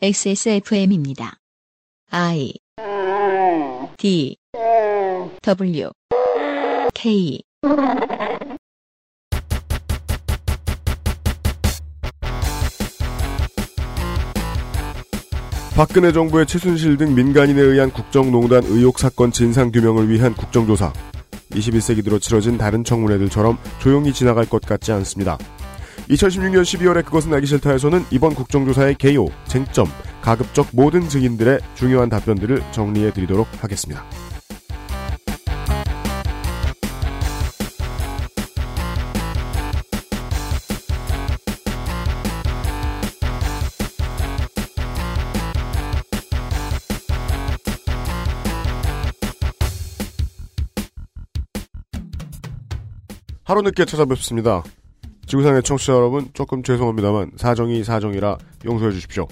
XSFM입니다. I D W K 박근혜 정부의 최순실 등 민간인에 의한 국정농단 의혹 사건 진상규명을 위한 국정조사. 21세기 들어 치러진 다른 청문회들처럼 조용히 지나갈 것 같지 않습니다. 2016년 12월에 그것은 알기 싫다에서는 이번 국정조사의 개요, 쟁점, 가급적 모든 증인들의 중요한 답변들을 정리해 드리도록 하겠습니다. 하루 늦게 찾아뵙습니다. 지구상의 청취자 여러분, 조금 죄송합니다만, 사정이 사정이라 용서해 주십시오.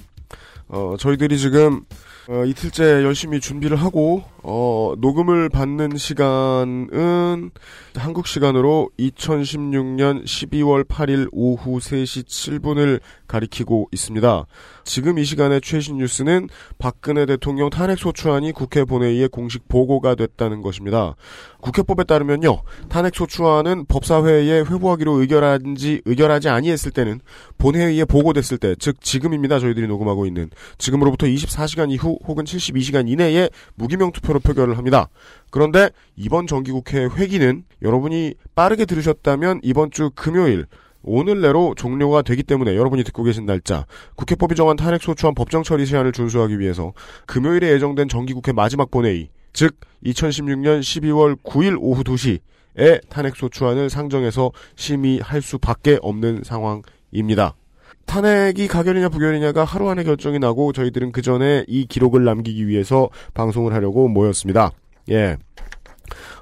어, 저희들이 지금, 어, 이틀째 열심히 준비를 하고, 어, 녹음을 받는 시간은 한국 시간으로 2016년 12월 8일 오후 3시 7분을 가리키고 있습니다. 지금 이 시간의 최신 뉴스는 박근혜 대통령 탄핵소추안이 국회 본회의에 공식 보고가 됐다는 것입니다. 국회법에 따르면요, 탄핵소추안은 법사회에 회부하기로 의결한지 의결하지 아니했을 때는 본회의에 보고됐을 때, 즉 지금입니다. 저희들이 녹음하고 있는 지금으로부터 24시간 이후 혹은 72시간 이내에 무기명 투표 로 표결을 합니다. 그런데 이번 정기국회 회기는 여러분이 빠르게 들으셨다면 이번 주 금요일 오늘 내로 종료가 되기 때문에 여러분이 듣고 계신 날짜 국회법이 정한 탄핵 소추안 법정 처리 시한을 준수하기 위해서 금요일에 예정된 정기국회 마지막 본회의 즉 2016년 12월 9일 오후 2시에 탄핵 소추안을 상정해서 심의할 수밖에 없는 상황입니다. 탄핵이 가결이냐 부결이냐가 하루 안에 결정이 나고 저희들은 그 전에 이 기록을 남기기 위해서 방송을 하려고 모였습니다. 예.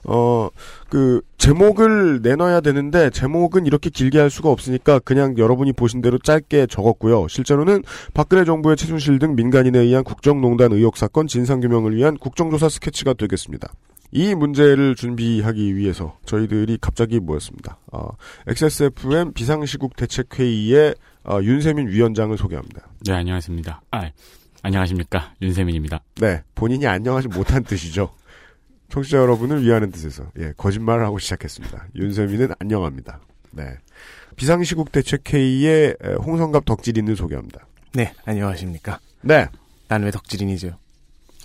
어, 그, 제목을 내놔야 되는데, 제목은 이렇게 길게 할 수가 없으니까, 그냥 여러분이 보신 대로 짧게 적었고요. 실제로는 박근혜 정부의 최순실 등 민간인에 의한 국정농단 의혹 사건 진상규명을 위한 국정조사 스케치가 되겠습니다. 이 문제를 준비하기 위해서 저희들이 갑자기 모였습니다. 어, XSFM 비상시국 대책회의의 어, 윤세민 위원장을 소개합니다. 네, 안녕하십니까. 아, 안녕하십니까. 윤세민입니다. 네, 본인이 안녕하지 못한 뜻이죠. 청취자 여러분을 위하는 뜻에서 예, 거짓말을 하고 시작했습니다. 윤세민은 안녕합니다. 네. 비상시국 대책회의의 홍성갑 덕질인을 소개합니다. 네, 안녕하십니까. 네. 난 왜 덕질인이죠?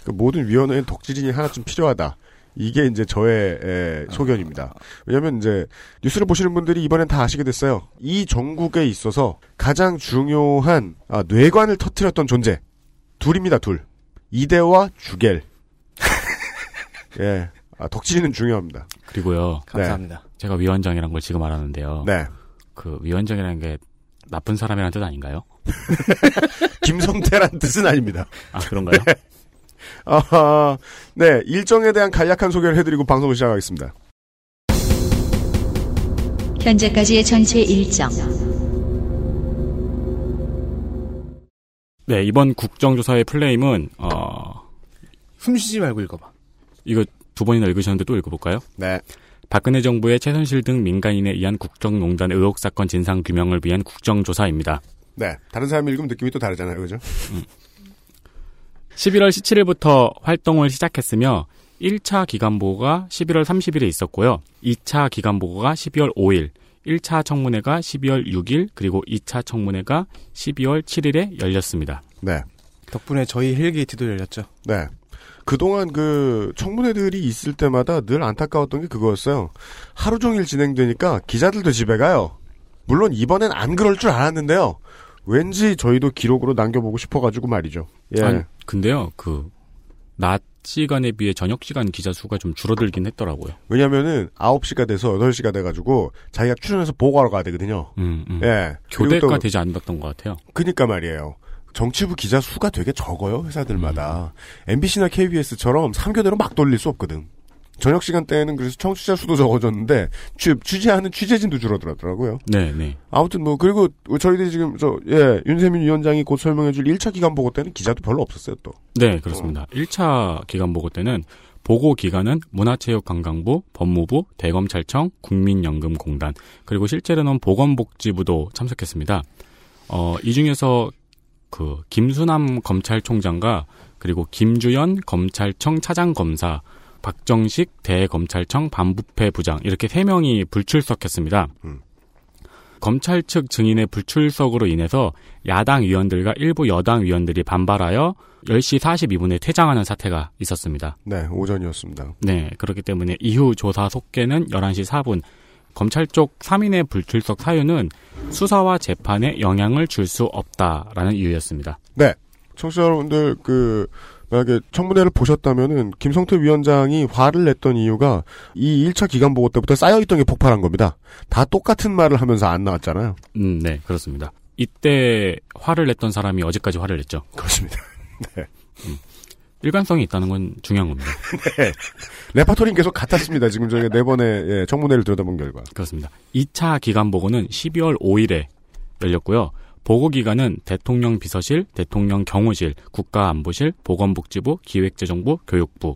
그 모든 위원회엔 덕질인이 하나쯤 필요하다. 이게 이제 저의 에, 소견입니다. 왜냐하면 이제 뉴스를 보시는 분들이 이번엔 다 아시게 됐어요. 이 전국에 있어서 가장 중요한 아, 뇌관을 터트렸던 존재 둘입니다. 둘 이대와 주겔. 예, 아, 덕질이는 중요합니다. 그리고요. 감사합니다. 제가 위원장이란 걸 지금 알았는데요. 네. 그 위원장이라는 게 나쁜 사람이라는 뜻 아닌가요? 김성태란 뜻은 아닙니다. 아, 그런가요? 아하, 네, 일정에 대한 간략한 소개를 해드리고 방송을 시작하겠습니다. 현재까지의 전체 일정 네, 이번 국정조사의 플레임은 어, 숨 쉬지 말고 읽어봐. 이거 두 번이나 읽으셨는데 또 읽어볼까요? 네. 박근혜 정부의 최순실 등 민간인에 의한 국정농단 의혹 사건 진상 규명을 위한 국정조사입니다. 네. 다른 사람이 읽으면 느낌이 또 다르잖아요. 그죠? 11월 17일부터 활동을 시작했으며 1차 기간보고가 11월 30일에 있었고요. 2차 기간보고가 12월 5일, 1차 청문회가 12월 6일, 그리고 2차 청문회가 12월 7일에 열렸습니다. 네. 덕분에 저희 헬게이트도 열렸죠. 네. 그동안 그 청문회들이 있을 때마다 늘 안타까웠던 게 그거였어요. 하루 종일 진행되니까 기자들도 집에 가요. 물론 이번엔 안 그럴 줄 알았는데요. 왠지 저희도 기록으로 남겨보고 싶어가지고 말이죠. 예. 아니, 근데요, 그, 낮 시간에 비해 저녁 시간 기자 수가 좀 줄어들긴 했더라고요. 왜냐면은 9시가 돼서 8시가 돼가지고 자기가 출연해서 보고하러 가야 되거든요. 음, 음. 예. 교대가 또 되지 않았던 것 같아요. 그니까 말이에요. 정치부 기자 수가 되게 적어요, 회사들마다. MBC나 KBS처럼 3교대로 막 돌릴 수 없거든. 저녁 시간대에는 그래서 청취자 수도 적어졌는데, 취, 취재하는 취재진도 줄어들었더라고요. 네, 네. 아무튼 뭐, 그리고 저희들이 지금, 저, 예, 윤세민 위원장이 곧 설명해줄 1차 기간 보고 때는 기자도 별로 없었어요, 또. 네, 그렇습니다. 1차 기간 보고 때는 보고 기관은 문화체육관광부, 법무부, 대검찰청, 국민연금공단, 그리고 실제로는 보건복지부도 참석했습니다. 어, 이 중에서 그 김수남 검찰총장과 그리고 김주연 검찰청 차장검사, 박정식 대검찰청 반부패 부장 이렇게 세 명이 불출석했습니다. 음. 검찰 측 증인의 불출석으로 인해서 야당 위원들과 일부 여당 위원들이 반발하여 10시 42분에 퇴장하는 사태가 있었습니다. 네, 오전이었습니다. 네, 그렇기 때문에 이후 조사 속개는 11시 4분. 검찰 쪽 3인의 불출석 사유는 수사와 재판에 영향을 줄 수 없다라는 이유였습니다. 네. 청취자 여러분들, 그, 만약에 청문회를 보셨다면은, 김성태 위원장이 화를 냈던 이유가, 이 1차 기간 보고 때부터 쌓여있던 게 폭발한 겁니다. 다 똑같은 말을 하면서 안 나왔잖아요. 음, 네, 그렇습니다. 이때 화를 냈던 사람이 어제까지 화를 냈죠. 그렇습니다. 일관성이 있다는 건 중요한 겁니다. 레파토리는 계속 같았습니다. 지금 저희가 네 번의 예, 청문회를 들여다본 결과. 그렇습니다. 2차 기간 보고는 12월 5일에 열렸고요. 보고 기관은 대통령 비서실, 대통령 경호실, 국가안보실, 보건복지부, 기획재정부, 교육부.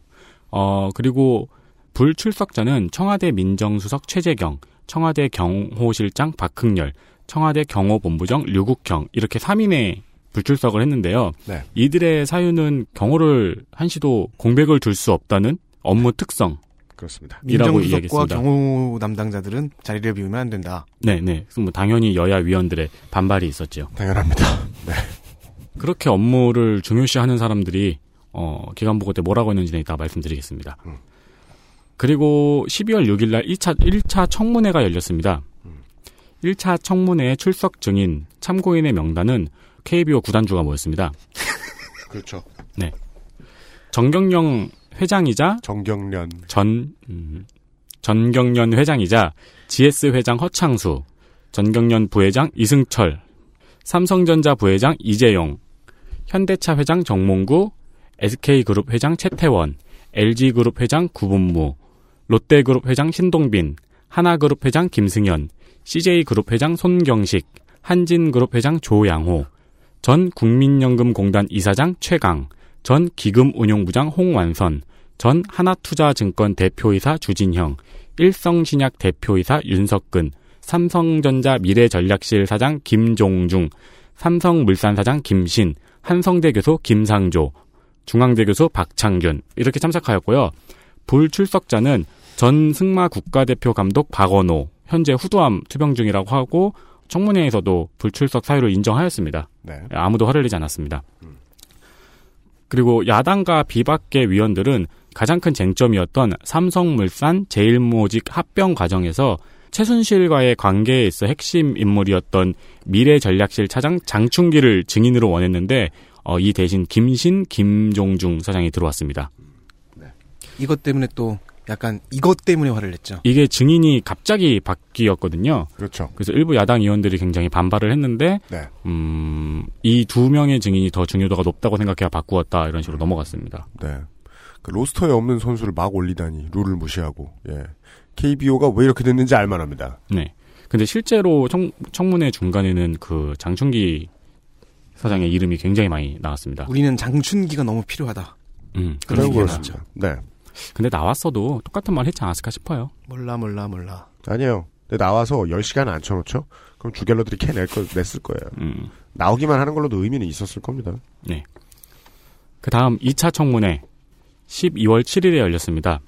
어, 그리고 불출석자는 청와대 민정수석 최재경, 청와대 경호실장 박흥렬, 청와대 경호본부장 류국형 이렇게 3인의 불출석을 했는데요. 네. 이들의 사유는 경호를 한시도 공백을 둘 수 없다는 업무 특성. 그렇습니다. 민정수석과. 경호 담당자들은 자리를 비우면 안 된다. 네, 네. 뭐 당연히 여야 위원들의 반발이 있었죠. 당연합니다. 그렇게 업무를 중요시하는 사람들이 어, 기간 보고 때 뭐라고 했는지는 이따 말씀드리겠습니다. 음. 그리고 12월 6일 날 1차 1차 청문회가 열렸습니다. 1차 청문회 출석 증인 참고인의 명단은 KBO 구단주가 모였습니다. 그렇죠. 정경영 회장이자 정경련. 전 음, 전경련 회장이자 GS 회장 허창수, 전경련 부회장 이승철, 삼성전자 부회장 이재용, 현대차 회장 정몽구, SK그룹 회장 최태원, LG그룹 회장 구분무, 롯데그룹 회장 신동빈, 하나그룹 회장 김승현, CJ그룹 회장 손경식, 한진그룹 회장 조양호, 전 국민연금공단 이사장 최강, 전 기금운용부장 홍완선, 전 하나투자증권 대표이사 주진형, 일성신약 대표이사 윤석근, 삼성전자 미래전략실 사장 김종중, 삼성물산 사장 김신, 한성대 교수 김상조, 중앙대 교수 박창균 이렇게 참석하였고요. 불출석자는 전 승마 국가대표 감독 박원호, 현재 후두암 투병 중이라고 하고 청문회에서도 불출석 사유를 인정하였습니다. 네. 아무도 화를 내지 않았습니다. 그리고 야당과 비박계 위원들은 가장 큰 쟁점이었던 삼성물산 제일모직 합병 과정에서 최순실과의 관계에 있어 핵심 인물이었던 미래전략실 차장 장충기를 증인으로 원했는데 어, 이 대신 김신, 김종중 사장이 들어왔습니다. 이것 때문에 또 약간 이것 때문에 화를 냈죠. 이게 증인이 갑자기 바뀌었거든요. 그렇죠. 그래서 일부 야당 의원들이 굉장히 반발을 했는데 네. 음, 이 두 명의 증인이 더 중요도가 높다고 생각해야 바꾸었다 이런 식으로 넘어갔습니다. 네. 그 로스터에 없는 선수를 막 올리다니 룰을 무시하고 예. KBO가 왜 이렇게 됐는지 알만합니다. 네. 근데 실제로 청, 청문회 중간에는 그 장충기 사장의 이름이 굉장히 많이 나왔습니다. 우리는 장춘기가 너무 필요하다. 음, 그런 그런 얘기가 거 나왔죠. 네. 근데 나왔어도 똑같은 말 했지 않았을까 싶어요. 몰라 몰라 몰라. 아니에요. 근데 나와서 10시간 앉혀놓죠? 그럼 주갤러들이 캐낼 거, 냈을 거예요. 음. 나오기만 하는 걸로도 의미는 있었을 겁니다. 그 다음 2차 청문회 12월 7일에 열렸습니다.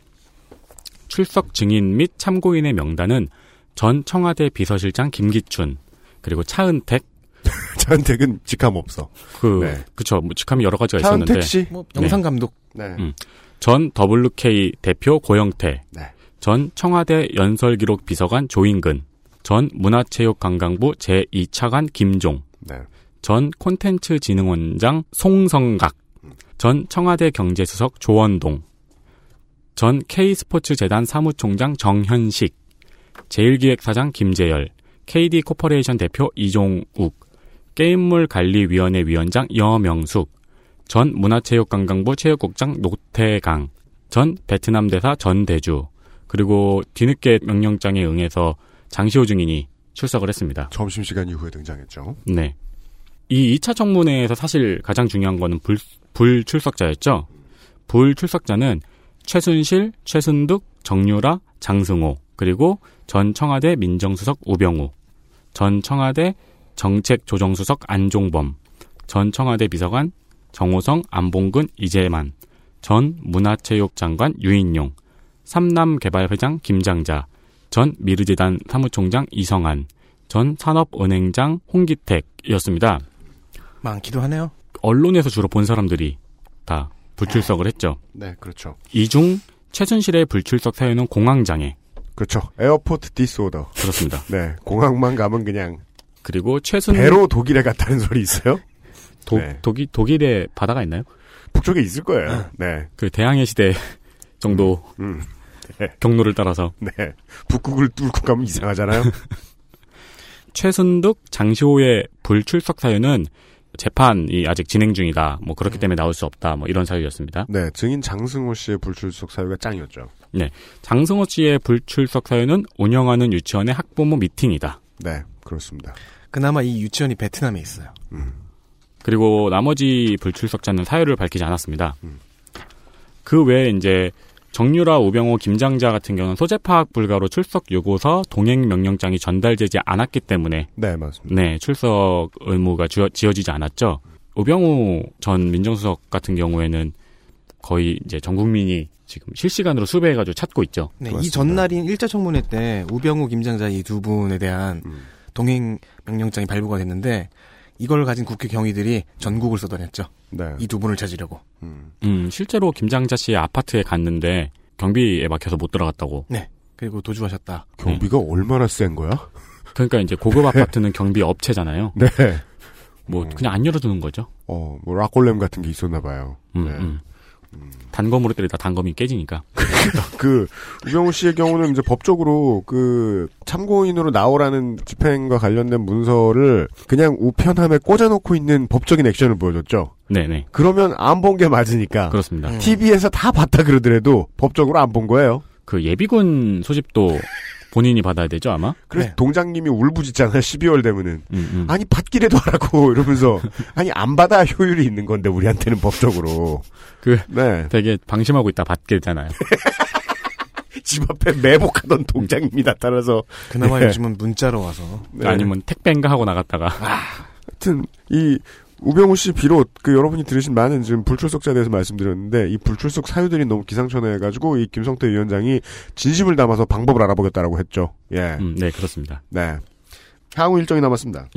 출석 증인 및 참고인의 명단은 전 청와대 비서실장 김기춘 그리고 차은택 차은택은 직함 없어. 그 네. 그쵸 뭐 직함이 여러 가지가 있었는데 차은택 씨? 뭐 영상 감독 네. 음. 전 WK 대표 고영태 네. 전 청와대 연설기록 비서관 조인근 전 문화체육관광부 제2차관 김종 네. 전 콘텐츠진흥원장 송성각, 전 청와대 경제수석 조원동, 전 K스포츠재단 사무총장 정현식, 제일기획사장 김재열, KD코퍼레이션 대표 이종욱, 게임물 관리위원회 위원장 여명숙, 전 문화체육관광부 체육국장 노태강, 전 베트남 대사 전대주, 그리고 뒤늦게 명령장에 응해서 장시호 증인이 출석을 했습니다. 점심시간 이후에 등장했죠. 네. 이 2차 청문회에서 사실 가장 중요한 거는 불, 불출석자였죠. 불출석자는 최순실, 최순득, 정유라, 장승호, 그리고 전 청와대 민정수석 우병우, 전 청와대 정책조정수석 안종범, 전 청와대 비서관 정호성, 안봉근, 이재만, 전 문화체육장관 유인용, 삼남개발회장 김장자, 전 미르재단 사무총장 이성한, 전 산업은행장 홍기택이었습니다. 많기도 하네요. 언론에서 주로 본 사람들이 다 불출석을 했죠. 네, 그렇죠. 이 중 최순실의 불출석 사유는 공황장애. 그렇죠. airport disorder. 그렇습니다. 네, 공항만 가면 그냥 그리고 최순 배로 독일에 갔다는 소리 있어요? 독, 네. 독일 독일에 바다가 있나요? 북쪽에 있을 거예요. 네, 그 대항해 시대 정도 음, 경로를 따라서 네. 북극을 뚫고 가면 이상하잖아요. 최순득 장시호의 불출석 사유는 재판이 아직 진행 중이다. 뭐 그렇기 때문에 나올 수 없다. 뭐 이런 사유였습니다. 네, 증인 장승호 씨의 불출석 사유가 짱이었죠. 장승호 씨의 불출석 사유는 운영하는 유치원의 학부모 미팅이다. 네, 그렇습니다. 그나마 이 유치원이 베트남에 있어요. 그리고 나머지 불출석자는 사유를 밝히지 않았습니다. 음. 그 외에 이제 정유라, 우병호, 김장자 같은 경우는 소재 파악 불가로 출석 요구서 동행 명령장이 전달되지 않았기 때문에 네, 맞습니다. 네 출석 의무가 지어, 지어지지 않았죠. 우병우 전 민정수석 같은 경우에는 거의 이제 전 국민이 지금 실시간으로 수배해가지고 찾고 있죠. 네, 이 그렇습니다. 전날인 1차 청문회 때 우병우, 김장자 이 두 분에 대한 음. 동행 명령장이 발부가 됐는데 이걸 가진 국회 경위들이 전국을 쏟아냈죠. 네. 이 두 분을 찾으려고. 음. 음 실제로 김장자 씨의 아파트에 갔는데 경비에 막혀서 못 들어갔다고. 네. 그리고 도주하셨다. 경비가 얼마나 센 거야? 그러니까 이제 고급 아파트는 경비 업체잖아요. 네. 뭐 음. 그냥 안 열어두는 거죠. 어, 뭐 락골렘 같은 게 있었나 봐요. 음, 네. 음. 단검으로 때리다 단검이 깨지니까. 그 우병우 씨의 경우는 이제 법적으로 그 참고인으로 나오라는 집행과 관련된 문서를 그냥 우편함에 꽂아놓고 있는 법적인 액션을 보여줬죠. 네네 그러면 안 본 게 맞으니까 그렇습니다. 음. TV에서 다 봤다 그러더라도 법적으로 안 본 거예요. 그 예비군 소집도 본인이 받아야 되죠 아마. 그래서 네. 동장님이 울부짖잖아요. 12월 되면은 음, 음. 아니 받기라도 하라고 이러면서 아니 안 받아 효율이 있는 건데 우리한테는 법적으로 그 네. 되게 방심하고 있다 받게 되잖아요. 집 앞에 매복하던 동장님이 나타나서 그나마 네. 요즘은 문자로 와서 네. 아니면 택배인가 하고 나갔다가 하여튼 이 우병우 씨 비롯 그 여러분이 들으신 많은 지금 불출석자에 대해서 말씀드렸는데 이 불출석 사유들이 너무 기상천외해가지고 이 김성태 위원장이 진심을 담아서 방법을 알아보겠다라고 했죠. 예, 음, 네 그렇습니다. 네. 향후 일정이 남았습니다.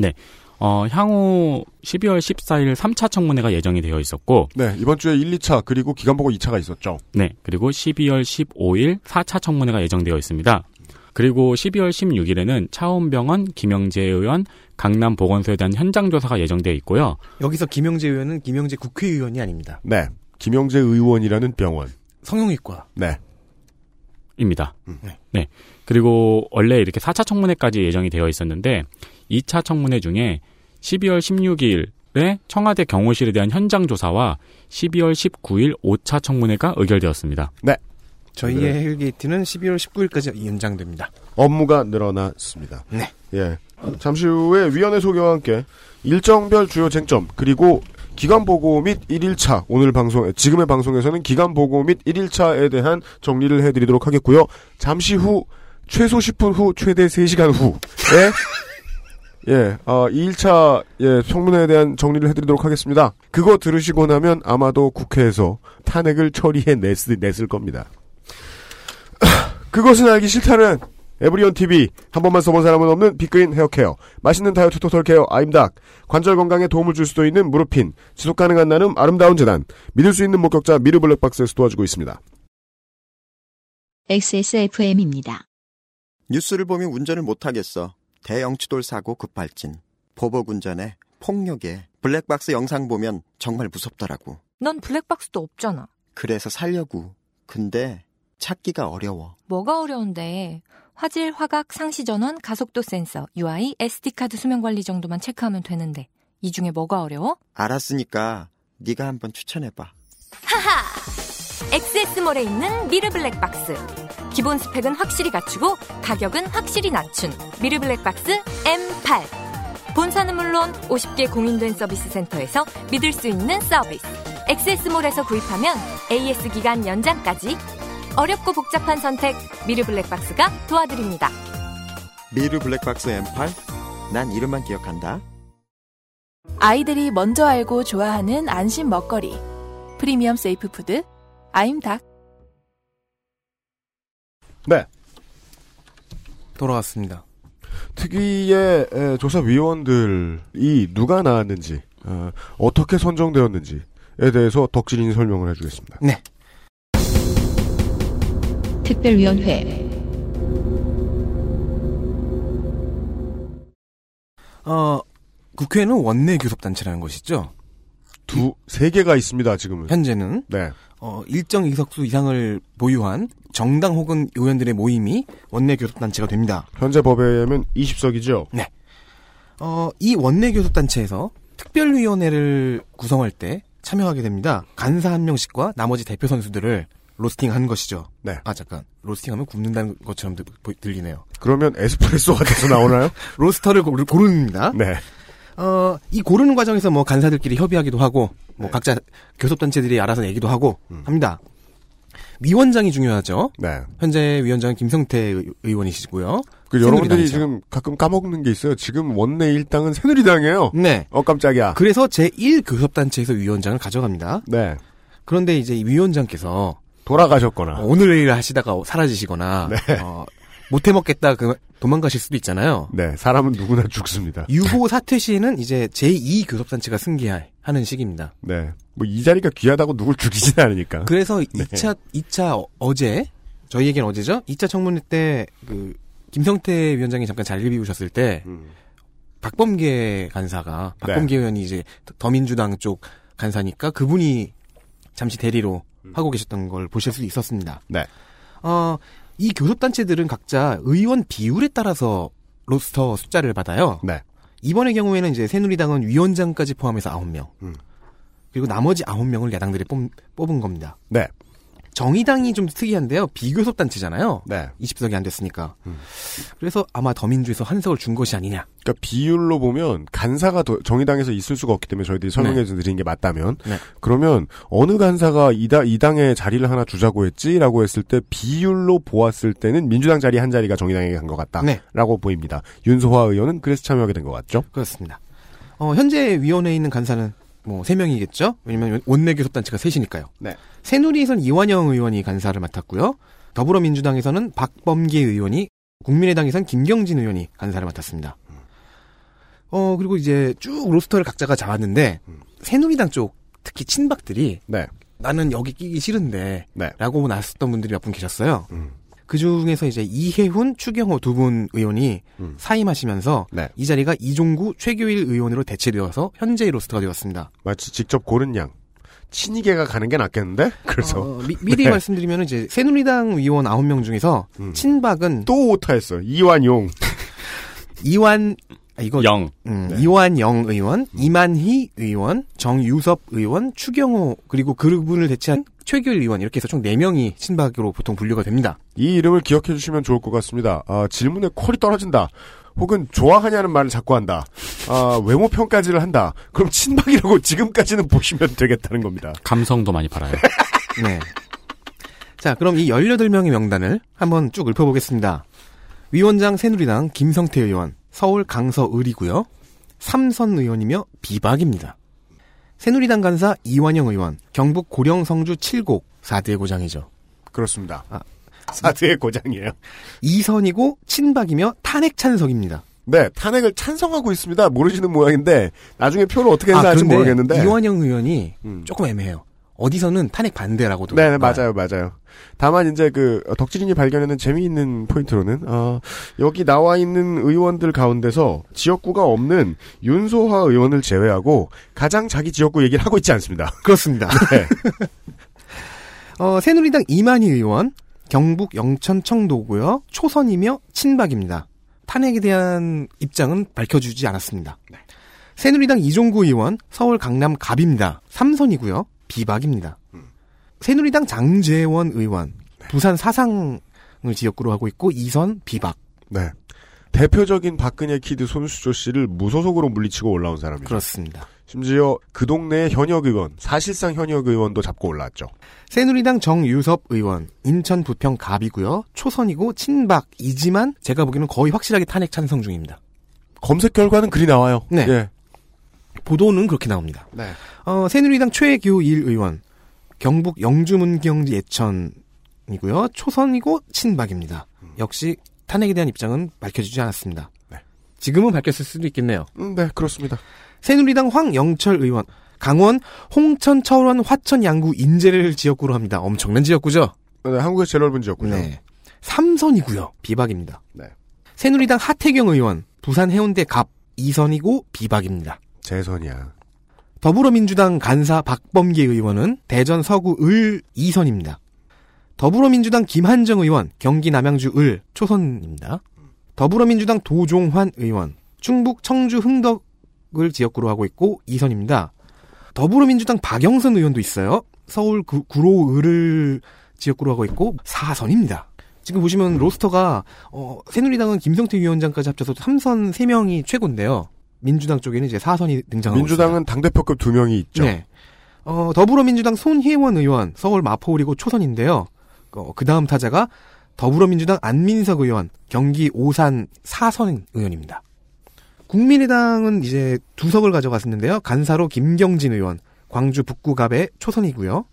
어, 향후 12월 14일 3차 청문회가 예정이 되어 있었고, 네, 이번 주에 1, 2차 그리고 기간 보고 2차가 있었죠. 네, 그리고 12월 15일 4차 청문회가 예정되어 있습니다. 그리고 12월 16일에는 차원병원 김영재 의원 강남 보건소에 대한 현장 조사가 예정되어 있고요. 여기서 김영재 의원은 김영재 국회의원이 아닙니다. 네, 김영재 의원이라는 병원. 성형외과. 네, 입니다. 음. 네. 그리고 원래 이렇게 4차 청문회까지 예정이 되어 있었는데 2차 청문회 중에 12월 16일에 청와대 경호실에 대한 현장 조사와 12월 19일 5차 청문회가 의결되었습니다. 저희의 네. hell gate는 12월 19일까지 연장됩니다. 업무가 늘어났습니다. 네. 예. 잠시 후에 위원회 소개와 함께 일정별 주요 쟁점 그리고 기간 보고 및 1일차 오늘 방송 지금의 방송에서는 기간 보고 및 1일차에 대한 정리를 해드리도록 하겠고요. 잠시 후 최소 10분 후 최대 3시간 후에 예, 어, 2일차 예, 청문회에 대한 정리를 해드리도록 하겠습니다. 그거 들으시고 나면 아마도 국회에서 탄핵을 처리해 냈을, 냈을 겁니다. 그것은 알기 싫다는 에브리온 TV 한 번만 써본 사람은 없는 빅그린 헤어케어 맛있는 다이어트 total care 아임닭 관절 건강에 도움을 줄 수도 있는 무릎핀 지속 가능한 나눔 아름다운 재단 믿을 수 있는 목격자 미르 블랙박스에서 도와주고 있습니다. XSFM입니다. 뉴스를 보면 운전을 못하겠어. 대형 추돌 사고 급발진. 보복 운전에 폭력에 블랙박스 영상 보면 정말 무섭더라고. 넌 블랙박스도 없잖아. 그래서 살려고. 근데 찾기가 어려워. 뭐가 어려운데? 화질, 화각, 상시 전원, 가속도 센서, UI, SD카드 수명 관리 정도만 체크하면 되는데. 이 중에 뭐가 어려워? 알았으니까 네가 한번 추천해봐. XS몰에 있는 미르 블랙박스. 기본 스펙은 확실히 갖추고 가격은 확실히 낮춘 미르 블랙박스 M8. 본사는 물론 50개 공인된 서비스 센터에서 믿을 수 있는 서비스. XS몰에서 구입하면 AS 기간 연장까지 어렵고 복잡한 선택 미르 블랙박스가 도와드립니다. 미르 블랙박스 M8? 난 이름만 기억한다. 아이들이 먼저 알고 좋아하는 안심 먹거리. premium safe food 아임닭. 네. 돌아왔습니다. 특위의 에, 조사위원들이 누가 나왔는지, 어, 어떻게 선정되었는지에 대해서 덕질인이 설명을 해주겠습니다. 네. 특별위원회 어, 국회는 원내 교섭단체라는 것이죠. 두, 세 개가 있습니다, 지금은. 현재는 네. 어, 일정 의석수 이상을 보유한 정당 혹은 의원들의 모임이 원내 교섭단체가 됩니다. 현재 법에 의하면 20석이죠? 어, 이 원내 교섭단체에서 특별위원회를 구성할 때 참여하게 됩니다. 간사 한 명씩과 나머지 대표 선수들을 로스팅 한 것이죠. 네. 아 잠깐 로스팅 하면 굽는다는 것처럼 들, 보- 들리네요. 그러면 에스프레소가 돼서 나오나요? 로스터를 고르, 고릅니다. 네. 어, 이 고르는 과정에서 뭐 간사들끼리 협의하기도 하고, 뭐 네. 각자 교섭단체들이 알아서 내기도 하고 음. 합니다. 위원장이 중요하죠. 네. 현재 위원장은 김성태 의- 의원이시고요. 그 여러분들이. 지금 가끔 까먹는 게 있어요. 지금 원내 일당은 새누리당이에요. 네. 어, 깜짝이야. 그래서 제1 교섭단체에서 위원장을 가져갑니다. 네. 그런데 이제 이 위원장께서 돌아가셨거나. 오늘 내일 하시다가 사라지시거나 네. 어, 못 해 먹겠다 그 도망가실 수도 있잖아요. 네. 사람은 누구나 죽습니다. 유호 사퇴 시에는 이제 제2 교섭단체가 승계하는 시기입니다. 네. 뭐 이 자리가 귀하다고 누굴 죽이진 않으니까. 그래서 네. 2차, 2차 어제, 저희에겐 어제죠? 2차 청문회 때, 그, 김성태 위원장이 잠깐 자리를 비우셨을 때, 음. 박범계 간사가, 박범계 네. 의원이 이제 더민주당 쪽 간사니까 그분이 잠시 대리로 하고 계셨던 걸 보실 수 있었습니다. 네. 어, 이 교섭단체들은 각자 의원 비율에 따라서 로스터 숫자를 받아요. 네. 이번의 경우에는 이제 새누리당은 위원장까지 포함해서 9명. 음. 그리고 나머지 9명을 야당들이 뽑, 뽑은 겁니다. 네. 정의당이 좀 특이한데요. 비교섭 단체잖아요. 네. 20석이 안 됐으니까. 음. 그래서 아마 더민주에서 한 석을 준 것이 아니냐. 그러니까 비율로 보면 간사가 더- 정의당에서 있을 수가 없기 때문에 저희들이 설명해 드린 게 맞다면 네. 그러면 어느 간사가 이, 당, 이 당에 자리를 하나 주자고 했지라고 했을 때 비율로 보았을 때는 민주당 자리 한 자리가 정의당에게 간것 네. 같다라고 보입니다. 윤소화 의원은 그래서 참여하게 된 것 같죠? 그렇습니다. 어, 현재 위원회에 있는 간사는 뭐 3명이겠죠? 왜냐면 원내 교섭단체가 셋이니까요. 네. 새누리에서는 이완영 의원이 간사를 맡았고요. 더불어민주당에서는 박범계 의원이 국민의당에선 김경진 의원이 간사를 맡았습니다. 어, 그리고 이제 쭉 로스터를 각자가 잡았는데 음. 새누리당 쪽 특히 친박들이 네. 나는 여기 끼기 싫은데 네. 라고 나섰던 분들이 몇 분 계셨어요. 음. 그 중에서 이제 이해훈, 추경호 두 분 의원이 음. 사임하시면서 네. 이 자리가 이종구, 최규일 의원으로 대체되어서 현재의 로스터가 되었습니다. 마치 직접 고른 양. 친이계가 가는 게 낫겠는데? 그래서 어, 미, 리 네. 말씀드리면 이제 새누리당 의원 9명 중에서 음. 친박은 또 오타했어요. 이완용. 이완 아, 이거 영. 음, 네. 이완영 의원, 이만희 의원, 정유섭 의원, 추경호 그리고 그분을 대체한 최규일 의원 이렇게 해서 총 4명이 친박으로 보통 분류가 됩니다. 이 이름을 기억해 주시면 좋을 것 같습니다. 아, 질문에 콜이 떨어진다. 혹은 좋아하냐는 말을 자꾸 한다. 아, 외모 평가지를 한다. 그럼 친박이라고 지금까지는 보시면 되겠다는 겁니다. 감성도 많이 팔아요. 네. 자, 그럼 이 18명의 명단을 한번 쭉 읊어보겠습니다. 위원장 새누리당 김성태 의원, 서울 강서을이고요. 삼선 의원이며 비박입니다. 새누리당 간사 이완영 의원, 경북 고령 성주 7곡 4대의 고장이죠. 그렇습니다. 아. 사드의 고장이에요. 이선이고 친박이며 탄핵 찬석입니다. 네, 탄핵을 찬성하고 있습니다. 모르시는 모양인데 나중에 표를 어떻게 해서 할지 그런데 모르겠는데. 이완영 의원이 음. 조금 애매해요. 어디서는 탄핵 반대라고도. 네, 네. 맞아요, 맞아요. 다만 이제 그 어, 덕질인이 발견하는 재미있는 포인트로는 어, 여기 나와 있는 의원들 가운데서 지역구가 없는 윤소화 의원을 제외하고 가장 자기 지역구 얘기를 하고 있지 않습니다. 그렇습니다. 네. 어, 새누리당 이만희 의원, 경북 영천 청도고요. 초선이며 친박입니다. 탄핵에 대한 입장은 밝혀주지 않았습니다. 새누리당 이종구 의원, 서울 강남 갑입니다. 삼선이고요. 비박입니다. 새누리당 장제원 의원, 부산 사상을 지역구로 하고 있고 이선 비박. 네. 대표적인 박근혜 kid 손수조 씨를 무소속으로 물리치고 올라온 사람이죠. 그렇습니다. 심지어 그 동네의 현역 의원, 사실상 현역 의원도 잡고 올라왔죠. 새누리당 정유섭 의원, 인천 부평 갑이고요. 초선이고 친박이지만 제가 보기에는 거의 확실하게 탄핵 찬성 중입니다. 검색 결과는 그리 나와요. 네. 예. 보도는 그렇게 나옵니다. 네. 어, 새누리당 최규일 의원, 경북 영주문경 예천이고요. 초선이고 친박입니다. 역시 탄핵에 대한 입장은 밝혀지지 않았습니다. 네. 지금은 밝혔을 수도 있겠네요. 음, 네, 그렇습니다. 새누리당 황영철 의원, 강원 홍천 철원 화천 양구 인제를 지역구로 합니다. 엄청난 지역구죠? 네, 한국의 제일 넓은 지역군요. 네. 삼선이고요. 비박입니다. 네. 새누리당 하태경 의원, 부산 해운대 갑 이선이고 비박입니다. 재선이야. 더불어민주당 간사 박범계 의원은 대전 서구 을 2선입니다. 더불어민주당 김한정 의원 경기 남양주 을 초선입니다. 더불어민주당 도종환 의원 충북 청주 흥덕을 지역구로 하고 있고 2선입니다. 더불어민주당 박영선 의원도 있어요. 서울 구, 구로 을을 지역구로 하고 있고 4선입니다. 지금 보시면 로스터가 어, 새누리당은 김성태 위원장까지 합쳐서 3선 3명이 최고인데요. 민주당 쪽에는 이제 4선이 등장하고 민주당은 당 대표급 두 명이 있죠. 네. 어, 더불어민주당 손희원 의원 서울 마포구리고 초선인데요. 어, 그 다음 타자가 더불어민주당 안민석 의원 경기 오산 사선 의원입니다. 국민의당은 이제 두 석을 가져갔었는데요. 간사로 김경진 의원 광주 북구갑의 초선이고요.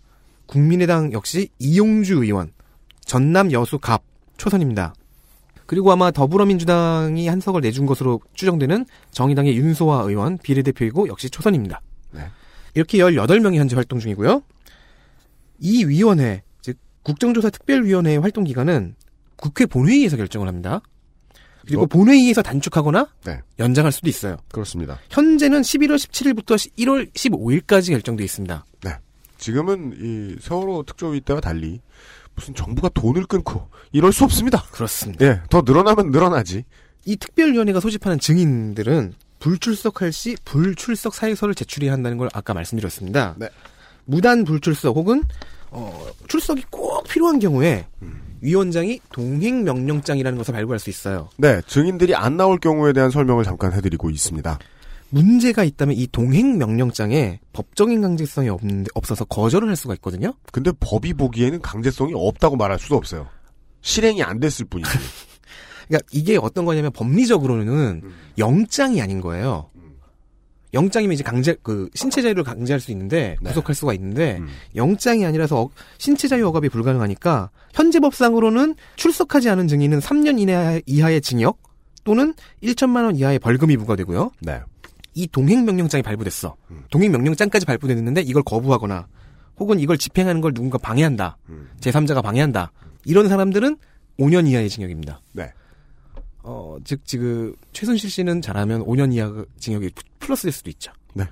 국민의당 역시 이용주 의원 전남 여수 갑 초선입니다. 그리고 아마 더불어민주당이 한 석을 내준 것으로 추정되는 정의당의 윤소아 의원 비례대표이고 역시 초선입니다. 네. 이렇게 18명이 현재 활동 중이고요. 이 위원회, 즉 국정조사 특별위원회의 활동 기간은 국회 본회의에서 결정을 합니다. 그리고 어? 본회의에서 단축하거나 네. 연장할 수도 있어요. 그렇습니다. 현재는 11월 17일부터 1월 15일까지 결정돼 있습니다. 지금은 이 세월호 특조위 때와 달리 무슨 정부가 돈을 끊고 이럴 수 없습니다. 그렇습니다. 예, 더 늘어나면 늘어나지. 이 특별위원회가 소집하는 증인들은 불출석할 시 불출석 사유서를 제출해야 한다는 걸 아까 말씀드렸습니다. 네. 무단 불출석 혹은 어, 출석이 꼭 필요한 경우에 음. 위원장이 동행 명령장이라는 것을 발부할 수 있어요. 네, 증인들이 안 나올 경우에 대한 설명을 잠깐 해드리고 있습니다. 문제가 있다면 이 동행 명령장에 법적인 강제성이 없는데 없어서 거절을 할 수가 있거든요. 근데 법이 보기에는 강제성이 없다고 말할 수도 없어요. 실행이 안 됐을 뿐이지. 그러니까 이게 어떤 거냐면 법리적으로는 음. 영장이 아닌 거예요. 음. 영장이면 이제 강제 그 신체 자유를 강제할 수 있는데 네. 구속할 수가 있는데 음. 영장이 아니라서 어- 신체 자유 억압이 불가능하니까 현재 법상으로는 출석하지 않은 증인은 3년 이내 이하의 징역 또는 1천만 원 이하의 벌금이 부과되고요. 네. 이 동행 명령장이 발부됐어. 음. 동행 명령장까지 발부됐는데 이걸 거부하거나 혹은 이걸 집행하는 걸 누군가 방해한다. 음. 제3자가 방해한다. 이런 사람들은 5년 이하의 징역입니다. 네. 어, 즉, 지금, 최순실 씨는 잘하면 5년 이하 징역이 플러스 될 수도 있죠. 네.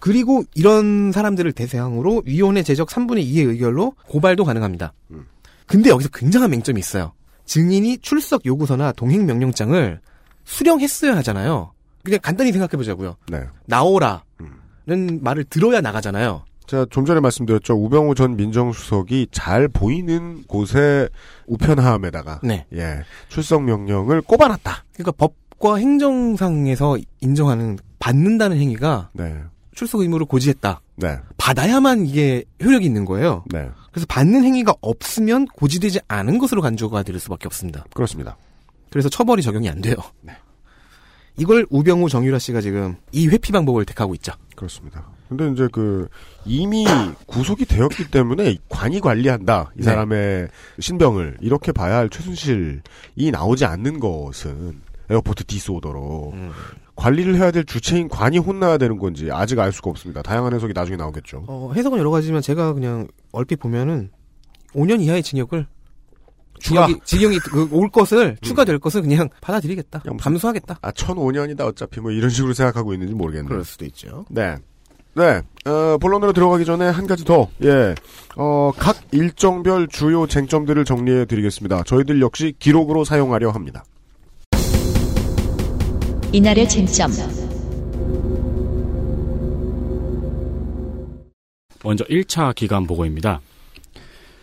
그리고 이런 사람들을 대상으로 위원회 제적 3분의 2의 의결로 고발도 가능합니다. 음. 근데 여기서 굉장한 맹점이 있어요. 증인이 출석 요구서나 동행 명령장을 수령했어야 하잖아요. 그냥 간단히 생각해 보자고요. 네. 나오라는 음. 말을 들어야 나가잖아요. 제가 좀 전에 말씀드렸죠. 우병우 전 민정수석이 잘 보이는 곳에 우편함에다가 네. 예 출석 명령을 꼽아놨다. 그러니까 법과 행정상에서 인정하는 받는다는 행위가 네. 출석 의무를 고지했다. 네. 받아야만 이게 효력이 있는 거예요. 네. 그래서 받는 행위가 없으면 고지되지 않은 것으로 간주가 될 수밖에 없습니다. 그렇습니다. 그래서 처벌이 적용이 안 돼요. 네. 이걸 우병우 정유라 씨가 지금 이 회피 방법을 택하고 있죠. 그렇습니다. 근데 이제 그 이미 구속이 되었기 때문에 관이 관리한다 이 네. 사람의 신병을 이렇게 봐야 할 최순실이 나오지 않는 것은 airport disorder로 음. 관리를 해야 될 주체인 관이 혼나야 되는 건지 아직 알 수가 없습니다. 다양한 해석이 나중에 나오겠죠. 어, 해석은 여러 가지지만 제가 그냥 얼핏 보면은 5년 이하의 징역을 추가. 징역이, 징역이 그, 올 것을 추가될 것을 그냥 받아들이겠다. 감수하겠다. 아 1,005년이다 어차피 뭐 이런 식으로 생각하고 있는지 모르겠네요. 그럴 수도 있죠. 네. 네, 어, 본론으로 들어가기 전에 한 가지 더, 예, 어, 각 일정별 주요 쟁점들을 정리해 드리겠습니다. 저희들 역시 기록으로 사용하려 합니다. 이날의 쟁점. 먼저 1차 기간 보고입니다.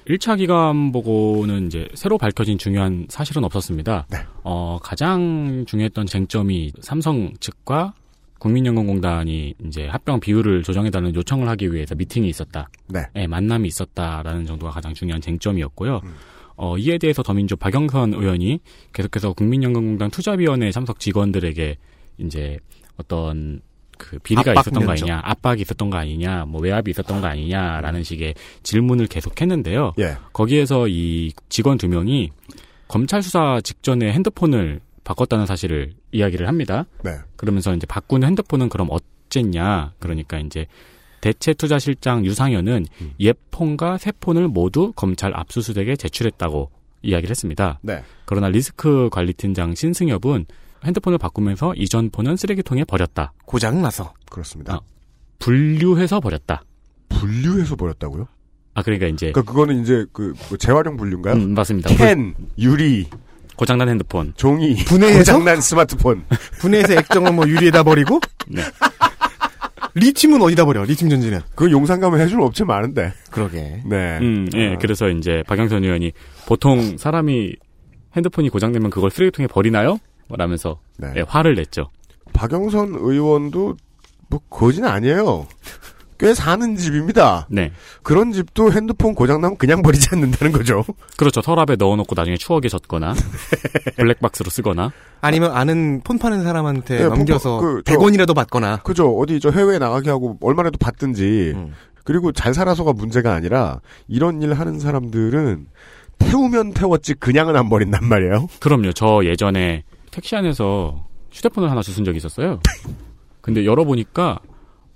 1차 기간 보고는 이제 새로 밝혀진 중요한 사실은 없었습니다. 네. 어, 가장 중요했던 쟁점이 삼성 측과 국민연금공단이 이제 합병 비율을 조정해달라는 요청을 하기 위해서 미팅이 있었다. 네. 예, 만남이 있었다라는 정도가 가장 중요한 쟁점이었고요. 음. 어, 이에 대해서 더민주 박영선 의원이 계속해서 국민연금공단 투자위원회 참석 직원들에게 이제 어떤 그 비리가 압박 있었던 거 면접. 아니냐, 압박이 있었던 거 아니냐, 뭐 외압이 있었던 거 아니냐라는 식의 질문을 계속했는데요. 예. 거기에서 이 직원 두 명이 검찰 수사 직전에 핸드폰을 바꿨다는 사실을 이야기를 합니다. 네. 그러면서 이제 바꾼 핸드폰은 그럼 어쨌냐? 그러니까 이제 대체 투자실장 유상현은 음. 옛 폰과 새 폰을 모두 검찰 압수수색에 제출했다고 이야기를 했습니다. 네. 그러나 리스크 관리팀장 신승엽은 핸드폰을 바꾸면서 이전 폰은 쓰레기통에 버렸다. 고장 나서. 그렇습니다. 아. 분류해서 버렸다. 분류해서 버렸다고요? 아 그러니까 이제 그러니까 그거는 이제 그, 뭐 재활용 분류인가요? 음, 맞습니다. 캔, 유리, 고장난 핸드폰. 종이, 분해해서? 고장난 스마트폰. 분해해서 액정을 뭐 유리에다 버리고 네. 리튬은 어디다 버려? 리튬 전지는. 그 용산 가면 해주는 업체 많은데. 그러게. 네. 음, 예. 아. 그래서 이제 박영선 의원이 보통 사람이 핸드폰이 고장되면 그걸 쓰레기통에 버리나요? 라면서 네. 예, 화를 냈죠. 박영선 의원도 뭐 거지는 아니에요. 꽤 사는 집입니다. 네. 그런 집도 핸드폰 고장나면 그냥 버리지 않는다는 거죠. 그렇죠. 서랍에 넣어놓고 나중에 추억에 젖거나 블랙박스로 쓰거나 아니면 아는 폰 파는 사람한테 네, 넘겨서 그, 저- 100원이라도 받거나. 그죠. 어디 저 해외에 나가게 하고 얼마라도 받든지. 음. 그리고 잘 살아서가 문제가 아니라 이런 일 하는 사람들은 태우면 태웠지 그냥은 안 버린단 말이에요. 그럼요. 저 예전에 택시 안에서 휴대폰을 하나 주순 적이 있었어요. 근데 열어보니까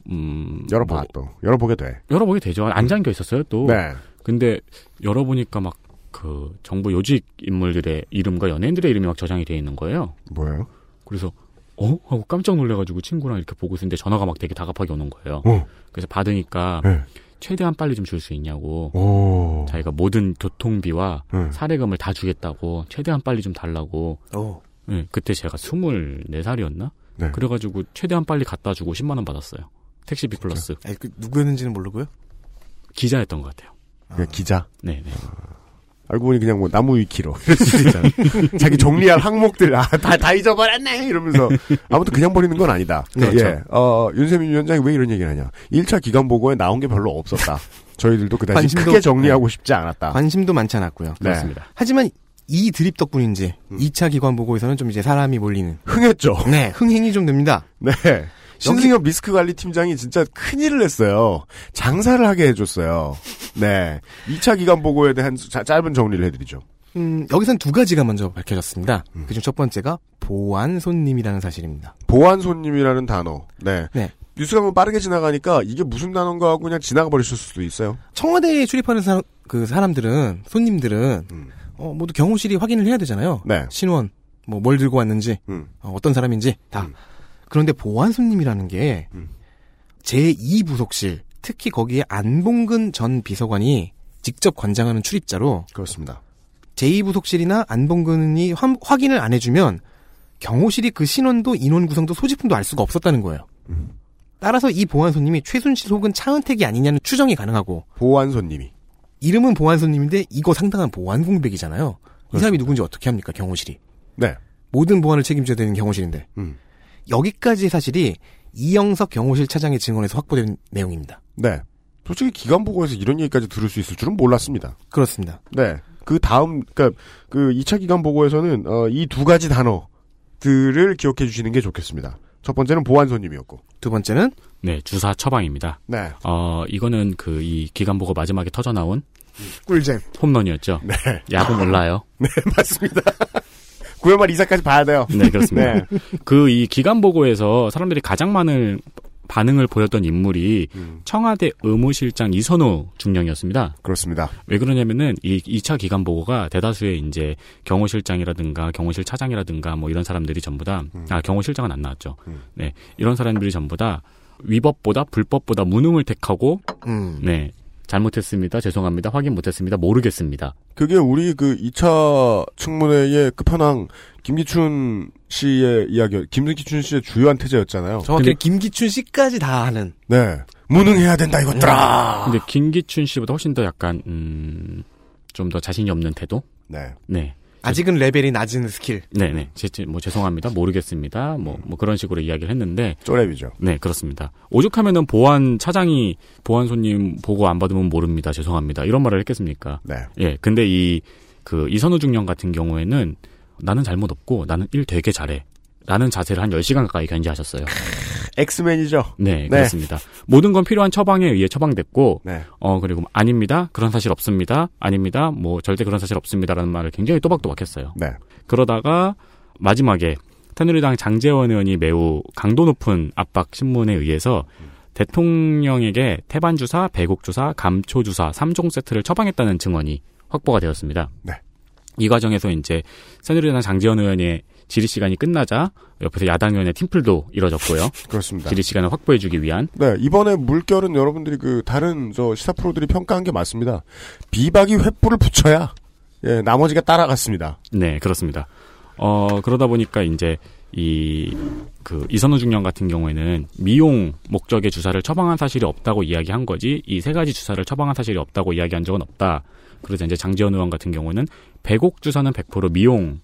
음 열어봐 뭐, 또 열어보게 돼. 열어보게 되죠. 안 잠겨 있었어요 또. 네. 근데 열어보니까 막 그 정부 요직 인물들의 이름과 연예인들의 이름이 막 저장이 돼 있는 거예요. 뭐예요? 그래서 어 하고 깜짝 놀래가지고 친구랑 이렇게 보고 있었는데 전화가 막 되게 다급하게 오는 거예요. 어. 그래서 받으니까 네. 최대한 빨리 좀 줄 수 있냐고. 오. 자기가 모든 교통비와 네. 사례금을 다 주겠다고 최대한 빨리 좀 달라고. 오. 예, 그때 제가 24살이었나? 네. 그래가지고 최대한 빨리 갖다 주고 10만 원 받았어요. 택시비 플러스 아니, 그 누구였는지는 모르고요. 기자였던 것 같아요. 그냥 기자. 네, 네. 알고 보니 그냥 뭐 나무 위키로 이럴 수도 있잖아. 자기 정리할 항목들 아다 다 잊어버렸네 이러면서 아무튼 그냥 버리는 건 아니다. 네, 예. 그렇죠. 어, 윤세민 위원장이 왜 이런 얘기를 하냐? 1차 기간 보고에 나온 게 별로 없었다. 저희들도 그다지 관심도- 크게 정리하고 싶지 않았다. 관심도 많지 않았고요. 네. 그렇습니다. 하지만 이 드립 덕분인지 음. 2차 기관 보고에서는 좀 이제 사람이 몰리는 흥했죠. 네 흥행이 좀 됩니다. 네. 신승엽 리스크 관리 팀장이 진짜 큰일을 했어요. 장사를 하게 해줬어요. 네. 2차 기간 보고에 대한 자- 짧은 정리를 해드리죠. 음, 여기선 두 가지가 먼저 밝혀졌습니다. 음. 그중 첫 번째가 보안 손님이라는 사실입니다. 보안 손님이라는 단어. 네. 네. 뉴스가 뭐 빠르게 지나가니까 이게 무슨 단어인가 하고 그냥 지나가 버리실 수도 있어요. 청와대에 출입하는 사람, 그 사람들은 손님들은 음. 어, 모두 경호실이 확인을 해야 되잖아요. 네. 신원, 뭐 뭘 들고 왔는지, 음. 어, 떤 사람인지 다. 음. 그런데 보안 손님이라는 게 음. 제2부속실, 특히 거기에 안봉근 전 비서관이 직접 관장하는 출입자로 그렇습니다. 제2부속실이나 안봉근이 확- 확인을 안 해주면 경호실이 그 신원도 인원 구성도 소지품도 알 수가 없었다는 거예요. 음. 따라서 이 보안 손님이 최순실 혹은 차은택이 아니냐는 추정이 가능하고 보안 손님이. 이름은 보안 손님인데 이거 상당한 보안 공백이잖아요. 이 사람이 누군지 어떻게 합니까 경호실이? 네. 모든 보안을 책임져야 되는 경호실인데 음. 여기까지의 사실이 이영석 경호실 차장의 증언에서 확보된 내용입니다. 네. 솔직히 기간 보고에서 이런 얘기까지 들을 수 있을 줄은 몰랐습니다. 그렇습니다. 네. 그 다음, 그니까, 그 2차 기간 보고에서는, 어, 이 두 가지 단어들을 기억해 주시는 게 좋겠습니다. 첫 번째는 보안 손님이었고. 두 번째는 네, 주사 처방입니다. 네. 어, 이거는 그 이 기간 보고 마지막에 터져 나온 꿀잼. 홈런이었죠. 네. 야구 몰라요. 네, 맞습니다. 9월 말 이사까지 봐야 돼요. 네, 그렇습니다. 네. 그이 기간 보고에서 사람들이 가장 많은 반응을 보였던 인물이 음, 청와대 의무실장 이선우 중령이었습니다. 그렇습니다. 왜 그러냐면은 이 2차 기간 보고가 대다수의 이제 경호실장이라든가 경호실 차장이라든가 뭐 이런 사람들이 전부 다, 아, 경호실장은 안 나왔죠. 음. 네. 이런 사람들이 전부 다 위법보다 불법보다 무능을 택하고, 음. 네. 잘못했습니다. 죄송합니다. 확인 못했습니다. 모르겠습니다. 그게 우리 그 2차 청문회의 끝판왕 김기춘 씨의 이야기, 김기춘 씨의 주요한 태제였잖아요. 정확히 김기춘 씨까지 다 하는. 네. 무능해야 된다 이것들아. 근데 김기춘 씨보다 훨씬 더 약간, 음, 좀 더 자신이 없는 태도? 네. 네. 아직은 레벨이 낮은 스킬. 네네. 제, 제- 뭐 죄송합니다. 모르겠습니다. 뭐, 뭐 그런 식으로 이야기를 했는데, 쪼랩이죠. 네, 그렇습니다. 오죽하면은 보안 차장이 보안 손님 보고 안 받으면 모릅니다. 죄송합니다. 이런 말을 했겠습니까? 네. 예. 근데 이, 그, 이선우 중령 같은 경우에는 나는 잘못 없고 나는 일 되게 잘해. 라는 자세를 한 10시간 가까이 견지하셨어요. 엑스맨이죠. 네, 네. 그렇습니다. 모든 건 필요한 처방에 의해 처방됐고, 네. 어, 그리고 아닙니다. 그런 사실 없습니다. 아닙니다. 뭐 절대 그런 사실 없습니다 라는 말을 굉장히 또박또박 했어요. 네. 그러다가 마지막에 새누리당 장재원 의원이 매우 강도 높은 압박 신문에 의해서 대통령에게 태반 주사, 배국 주사, 감초 주사 3종 세트를 처방했다는 증언이 확보가 되었습니다. 네. 이 과정에서 이제 새누리당 장재원 의원의 질의 시간이 끝나자 옆에서 야당 의원의 팀플도 이뤄졌고요. 그렇습니다. 질의 시간을 확보해주기 위한 네, 이번에 물결은 여러분들이 그 다른 저 시사 프로들이 평가한 게 맞습니다. 비박이 횃불을 붙여야 예, 나머지가 따라갔습니다. 네, 그렇습니다. 어, 그러다 보니까 이제 이, 그, 이선우 중령 같은 경우에는 미용 목적의 주사를 처방한 사실이 없다고 이야기한 거지, 이 세 가지 주사를 처방한 사실이 없다고 이야기한 적은 없다. 그러자 이제 장지원 의원 같은 경우는 배곡 주사는 100% 미용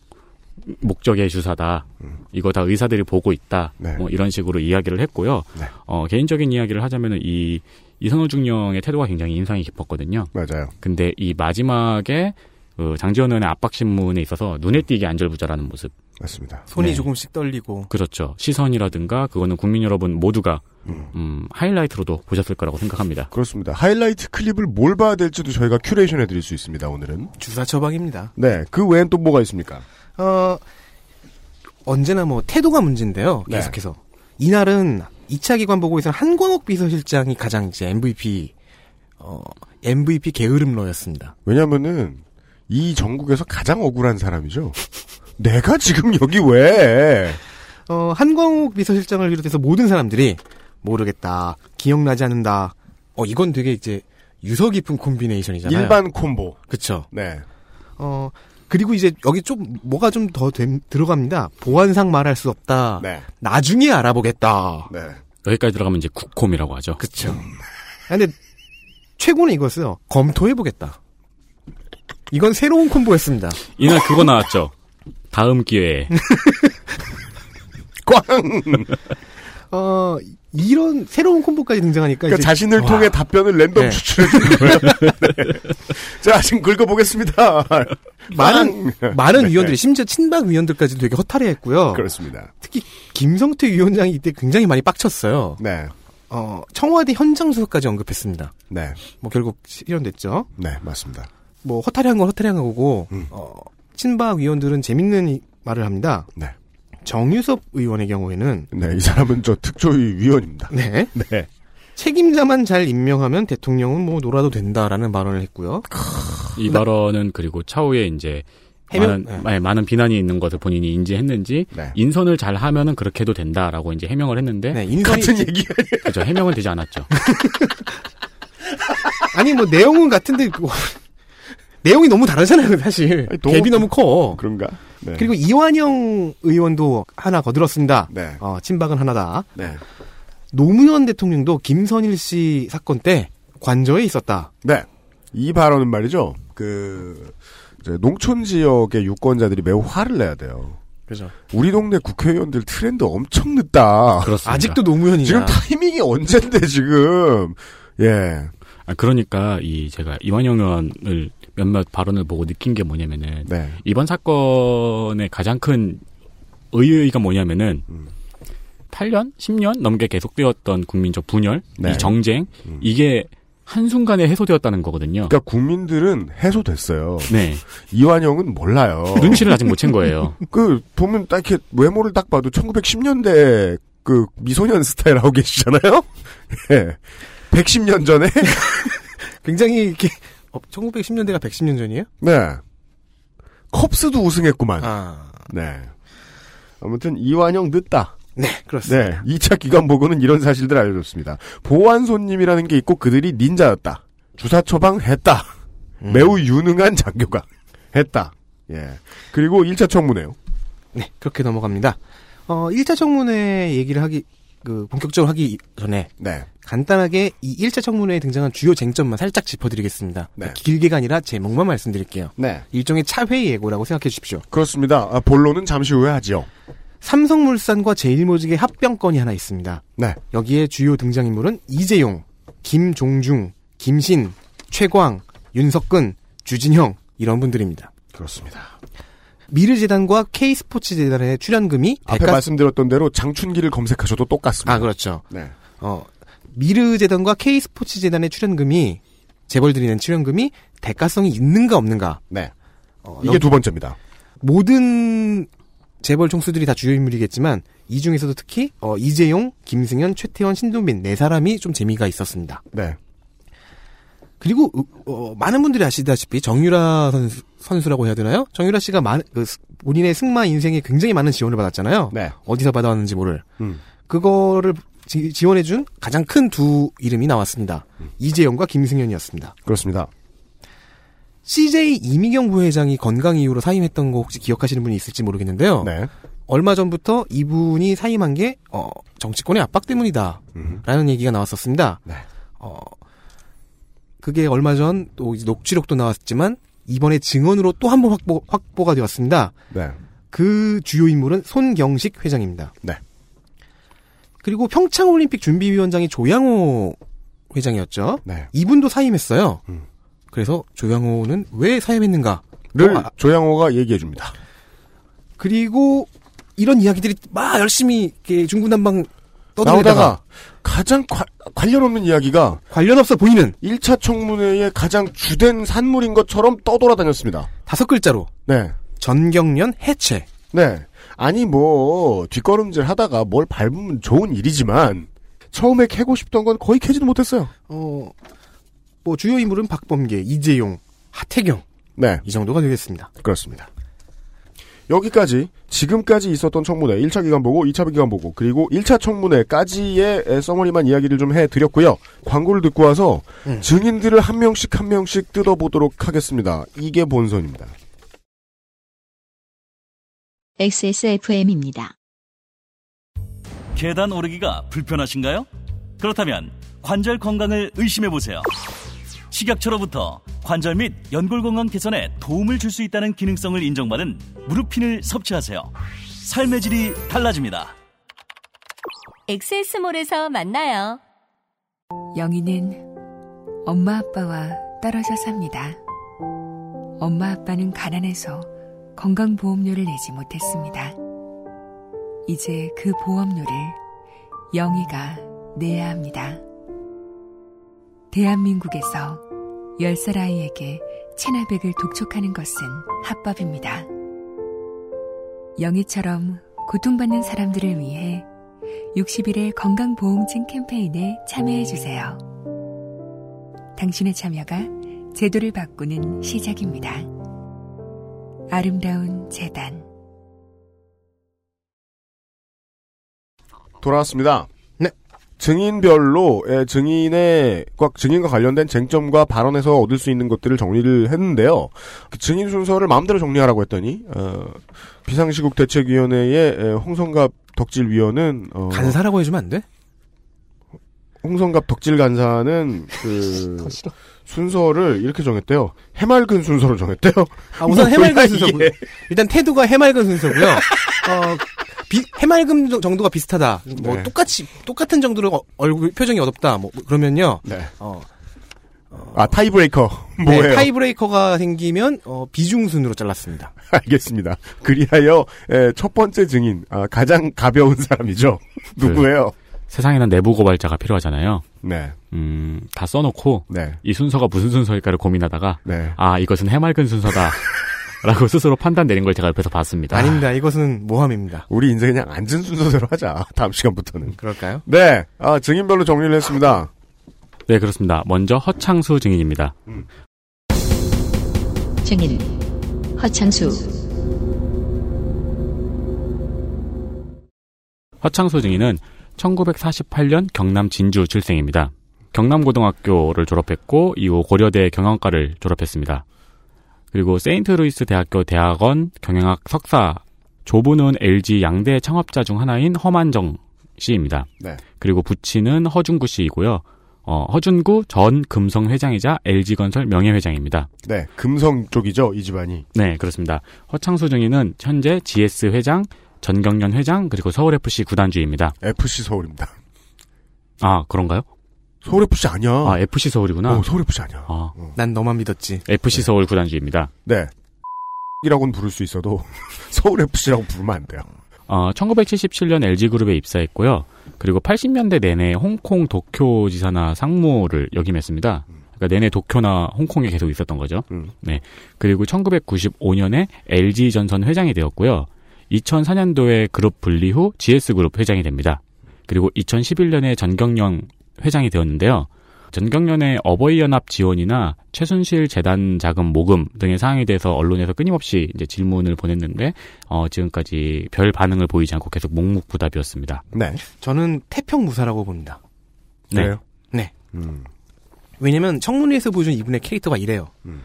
목적의 주사다. 이거 다 의사들이 보고 있다. 네. 뭐 이런 식으로 이야기를 했고요. 네. 어, 개인적인 이야기를 하자면은 이 이선우 중령의 태도가 굉장히 인상이 깊었거든요. 맞아요. 근데 이 마지막에 그 장제원 의원의 압박 신문에 있어서 눈에 띄게 안절부절하는 모습. 맞습니다. 손이 네. 조금씩 떨리고 그렇죠. 시선이라든가 그거는 국민 여러분 모두가 음, 하이라이트로도 보셨을 거라고 생각합니다. 그렇습니다. 하이라이트 클립을 뭘 봐야 될지도 저희가 큐레이션 해드릴 수 있습니다, 오늘은. 주사 처방입니다. 네, 그 외엔 또 뭐가 있습니까? 어, 언제나 뭐 태도가 문제인데요. 네. 계속해서. 이날은 2차 기관 보고에서 한광옥 비서실장이 가장 이제 MVP, 어, MVP 게으름러였습니다. 왜냐면은, 이 전국에서 가장 억울한 사람이죠. 내가 지금 여기 왜? 어, 한광옥 비서실장을 비롯해서 모든 사람들이 모르겠다, 기억나지 않는다. 어, 이건 되게 이제 유서 깊은 콤비네이션이잖아요. 일반 콤보. 그쵸. 네. 어, 그리고 이제 여기 좀 뭐가 좀 더 들어갑니다. 보안상 말할 수 없다. 네. 나중에 알아보겠다. 네. 여기까지 들어가면 이제 국콤이라고 하죠. 그쵸. 근데 최고는 이거였어요. 검토해보겠다. 이건 새로운 콤보였습니다. 이날 그거 나왔죠. 다음 기회에 꽝! 어, 이런 새로운 콤보까지 등장하니까 그러니까 자신을 와, 통해 답변을 랜덤 네. 추출해 주는 거예요. 네. 자, 지금 긁어 보겠습니다. 많은 빵! 많은 네. 위원들이 심지어 친박 위원들까지도 되게 허탈해했고요. 그렇습니다. 특히 김성태 위원장이 이때 굉장히 많이 빡쳤어요. 네. 어, 청와대 현장 수석까지 언급했습니다. 네. 뭐 결국 실현됐죠. 네, 맞습니다. 뭐 허탈한 건 허탈한 거고 음. 어, 친박 위원들은 재밌는 이- 말을 합니다. 네. 정유섭 의원의 경우에는 네, 이 사람은 저 특조위 위원입니다. 네 네. 책임자만 잘 임명하면 대통령은 뭐 놀아도 된다라는 발언을 했고요. 이 발언은 그리고 차후에 이제 해명- 많은, 네, 많은 비난이 있는 것을 본인이 인지했는지 네. 인선을 잘 하면은 그렇게 해도 된다라고 이제 해명을 했는데 네, 인선이 같은 얘기 그죠 해명은 되지 않았죠. 아니 뭐 내용은 같은데 뭐, 내용이 너무 다르잖아요 사실 아니, 너무- 갭이 너무 커. 그런가? 네. 그리고 이완영 의원도 하나 거들었습니다. 네. 어, 친박은 하나다. 네. 노무현 대통령도 김선일 씨 사건 때 관저에 있었다. 네. 이 발언은 말이죠. 그 이제 농촌 지역의 유권자들이 매우 화를 내야 돼요. 그죠. 우리 동네 국회의원들 트렌드 엄청 늦다. 그렇습니다. 아직도 노무현이냐. 지금 타이밍이 언젠데 지금. 예. 아, 그러니까 이 제가 이완영 의원을 몇몇 발언을 보고 느낀 게 뭐냐면은 네. 이번 사건의 가장 큰 의의가 뭐냐면은 음. 8년, 10년 넘게 계속되었던 국민적 분열, 네. 이 정쟁 음. 이게 한순간에 해소되었다는 거거든요. 그러니까 국민들은 해소됐어요. 네. 이완영은 몰라요. 눈치를 아직 못 챈 거예요. 그 보면 딱 이렇게 외모를 딱 봐도 1910년대 그 미소년 스타일 하고 계시잖아요. 예. 110년 전에 굉장히 이렇게 어, 1910년대가 110년 전이에요? 네. 컵스도 우승했구만. 아, 네. 아무튼 이완영 늦다. 네, 그렇습니다. 네. 2차 기관 보고는 이런 사실들 알려줬습니다. 보안 손님이라는 게 있고 그들이 닌자였다. 주사 처방했다. 음. 매우 유능한 장교가 했다. 예. 그리고 1차 청문회요. 네, 그렇게 넘어갑니다. 어, 1차 청문회 얘기를 하기, 그, 본격적으로 하기 전에 네. 간단하게 이 1차 청문회에 등장한 주요 쟁점만 살짝 짚어드리겠습니다. 네. 길게가 아니라 제목만 말씀드릴게요. 네. 일종의 차회 예고라고 생각해 주십시오. 그렇습니다. 아, 본론은 잠시 후에 하지요. 삼성물산과 제일모직의 합병건이 하나 있습니다. 네. 여기에 주요 등장인물은 이재용, 김종중, 김신, 최광, 윤석근, 주진형 이런 분들입니다. 그렇습니다. 미르재단과 K스포츠재단의 출연금이 앞에 대가 말씀드렸던 대로 장춘기를 검색하셔도 똑같습니다. 아 그렇죠. 네. 어 미르재단과 K스포츠재단의 출연금이 재벌들이 낸 출연금이 대가성이 있는가 없는가. 네. 어, 이게 두 번째입니다. 모든 재벌 총수들이 다 주요 인물이겠지만 이 중에서도 특히 어, 이재용, 김승현, 최태원, 신동빈 네 사람이 좀 재미가 있었습니다. 네. 그리고 어, 많은 분들이 아시다시피 정유라 선수, 선수라고 해야 되나요? 정유라 씨가 많, 그, 스- 본인의 승마 인생에 굉장히 많은 지원을 받았잖아요. 네. 어디서 받아왔는지 모를. 음. 그거를 지, 지원해준 가장 큰 두 이름이 나왔습니다. 이재용과 김승현이었습니다. 그렇습니다. CJ 이미경 부회장이 건강 이유로 사임했던 거 혹시 기억하시는 분이 있을지 모르겠는데요. 네. 얼마 전부터 이분이 사임한 게 어, 정치권의 압박 때문이다. 음. 라는 얘기가 나왔었습니다. 네. 어, 그게 얼마 전 또 녹취록도 나왔지만 이번에 증언으로 또 한 번 확보, 확보가 되었습니다. 네. 그 주요 인물은 손경식 회장입니다. 네. 그리고 평창올림픽 준비위원장이 조양호 회장이었죠. 네. 이분도 사임했어요. 음. 그래서 조양호는 왜 사임했는가? 를 어, 아, 조양호가 얘기해 줍니다. 그리고 이런 이야기들이 막 열심히 중구난방 떠들다가 가 가장 과- 관련 없는 이야기가 관련 없어 보이는 1차 청문회의 가장 주된 산물인 것처럼 떠돌아다녔습니다. 다섯 글자로 네. 전경련 해체. 네. 아니 뭐 뒷걸음질 하다가 뭘 밟으면 좋은 일이지만 처음에 캐고 싶던 건 거의 캐지도 못했어요. 어, 뭐 주요 인물은 박범계, 이재용, 하태경 네. 이 정도가 되겠습니다. 그렇습니다. 여기까지 지금까지 있었던 청문회 1차 기간 보고 2차 기간 보고 그리고 1차 청문회까지의 서머리만 이야기를 좀 해드렸고요. 광고를 듣고 와서 음. 증인들을 한 명씩 한 명씩 뜯어보도록 하겠습니다. 이게 본선입니다. XSFM입니다. 계단 오르기가 불편하신가요? 그렇다면 관절 건강을 의심해 보세요. 식약처로부터 관절 및 연골 건강 개선에 도움을 줄 수 있다는 기능성을 인정받은 무릎핀을 섭취하세요. 삶의 질이 달라집니다. 엑세스몰에서 만나요. 영희는 엄마 아빠와 떨어져 삽니다. 엄마 아빠는 가난해서 건강보험료를 내지 못했습니다. 이제 그 보험료를 영희가 내야 합니다. 대한민국에서 10살 아이에게 체나백을 독촉하는 것은 합법입니다. 영희처럼 고통받는 사람들을 위해 60일의 건강보험증 캠페인에 참여해주세요. 당신의 참여가 제도를 바꾸는 시작입니다. 아름다운 재단. 돌아왔습니다. 네. 증인별로 예, 증인의 꽉 증인과 관련된 쟁점과 발언에서 얻을 수 있는 것들을 정리를 했는데요. 그 증인 순서를 마음대로 정리하라고 했더니 어, 비상시국 대책위원회의 에, 홍성갑 덕질위원은 어, 간사라고 해주면 안 돼? 홍성갑 덕질 간사는 그 순서를 이렇게 정했대요. 해맑은 순서로 정했대요. 아, 우선 뭐야, 해맑은 순서. 이게. 일단 태도가 해맑은 순서고요. 어, 비- 해맑음 정- 정도가 비슷하다. 뭐 네. 똑같이 똑같은 정도로 어- 얼굴 표정이 어둡다. 뭐 그러면요. 네. 어, 아 타이브레이커 네, 뭐예요? 타이브레이커가 생기면 어, 비중순으로 잘랐습니다. 알겠습니다. 그리하여 에, 첫 번째 증인 아, 가장 가벼운 사람이죠. 누구예요? 세상에는 내부 고발자가 필요하잖아요. 네, 음, 다 써놓고 네, 이 순서가 무슨 순서일까를 고민하다가 네. 아 이것은 해맑은 순서다. 라고 스스로 판단 내린 걸 제가 옆에서 봤습니다. 아닙니다. 이것은 모함입니다. 우리 인생 그냥 앉은 순서대로 하자. 다음 시간부터는. 그럴까요? 네, 아, 증인별로 정리를 했습니다. 네 그렇습니다. 먼저 허창수 증인입니다. 증인 허창수 허창수 증인은 1948년 경남 진주 출생입니다. 경남고등학교를 졸업했고 이후 고려대 경영과를 졸업했습니다. 그리고 세인트루이스 대학교 대학원 경영학 석사 조부는 LG 양대 창업자 중 하나인 허만정 씨입니다. 네. 그리고 부친은 허준구 씨이고요. 어, 허준구 전 금성 회장이자 LG건설 명예회장입니다. 네, 금성 쪽이죠, 이 집안이. 네, 그렇습니다. 허창수 증인은 현재 GS 회장, 전경련 회장, 그리고 서울FC 구단주입니다. FC 서울입니다. 아, 그런가요? 서울 FC 아니야. 아, FC 서울이구나. 어, 서울 FC 아니야. 아, 난 너만 믿었지. FC 서울 구단주입니다. 네, 이라고는 부를 수 있어도 서울 FC라고 부르면 안 돼요. 어, 1977년 LG그룹에 입사했고요. 그리고 80년대 내내 홍콩 도쿄 지사나 상무를 역임했습니다. 그러니까 내내 도쿄나 홍콩에 계속 있었던 거죠. 음. 네. 그리고 1995년에 LG전선 회장이 되었고요. 2004년도에 그룹 분리 후 GS그룹 회장이 됩니다. 그리고 2011년에 전경련 회장이 되었는데요. 전경련의 어버이연합 지원이나 최순실 재단 자금 모금 등의 사항에 대해서 언론에서 끊임없이 이제 질문을 보냈는데 어, 지금까지 별 반응을 보이지 않고 계속 묵묵부답이었습니다. 네. 저는 태평무사라고 봅니다. 네. 그래요? 네. 음. 왜냐면 청문회에서 보여준 이분의 캐릭터가 이래요. 음.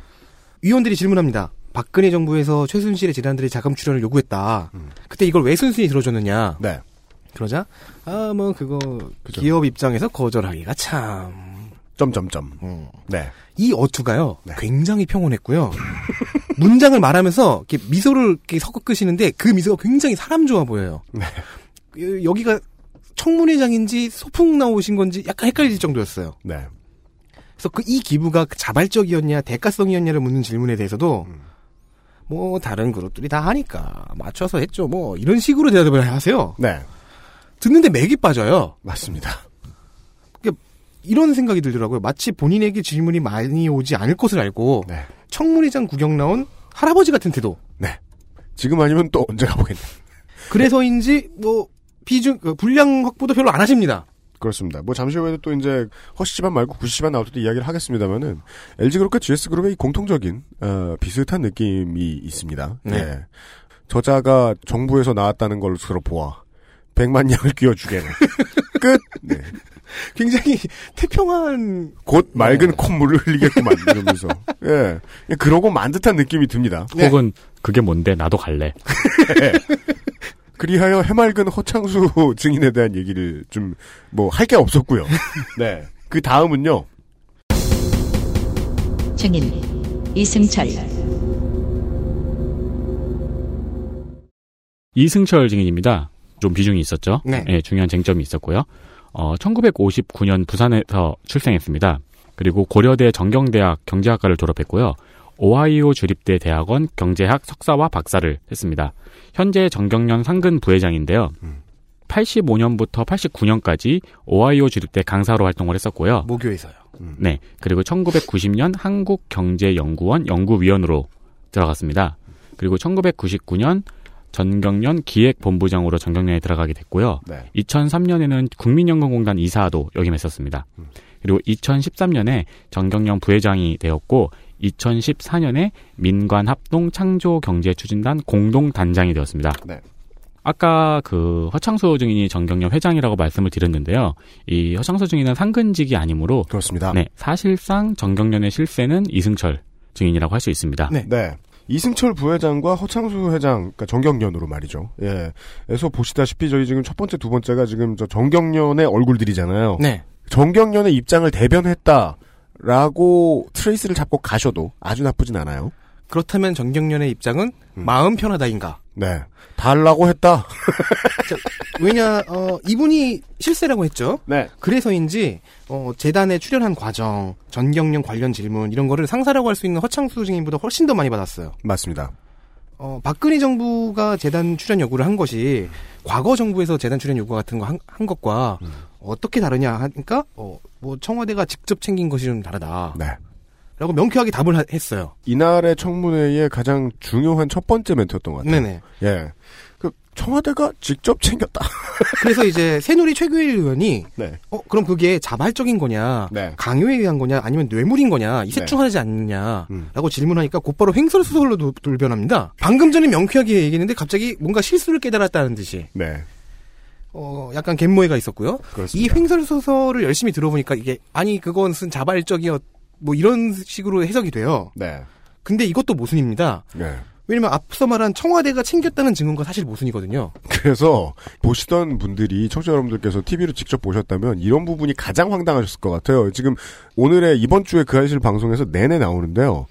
위원들이 질문합니다. 박근혜 정부에서 최순실의 재단들의 자금 출연을 요구했다. 음. 그때 이걸 왜 순순히 들어줬느냐. 네. 그러자 아 뭐 그거 그죠. 기업 입장에서 거절하기가 참. 점점점. 음. 네. 이 어투가요. 네. 굉장히 평온했고요. 문장을 말하면서 이렇게 미소를 이렇게 섞으시는데 그 미소가 굉장히 사람 좋아 보여요. 네. 여- 여기가 청문회장인지 소풍 나오신 건지 약간 헷갈릴 정도였어요. 네. 그래서 그 이 기부가 자발적이었냐 대가성이었냐를 묻는 질문에 대해서도 음. 뭐 다른 그룹들이 다 하니까 맞춰서 했죠. 뭐 이런 식으로 대답을 하세요. 네. 듣는데 맥이 빠져요. 맞습니다. 이런 생각이 들더라고요. 마치 본인에게 질문이 많이 오지 않을 것을 알고 네. 청문회장 구경 나온 할아버지 같은 태도. 지금 아니면 또 언제 가보겠네. 그래서인지 뭐 비중 그 분량 확보도 별로 안 하십니다. 그렇습니다. 뭐 잠시 후에도 또 이제 허씨 집안 말고 구씨 집안 나올 때도 이야기를 하겠습니다만은 LG그룹과 GS그룹의 이 공통적인 어, 비슷한 느낌이 있습니다. 네. 예. 저자가 정부에서 나왔다는 걸로 보아 100만 양을 끼워주게는 끝. 네. 굉장히 태평한 곧 맑은 네. 콧물을 흘리겠구만 이러면서 예 그냥 그러고 만 듯한 느낌이 듭니다. 네. 혹은 그게 뭔데 나도 갈래. 그리하여 해맑은 허창수 증인에 대한 얘기를 좀 뭐 할 게 없었고요. 네. 그 다음은요. 증인 이승철 이승철 증인입니다. 좀 비중이 있었죠. 네. 예, 중요한 쟁점이 있었고요. 어, 1959년 부산에서 출생했습니다. 그리고 고려대 정경대학 경제학과를 졸업했고요. 오하이오 주립대 대학원 경제학 석사와 박사를 했습니다. 현재 정경련 상근 부회장인데요. 85년부터 89년까지 오하이오 주립대 강사로 활동을 했었고요. 모교에서요. 네. 그리고 1990년 한국경제연구원 연구위원으로 들어갔습니다. 그리고 1999년 전경련 기획본부장으로 전경련에 들어가게 됐고요. 네. 2003년에는 국민연금공단 이사도 역임했었습니다. 그리고 2013년에 정경련 부회장이 되었고 2014년에 민관합동창조경제추진단 공동단장이 되었습니다. 네. 아까 그 허창수 증인이 정경련 회장이라고 말씀을 드렸는데요. 이 허창수 증인은 상근직이 아니므로 그렇습니다. 네, 사실상 정경련의 실세는 이승철 증인이라고 할 수 있습니다. 네. 네. 이승철 부회장과 허창수 회장, 그러니까 정경련으로 말이죠. 예. 에서 보시다시피 저희 지금 첫 번째, 두 번째가 지금 저 정경련의 얼굴들이잖아요. 네. 정경련의 입장을 대변했다라고 트레이스를 잡고 가셔도 아주 나쁘진 않아요. 그렇다면 정경련의 입장은 음. 마음 편하다인가? 네. 달라고 했다. 왜냐 어, 이분이 실세라고 했죠. 네. 그래서인지 어, 재단에 출연한 과정, 전경련 관련 질문 이런 거를 상사라고 할 수 있는 허창수 증인보다 훨씬 더 많이 받았어요. 맞습니다. 어, 박근혜 정부가 재단 출연 요구를 한 것이 과거 정부에서 재단 출연 요구 같은 거한 것과 음. 어떻게 다르냐 하니까 어, 뭐 청와대가 직접 챙긴 것이 좀 다르다. 네. 라고 명쾌하게 답을 하- 했어요. 이날의 청문회의 가장 중요한 첫 번째 멘트였던 것 같아요. 네네. 예. 그 청와대가 직접 챙겼다. 그래서 이제 새누리 최규일 의원이 네. 어 그럼 그게 자발적인 거냐, 네. 강요에 의한 거냐, 아니면 뇌물인 거냐, 이셋 네. 중 하나지 않느냐라고 음. 질문하니까 곧바로 횡설수설로 도- 돌변합니다. 방금 전에 명쾌하게 얘기했는데 갑자기 뭔가 실수를 깨달았다는 듯이 네. 어 약간 갯모해가 있었고요. 이 그렇습니다. 횡설수설을 열심히 들어보니까 이게 아니 그것은 자발적이었 뭐 이런 식으로 해석이 돼요. 네. 근데 이것도 모순입니다. 네. 왜냐면 앞서 말한 청와대가 챙겼다는 증언과 사실 모순이거든요. 그래서 보시던 분들이 청취자 여러분들께서 TV로 직접 보셨다면 이런 부분이 가장 황당하셨을 것 같아요. 지금 오늘의 이번 주에 그 아실 방송에서 내내 나오는데요.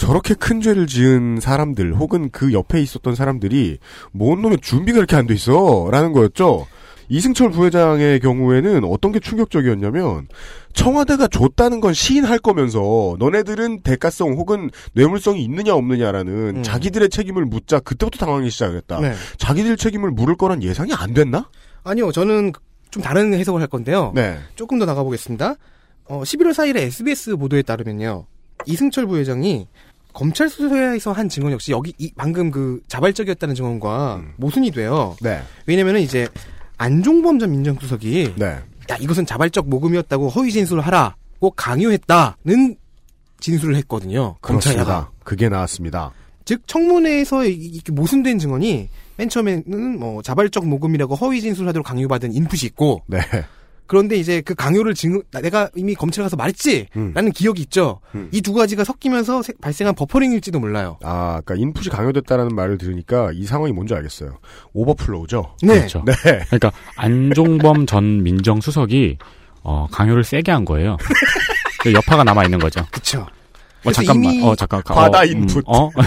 저렇게 큰 죄를 지은 사람들 혹은 그 옆에 있었던 사람들이 뭔 놈의 준비가 이렇게 안 돼 있어라는 거였죠. 이승철 부회장의 경우에는 어떤 게 충격적이었냐면 청와대가 줬다는 건 시인할 거면서 너네들은 대가성 혹은 뇌물성이 있느냐 없느냐라는 음. 자기들의 책임을 묻자 그때부터 당황하기 시작했다. 네. 자기들 책임을 물을 거란 예상이 안 됐나? 아니요, 저는 좀 다른 해석을 할 건데요. 네. 조금 더 나가보겠습니다. 어, 11월 4일에 SBS 보도에 따르면요. 이승철 부회장이 검찰 수사에서 한 증언 역시 여기 이- 방금 그 자발적이었다는 증언과 음. 모순이 돼요. 네. 왜냐면은 이제 안종범 전 민정수석이 네. 야 이것은 자발적 모금이었다고 허위 진술을 하라고 강요했다는 진술을 했거든요. 그렇습니다. 그게 나왔습니다. 즉 청문회에서 이- 이렇게 모순된 증언이 맨 처음에는 뭐 자발적 모금이라고 허위 진술하도록 강요받은 인풋이 있고 네. 그런데 이제 그 강요를 증 내가 이미 검찰 가서 말했지 음. 라는 기억이 있죠. 음. 이 두 가지가 섞이면서 세- 발생한 버퍼링일지도 몰라요. 아, 그러니까 인풋이 강요됐다라는 말을 들으니까 이 상황이 뭔지 알겠어요. 오버플로우죠. 네. 그렇죠. 네. 그러니까 안종범 전 민정수석이 어, 강요를 세게 한 거예요. 그 여파가 남아 있는 거죠. 그쵸. 어, 잠깐만. 어, 잠깐. 과다 어, 인풋. 어?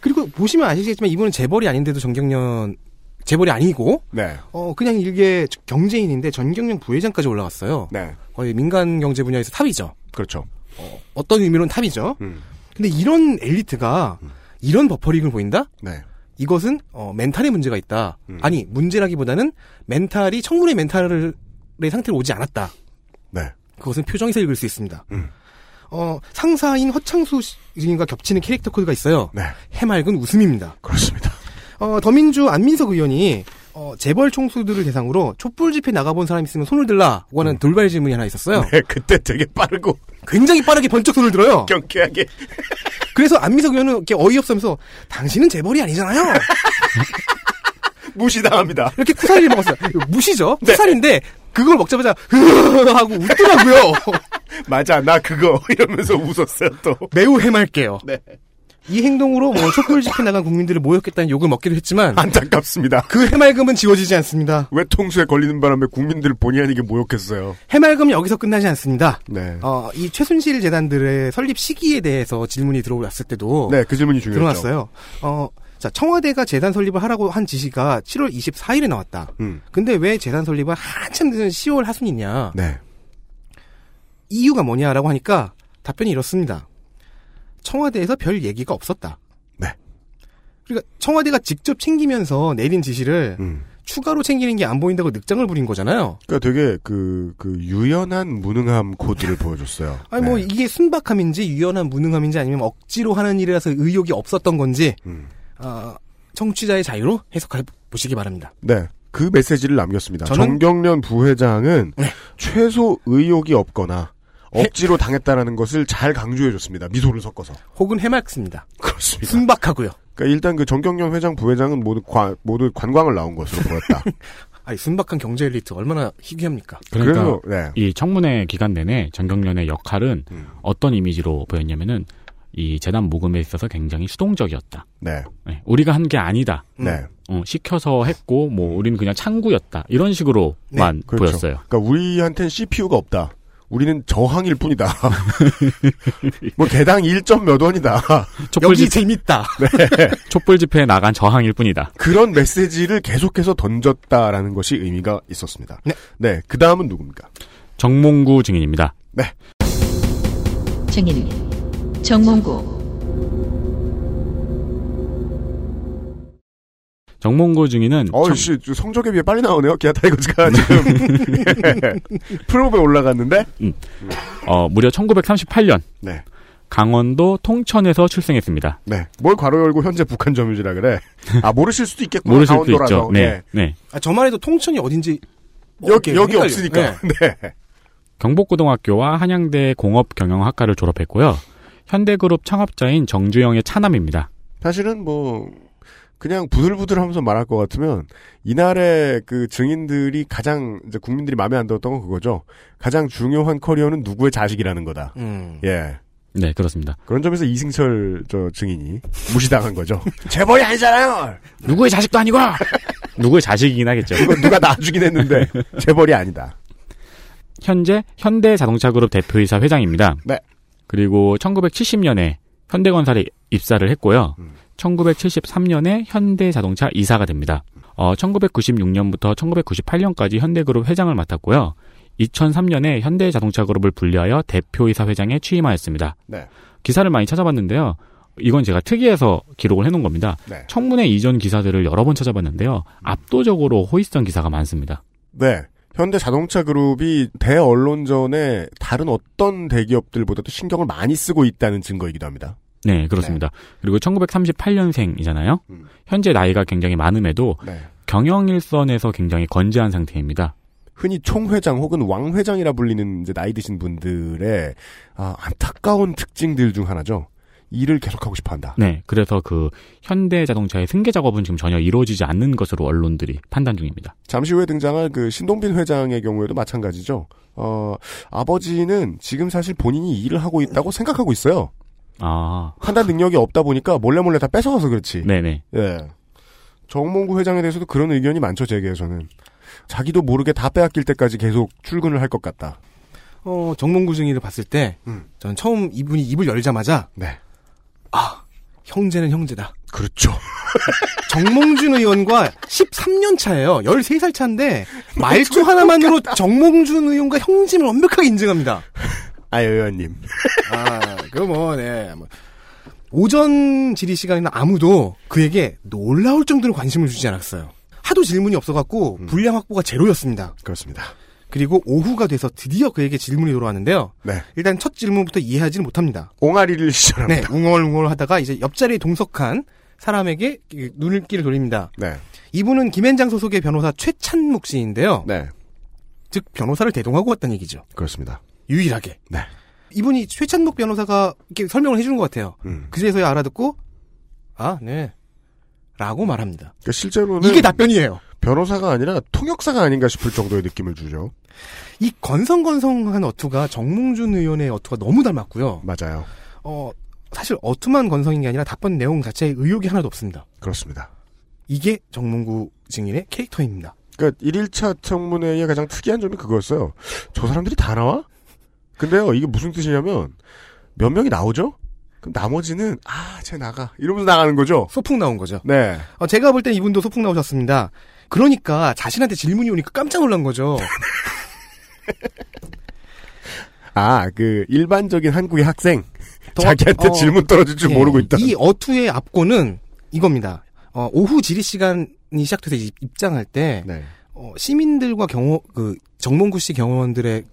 그리고 보시면 아시겠지만 이분은 재벌이 아닌데도 전경련 재벌이 아니고 네. 어 그냥 일개 경제인인데 전경련 부회장까지 올라갔어요. 네. 거의 민간 경제 분야에서 탑이죠. 그렇죠. 어떤 의미로는 탑이죠. 음. 근데 이런 엘리트가 이런 버퍼링을 보인다? 네. 이것은 어, 멘탈에 문제가 있다. 음. 아니 문제라기보다는 멘탈이 청문회 멘탈의 상태로 오지 않았다. 네. 그것은 표정에서 읽을 수 있습니다. 음. 어, 상사인 허창수 증인과 겹치는 캐릭터 코드가 있어요. 네. 해맑은 웃음입니다. 그렇습니다. 어, 더민주 안민석 의원이 어, 재벌 총수들을 대상으로 촛불 집회 나가본 사람 있으면 손을 들라고 하는 돌발 질문이 하나 있었어요. 네, 그때 되게 빠르고 굉장히 빠르게 번쩍 손을 들어요. 경쾌하게. 그래서 안민석 의원은 이렇게 어이없으면서 당신은 재벌이 아니잖아요. 무시당합니다. 이렇게 쿠사리를 먹었어요. 무시죠? 네. 쿠사리인데 그걸 먹자마자 흐 하고 웃더라고요. 맞아, 나 그거 이러면서 웃었어요 또. 매우 해맑게요. 네. 이 행동으로 뭐 촛불 집회 나간 국민들을 모욕했다는 욕을 먹기도 했지만 안타깝습니다. 그 해맑음은 지워지지 않습니다. 외통수에 걸리는 바람에 국민들 본의 아니게 모욕했어요. 해맑음은 여기서 끝나지 않습니다. 네. 어, 이 최순실 재단들의 설립 시기에 대해서 질문이 들어왔을 때도 네, 그 질문이 중요했죠. 들어왔어요. 어, 자, 청와대가 재단 설립을 하라고 한 지시가 7월 24일에 나왔다. 음. 근데 왜 재단 설립을 한참 늦은 10월 하순이냐? 네. 이유가 뭐냐라고 하니까 답변이 이렇습니다. 청와대에서 별 얘기가 없었다. 네. 그러니까 청와대가 직접 챙기면서 내린 지시를 음. 추가로 챙기는 게 안 보인다고 늑장을 부린 거잖아요. 그러니까 되게 그, 그 유연한 무능함 코드를 보여줬어요. 아니 뭐 네. 이게 순박함인지 유연한 무능함인지 아니면 억지로 하는 일이라서 의욕이 없었던 건지 음. 어, 청취자의 자유로 해석해 보시기 바랍니다. 네. 그 메시지를 남겼습니다. 저는- 정경련 부회장은 네. 최소 의욕이 없거나 억지로 당했다라는 것을 잘 강조해줬습니다. 미소를 섞어서. 혹은 해맑습니다. 그렇습니다. 순박하고요. 그러니까 일단 그 정경련 회장 부회장은 모두 관, 모두 관광을 나온 것으로 보였다. 아니 순박한 경제 엘리트 얼마나 희귀합니까? 그러니까 그래서 네. 이 청문회 기간 내내 전경련의 역할은 음. 어떤 이미지로 보였냐면은 이 재단 모금에 있어서 굉장히 수동적이었다. 네. 네, 우리가 한 게 아니다. 음. 네. 어, 시켜서 했고 뭐 우리는 그냥 창구였다. 이런 식으로만 그렇죠. 보였어요. 그러니까 우리한텐 CPU가 없다. 우리는 저항일 뿐이다. 뭐 개당 1점 몇 원이다. 촛불, 여기 집, 재밌다. 촛불 집회에 나간 저항일 뿐이다. 그런 메시지를 계속해서 던졌다라는 것이 의미가 있었습니다. 네. 그 다음은 누굽니까? 정몽구 증인입니다. 증인 정몽구 정몽구 증인은 청- 어이씨, 성적에 비해 빨리 나오네요. 기아 타이거즈가 지금. 프로브에 올라갔는데? 어, 무려 1938년 네. 강원도 통천에서 출생했습니다. 네. 뭘 괄호 열고 현재 북한 점유지라 그래. 아, 모르실 수도 있겠구나. 모르실 수도 강원도라서. 있죠. 네, 네. 아, 저만 해도 통천이 어딘지 여기, 여기. 없으니까. 네. 네. 경복고등학교와 한양대 공업경영학과를 졸업했고요. 현대그룹 창업자인 정주영의 차남입니다. 사실은 뭐, 그냥 부들부들 하면서 말할 것 같으면, 이날의 그 증인들이 가장, 이제 국민들이 마음에 안 들었던 건 그거죠. 가장 중요한 커리어는 누구의 자식이라는 거다. 음. 예. 네, 그렇습니다. 그런 점에서 이승철 저 증인이 무시당한 거죠. 재벌이 아니잖아요. 누구의 자식도 아니고 누구의 자식이긴 하겠죠. 누가, 누가 낳아주긴 했는데 재벌이 아니다. 현재 현대자동차그룹 대표이사 회장입니다. 네. 그리고 1970년에 현대건설에 입사를 했고요. 음. 1973년에 현대자동차 이사가 됩니다. 어, 1996년부터 1998년까지 현대그룹 회장을 맡았고요. 2003년에 현대자동차그룹을 분리하여 대표이사 회장에 취임하였습니다. 네. 기사를 많이 찾아봤는데요. 이건 제가 특이해서 기록을 해놓은 겁니다. 네. 청문회 이전 기사들을 여러 번 찾아봤는데요. 압도적으로 호의성 기사가 많습니다. 네. 현대 자동차 그룹이 대언론전에 다른 어떤 대기업들보다도 신경을 많이 쓰고 있다는 증거이기도 합니다. 네, 그렇습니다. 그리고 1938년생이잖아요. 음. 현재 나이가 굉장히 많음에도 네. 경영 일선에서 굉장히 건재한 상태입니다. 흔히 총회장 혹은 왕회장이라 불리는 이제 나이 드신 분들의 아, 안타까운 특징들 중 하나죠. 일을 계속하고 싶어 한다. 네, 그래서 그 현대 자동차의 승계 작업은 지금 전혀 이루어지지 않는 것으로 언론들이 판단 중입니다. 잠시 후에 등장할 그 신동빈 회장의 경우에도 마찬가지죠. 어, 아버지는 지금 사실 본인이 일을 하고 있다고 생각하고 있어요. 아, 판단 능력이 없다 보니까 몰래 몰래 다 뺏어가서 그렇지. 네네. 예. 정몽구 회장에 대해서도 그런 의견이 많죠, 제게에서는. 자기도 모르게 다 빼앗길 때까지 계속 출근을 할 것 같다. 어, 정몽구 증인을 봤을 때, 음. 전 처음 이분이 입을 열자마자, 네. 아, 형제는 형제다. 그렇죠. 정몽준 의원과 13년 차예요. 13살 차인데, 말투 하나만으로 정몽준 의원과 형짐을 완벽하게 인증합니다. 아, 의원님. 아, 그 뭐, 네. 뭐. 오전 질의 시간에는 아무도 그에게 놀라울 정도로 관심을 주지 않았어요. 하도 질문이 없어갖고 분량 확보가 제로였습니다. 그렇습니다. 그리고 오후가 돼서 드디어 그에게 질문이 돌아왔는데요. 네. 일단 첫 질문부터 이해하지는 못합니다. 옹알이를 네, 시전합니다. 웅얼웅얼 하다가 이제 옆자리에 동석한 사람에게 그 눈길을 돌립니다. 네. 이분은 김앤장 소속의 변호사 최찬묵 씨인데요. 네. 즉 변호사를 대동하고 왔다는 얘기죠. 그렇습니다. 유일하게. 네. 이분이 최찬묵 변호사가 이렇게 설명을 해주는 것 같아요. 음. 그제서야 알아듣고 아, 네. 라고 말합니다. 그러니까 실제로는 이게 답변이에요. 변호사가 아니라 통역사가 아닌가 싶을 정도의 느낌을 주죠. 이 건성건성한 어투가 정몽준 의원의 어투가 너무 닮았고요. 맞아요. 어, 사실 어투만 건성인 게 아니라 답변 내용 자체에 의욕이 하나도 없습니다. 그렇습니다. 이게 정몽구 증인의 캐릭터입니다. 그러니까 1일차 청문회의 가장 특이한 점이 그거였어요. 저 사람들이 다 나와? 근데요, 이게 무슨 뜻이냐면 몇 명이 나오죠? 그럼 나머지는 아, 쟤 나가. 이러면서 나가는 거죠. 소풍 나온 거죠. 네. 어, 제가 볼 땐 이분도 소풍 나오셨습니다. 그러니까 자신한테 질문이 오니까 깜짝 놀란 거죠. 아, 그 일반적인 한국의 학생 더- 자기한테 어, 질문 떨어질 줄 예, 모르고 있다. 이 어투의 앞고는 이겁니다. 어, 오후 질의 시간이 시작돼서 입- 입장할 때 네. 어, 시민들과 경호 그 정몽구 씨 경호원들의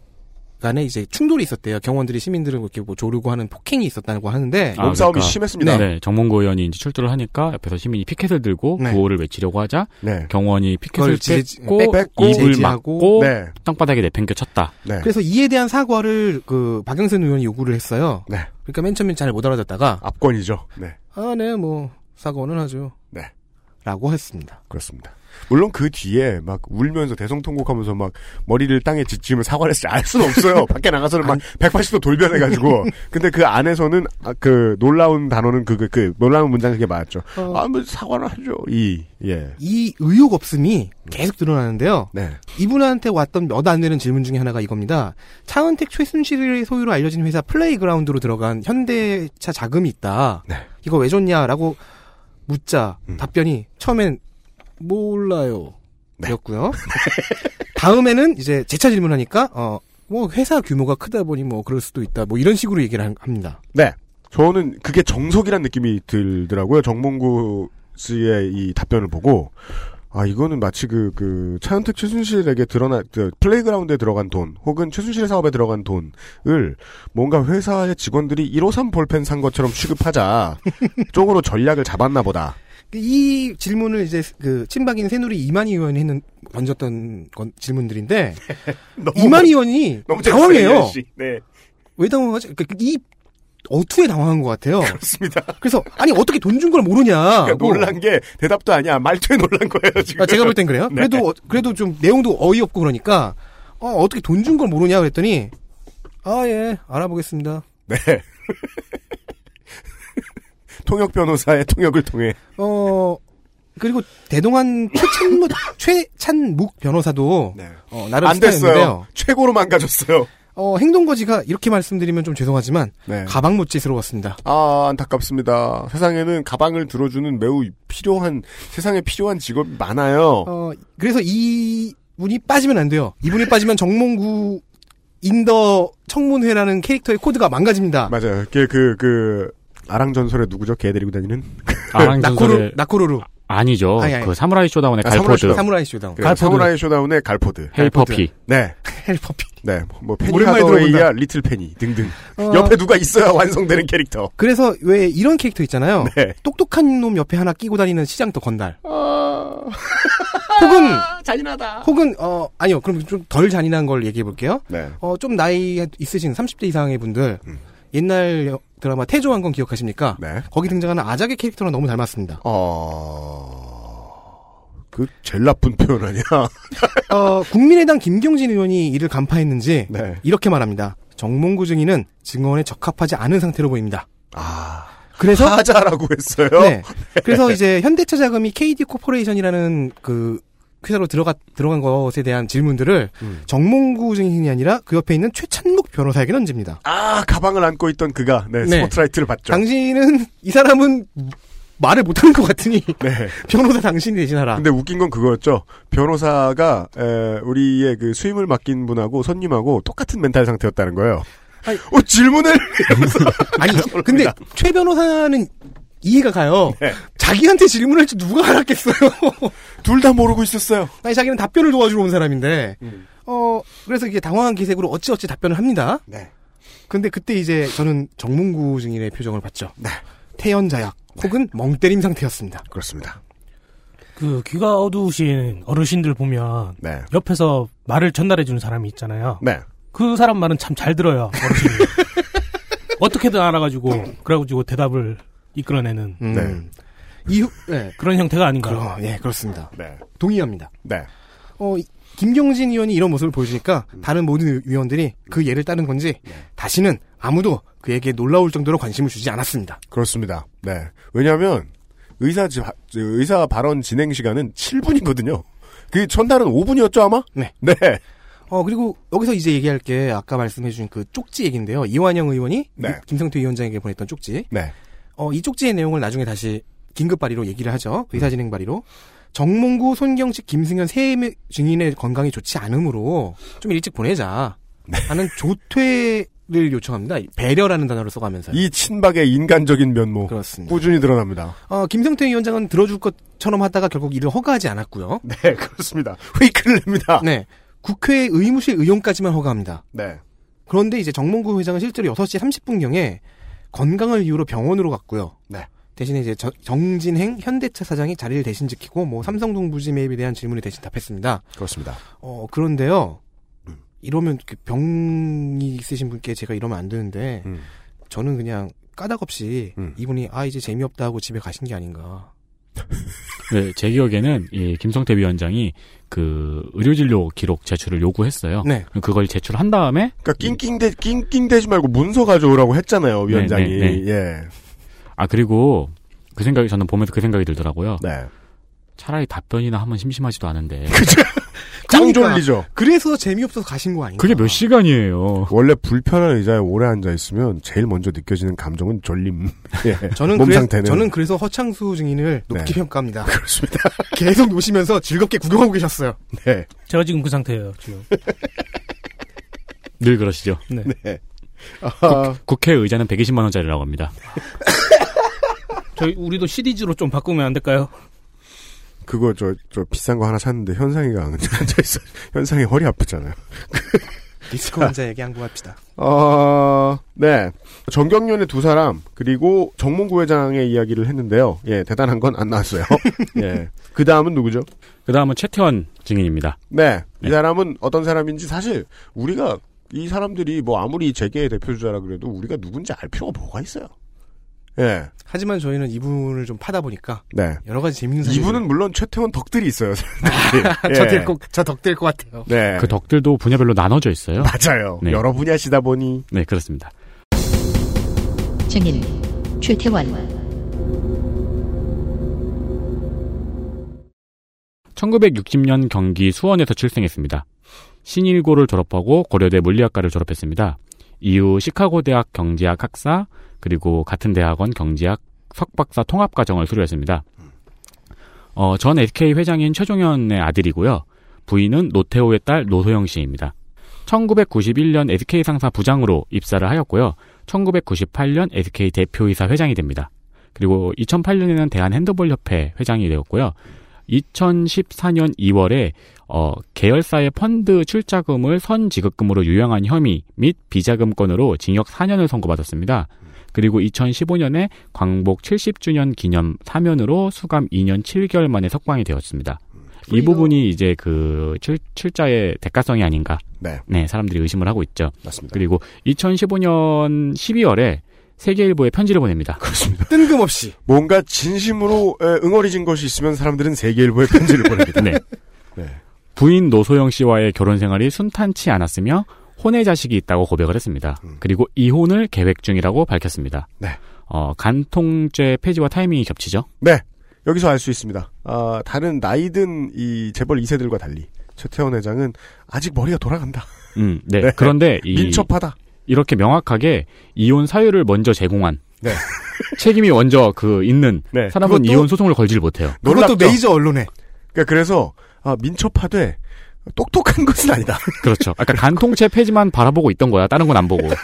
간에 이제 충돌이 있었대요. 경호원들이 시민들을 이렇게 뭐 조르고 하는 폭행이 있었다고 하는데 아, 몸싸움이 그러니까. 심했습니다. 네, 정몽구 의원이 이제 출두를 하니까 옆에서 시민이 피켓을 들고 네. 구호를 외치려고 하자 네. 경원이 피켓을 뺏고, 뺏- 뺏고, 입을 제지하고. 막고 네. 땅바닥에 내팽겨 쳤다. 네. 그래서 이에 대한 사과를 그 박영선 의원이 요구를 했어요. 네. 그러니까 맨 처음엔 잘 못 알아듣다가 압권이죠. 네. 아, 네, 뭐 사과는 하죠. 네. 라고 했습니다. 그렇습니다. 물론 그 뒤에 막 울면서 대성통곡하면서 막 머리를 땅에 짓지으면 사과를 했을 알 수는 없어요. 밖에 나가서는 막 180도 돌변해가지고. 근데 그 안에서는 아, 그 놀라운 단어는 그, 그, 그 놀라운 문장 그게 맞죠. 어. 아, 뭐 사과를 하죠. 이, 예. 이 의욕 없음이 계속 드러나는데요. 네. 이분한테 왔던 몇 안 되는 질문 중에 하나가 이겁니다. 차은택 최순실의 소유로 알려진 회사 플레이그라운드로 들어간 현대차 자금이 있다. 네. 이거 왜 줬냐라고 묻자 음. 답변이 처음엔 몰라요. 네. 였고요. 다음에는 이제 재차 질문하니까 어 뭐 회사 규모가 크다 보니 뭐 그럴 수도 있다. 뭐 이런 식으로 얘기를 한- 합니다. 네. 저는 그게 정석이란 느낌이 들더라고요. 정몽구 씨의 이 답변을 보고. 아, 이거는 마치 그, 그, 차은택 최순실에게 드러나, 그, 플레이그라운드에 들어간 돈, 혹은 최순실의 사업에 들어간 돈을 뭔가 회사의 직원들이 153 볼펜 산 것처럼 취급하자, 쪽으로 전략을 잡았나 보다. 이 질문을 이제 그 친박인 새누리 이만희 의원이 했는 던졌던 건 질문들인데 이만희 의원이 당황해요. 네. 왜 당황하지? 그이 어투에 당황한 것 같아요. 그렇습니다. 그래서 아니 어떻게 돈 준 걸 모르냐? 그러니까 놀란 게 대답도 아니야. 말투에 놀란 거예요, 지금. 아, 제가 볼 땐 그래요. 네. 그래도 어- 그래도 좀 내용도 어이없고 그러니까 어, 어떻게 돈 준 걸 모르냐 그랬더니 아 예 알아보겠습니다. 네. 통역 변호사의 통역을 통해. 어 그리고 대동한 최찬묵 최찬묵 변호사도 네. 어, 나름 안 됐어요. 최고로 망가졌어요. 어, 행동거지가 이렇게 말씀드리면 좀 죄송하지만 네. 가방 모찌스러웠습니다. 아, 안타깝습니다. 세상에는 가방을 들어주는 매우 필요한, 세상에 필요한 직업이 많아요. 어, 그래서 이 분이 빠지면 안 돼요. 이분이 빠지면 정몽구 in the 청문회라는 캐릭터의 코드가 망가집니다. 맞아요. 그, 그, 그, 아랑전설에 누구죠? 개 데리고 다니는? 아랑 나코루, 전설의 나코루루. 아니죠. 아니, 아니. 그 사무라이 쇼다운의 아, 갈포드, 사무라이 쇼다운. 그 사무라이 쇼다운의 갈포드. 헬퍼피. 네. 헬퍼피. 네. 뭐, 페니 오랜만에 하더웨이야, 들어본다. 리틀 페니 등등. 어, 옆에 누가 있어야 완성되는 캐릭터. 그래서 왜 이런 캐릭터 있잖아요. 네. 똑똑한 놈 옆에 하나 끼고 다니는 시장터 건달. 혹은 잔인하다. 혹은 어 아니요. 그럼 좀 덜 잔인한 걸 얘기해 볼게요. 네. 어 좀 나이 있으신 30대 이상의 분들 음. 옛날 여- 드라마 태조 왕건 기억하십니까? 네. 거기 등장하는 아자개 캐릭터랑 너무 닮았습니다. 어, 그, 제일 나쁜 표현 아니야? 어, 국민의당 김경진 의원이 이를 간파했는지 네. 이렇게 말합니다. 정몽구 증인은 증언에 적합하지 않은 상태로 보입니다. 아. 그래서 하자라고 했어요? 네. 그래서 이제 현대차 자금이 KD 코퍼레이션이라는 그 회사로 들어가 들어간 것에 대한 질문들을 음. 정몽구 증인이 아니라 그 옆에 있는 최찬묵 변호사에게 던집니다. 아, 가방을 안고 있던 그가, 네, 네. 스포트라이트를 받죠. 당신은 이 사람은 말을 못하는 것 같으니 네. 변호사 당신이 대신하라. 근데 웃긴 건 그거였죠. 변호사가, 에, 우리의 그 수임을 맡긴 분하고 손님하고 똑같은 멘탈 상태였다는 거예요. 아니, 어, 질문을! 아니 근데 최 변호사는 이해가 가요. 네. 자기한테 질문할 줄 누가 알았겠어요. 둘 다 모르고 있었어요. 아니 자기는 답변을 도와주러 온 사람인데 음. 어 그래서 이게 당황한 기색으로 어찌어찌 답변을 합니다. 네. 근데 그때 이제 저는 정문구 증인의 표정을 봤죠. 네. 태연자약 혹은 멍때림 상태였습니다. 그렇습니다. 그 귀가 어두우신 어르신들 보면 네. 옆에서 말을 전달해 주는 사람이 있잖아요. 네. 그 사람 말은 참 잘 들어요. 어르신이. 어떻게든 알아가지고 그래가지고 대답을 이끌어내는 음. 네. 이후 네. 그런 형태가 아닌가요? 그럼 예 그렇습니다. 네. 동의합니다. 네. 어 이- 김경진 의원이 이런 모습을 보여주니까 음. 다른 모든 의원들이 그 예를 따른 건지 네. 다시는 아무도 그에게 놀라울 정도로 관심을 주지 않았습니다. 그렇습니다. 네. 왜냐하면 의사 지- 의사 발언 진행 시간은 7분이거든요. 그 전날은 5분이었죠 아마? 네. 네. 어 그리고 여기서 이제 얘기할 게 아까 말씀해주신 그 쪽지 얘기인데요. 이완영 의원이 네. 김성태 위원장에게 보냈던 쪽지. 네. 어, 이 쪽지의 내용을 나중에 다시 긴급 발의로 얘기를 하죠. 의사진행 발의로. 정몽구, 손경식, 김승현 세명 증인의 건강이 좋지 않으므로 좀 일찍 보내자. 하는 조퇴를 요청합니다. 배려라는 단어를 써가면서. 이 친박의 인간적인 면모 그렇습니다. 꾸준히 드러납니다. 어, 김성태 위원장은 들어줄 것처럼 하다가 결국 이를 허가하지 않았고요. 네, 그렇습니다. 페이크를 냅니다. 네. 국회 의무실 의용까지만 허가합니다. 네. 그런데 이제 정몽구 회장은 실제로 6시 30분경에 건강을 이유로 병원으로 갔고요. 네. 대신에 이제 저- 정진행 현대차 사장이 자리를 대신 지키고 뭐 삼성동 부지 매입에 대한 질문에 대신 답했습니다. 그렇습니다. 어 그런데요. 음. 이러면 그 병이 있으신 분께 제가 이러면 안 되는데 음. 저는 그냥 까닭없이 음. 이분이 아 이제 재미없다 하고 집에 가신 게 아닌가. 네, 제 기억에는 이 김성태 위원장이 그 의료진료 기록 제출을 요구했어요. 네. 그걸 제출한 다음에 그러니까 낑낑대 낑낑대지 말고 문서 가져오라고 했잖아요 위원장이. 네, 네, 예. 아 그리고 그 생각이 저는 보면서 그 생각이 들더라고요. 네. 차라리 답변이나 하면 심심하지도 않은데 짱 그러니까. 졸리죠. 그래서 재미없어서 가신 거 아닌가. 그게 몇 시간이에요. 원래 불편한 의자에 오래 앉아 있으면 제일 먼저 느껴지는 감정은 졸림. 예. 저는 몸 그래, 상태는 저는 그래서 허창수 증인을 높게 네. 평가합니다. 그렇습니다. 계속 노시면서 즐겁게 구경하고 계셨어요. 네. 제가 지금 그 상태예요. 지금. 늘 그러시죠. 네. 네. 아, 국회 의자는 120만 원짜리라고 합니다. 저희 우리도 시리즈로 좀 바꾸면 안 될까요? 그거 저 저 비싼 거 하나 샀는데 현상이가 앉아 있어. 현상이 허리 아프잖아요. 리스크 환자에게 양보합시다. 어, 네. 정경련의 두 사람, 그리고 정몽구 회장의 이야기를 했는데요. 예, 대단한 건 안 나왔어요. 예. 그 다음은 누구죠? 그 다음은 최태원 증인입니다. 네. 이 네. 사람은 어떤 사람인지 사실 우리가 이 사람들이 뭐 아무리 재계의 대표주자라 그래도 우리가 누군지 알 필요가 뭐가 있어요. 예. 하지만 저희는 이분을 좀 파다 보니까 네. 여러 가지 재밌는 사실 이분은 물론 최태원 덕들이 있어요. 예. 저될거저덕될 것 같아요. 네. 그 덕들도 분야별로 나눠져 있어요. 맞아요. 네. 여러 분야시다 보니. 네, 그렇습니다. 증인 최태원 1960년 경기 수원에서 출생했습니다. 신일고를 졸업하고 고려대 물리학과를 졸업했습니다. 이후 시카고 대학 경제학 학사 그리고 같은 대학원 경제학 석박사 통합 과정을 수료했습니다. 어, 전 SK 회장인 최종현의 아들이고요. 부인은 노태우의 딸 노소영 씨입니다. 1991년 SK 상사 부장으로 입사를 하였고요. 1998년 SK 대표이사 회장이 됩니다. 그리고 2008년에는 대한 핸드볼 협회 회장이 되었고요. 2014년 2월에 어, 계열사의 펀드 출자금을 선지급금으로 유용한 혐의 및 비자금건으로 징역 4년을 선고받았습니다. 그리고 2015년에 광복 70주년 기념 사면으로 수감 2년 7개월 만에 석방이 되었습니다. 이 부분이 이제 그 출, 출자의 대가성이 아닌가. 네. 사람들이 의심을 하고 있죠. 맞습니다. 그리고 2015년 12월에 세계일보에 편지를 보냅니다. 그렇습니다. 뜬금없이. 뭔가 진심으로 에, 응어리진 것이 있으면 사람들은 세계일보에 편지를 보냅니다. 네. 네. 부인 노소영 씨와의 결혼 생활이 순탄치 않았으며 혼외 자식이 있다고 고백을 했습니다. 그리고 이혼을 계획 중이라고 밝혔습니다. 네. 어, 간통죄 폐지와 타이밍이 겹치죠. 네. 여기서 알 수 있습니다. 아, 다른 나이든 이 재벌 2세들과 달리 최태원 회장은 아직 머리가 돌아간다. 음, 네. 네. 그런데 이 민첩하다. 이렇게 명확하게 이혼 사유를 먼저 제공한 네. 책임이 먼저 그 있는 네. 사람은 이혼 소송을 걸질 못해요. 그것도 메이저 언론에. 그러니까 그래서 아, 민첩하되 똑똑한 것은 아니다. 그렇죠. 아까 간통죄 폐지만 바라보고 있던 거야. 다른 건 안 보고.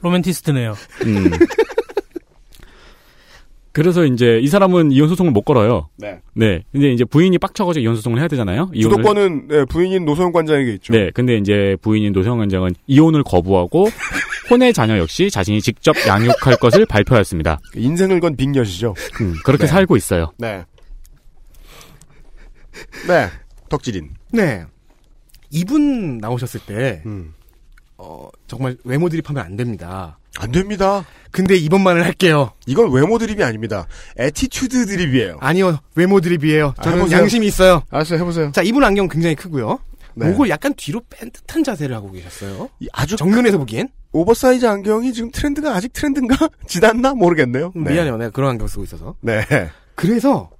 로맨티스트네요. 음. 그래서 이제 이 사람은 이혼 소송을 못 걸어요. 네. 네. 근데 이제 부인이 빡쳐가지고 이혼 소송을 해야 되잖아요. 주도권은 네, 부인인 노소영 관장에게 있죠. 네. 근데 이제 부인인 노성 원장은 이혼을 거부하고 혼의 자녀 역시 자신이 직접 양육할 것을 발표하였습니다. 인생을 건 빅녀시죠. 음, 그렇게 네. 살고 있어요. 네. 네. 덕질인. 네. 이분 나오셨을 때, 음. 어, 정말 외모 드립하면 안 됩니다. 안 됩니다. 근데 이번만을 할게요. 이건 외모 드립이 아닙니다. attitude 드립이에요. 아니요, 외모 드립이에요. 아, 저는 해보세요. 양심이 있어요. 알았어요. 해보세요. 자, 이분 안경 굉장히 크고요. 네. 목을 약간 뒤로 뺀 듯한 자세를 하고 계셨어요. 이 아주 정면에서 보기엔 오버사이즈 안경이 지금 트렌드가 아직 트렌드인가? 지났나? 모르겠네요. 네. 미안해요. 내가 그런 안경 쓰고 있어서. 네. 그래서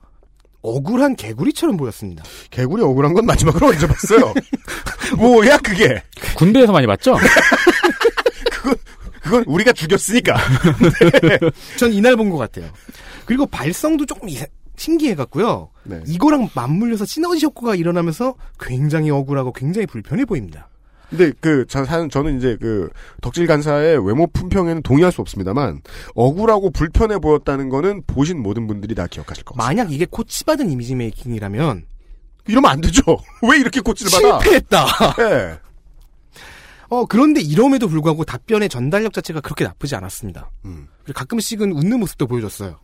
억울한 개구리처럼 보였습니다. 개구리 억울한 건 마지막으로 언제 봤어요? 뭐야 그게? 군대에서 많이 봤죠? 그건 우리가 죽였으니까. 전 이날 본 것 같아요. 그리고 발성도 조금 이상- 신기해갖고요. 네. 이거랑 맞물려서 시너지 효과가 일어나면서 굉장히 억울하고 굉장히 불편해 보입니다. 근데 그 저- 저는 이제 그 덕질 간사의 외모 품평에는 동의할 수 없습니다만 억울하고 불편해 보였다는 거는 보신 모든 분들이 다 기억하실 겁니다. 만약 이게 코치받은 이미지 메이킹이라면 이러면 안 되죠. 왜 이렇게 코치를 받아? 실패했다. 네. 어 그런데 이럼에도 불구하고 답변의 전달력 자체가 그렇게 나쁘지 않았습니다. 음. 그리고 가끔씩은 웃는 모습도 보여줬어요.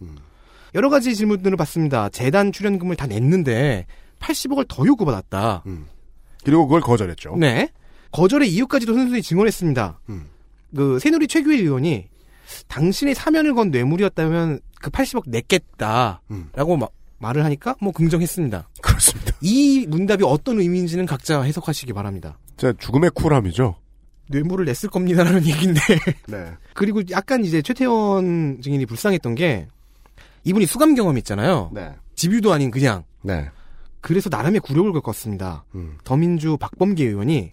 여러 가지 질문들을 받습니다. 재단 출연금을 다 냈는데 80억을 더 요구받았다. 음. 그리고 그걸 거절했죠. 네. 거절의 이유까지도 순순히 증언했습니다. 음. 그 새누리 최규일 의원이 당신이 사면을 건 뇌물이었다면 그 80억 냈겠다라고 음. 마- 말을 하니까 뭐 긍정했습니다. 그렇습니다. 이 문답이 어떤 의미인지는 각자 해석하시기 바랍니다. 제 죽음의 쿨함이죠. 뇌물을 냈을 겁니다라는 얘기인데 네. 그리고 약간 이제 최태원 증인이 불쌍했던 게 이분이 수감 경험이 있잖아요. 네. 집유도 아닌 그냥 네. 그래서 나름의 굴욕을 겪었습니다. 음. 더민주 박범계 의원이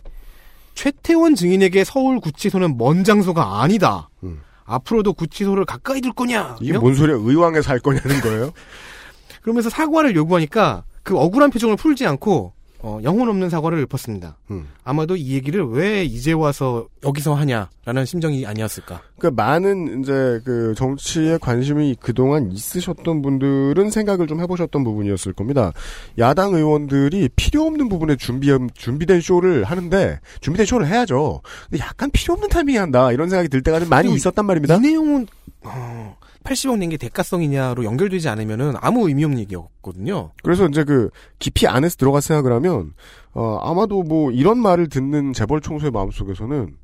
최태원 증인에게 서울 구치소는 먼 장소가 아니다. 음. 앞으로도 구치소를 가까이 둘 거냐? 이게 뭔 소리야? 의왕에 살 거냐는 거예요? 그러면서 사과를 요구하니까 그 억울한 표정을 풀지 않고 어, 영혼 없는 사과를 읊었습니다. 음. 아마도 이 얘기를 왜 이제 와서 여기서 하냐라는 심정이 아니었을까. 그 많은 이제 그 정치에 관심이 그동안 있으셨던 분들은 생각을 좀 해보셨던 부분이었을 겁니다. 야당 의원들이 필요 없는 부분에 준비 준비된 쇼를 하는데 준비된 쇼를 해야죠. 근데 약간 필요 없는 타이밍에 한다 이런 생각이 들 때가 좀 많이 있었단 말입니다. 이 내용은 어, 80억 낸 게 대가성이냐로 연결되지 않으면은 아무 의미 없는 얘기였거든요. 그래서 이제 그 깊이 안에서 들어가 생각을 하면 어 아마도 뭐 이런 말을 듣는 재벌 총수의 마음속에서는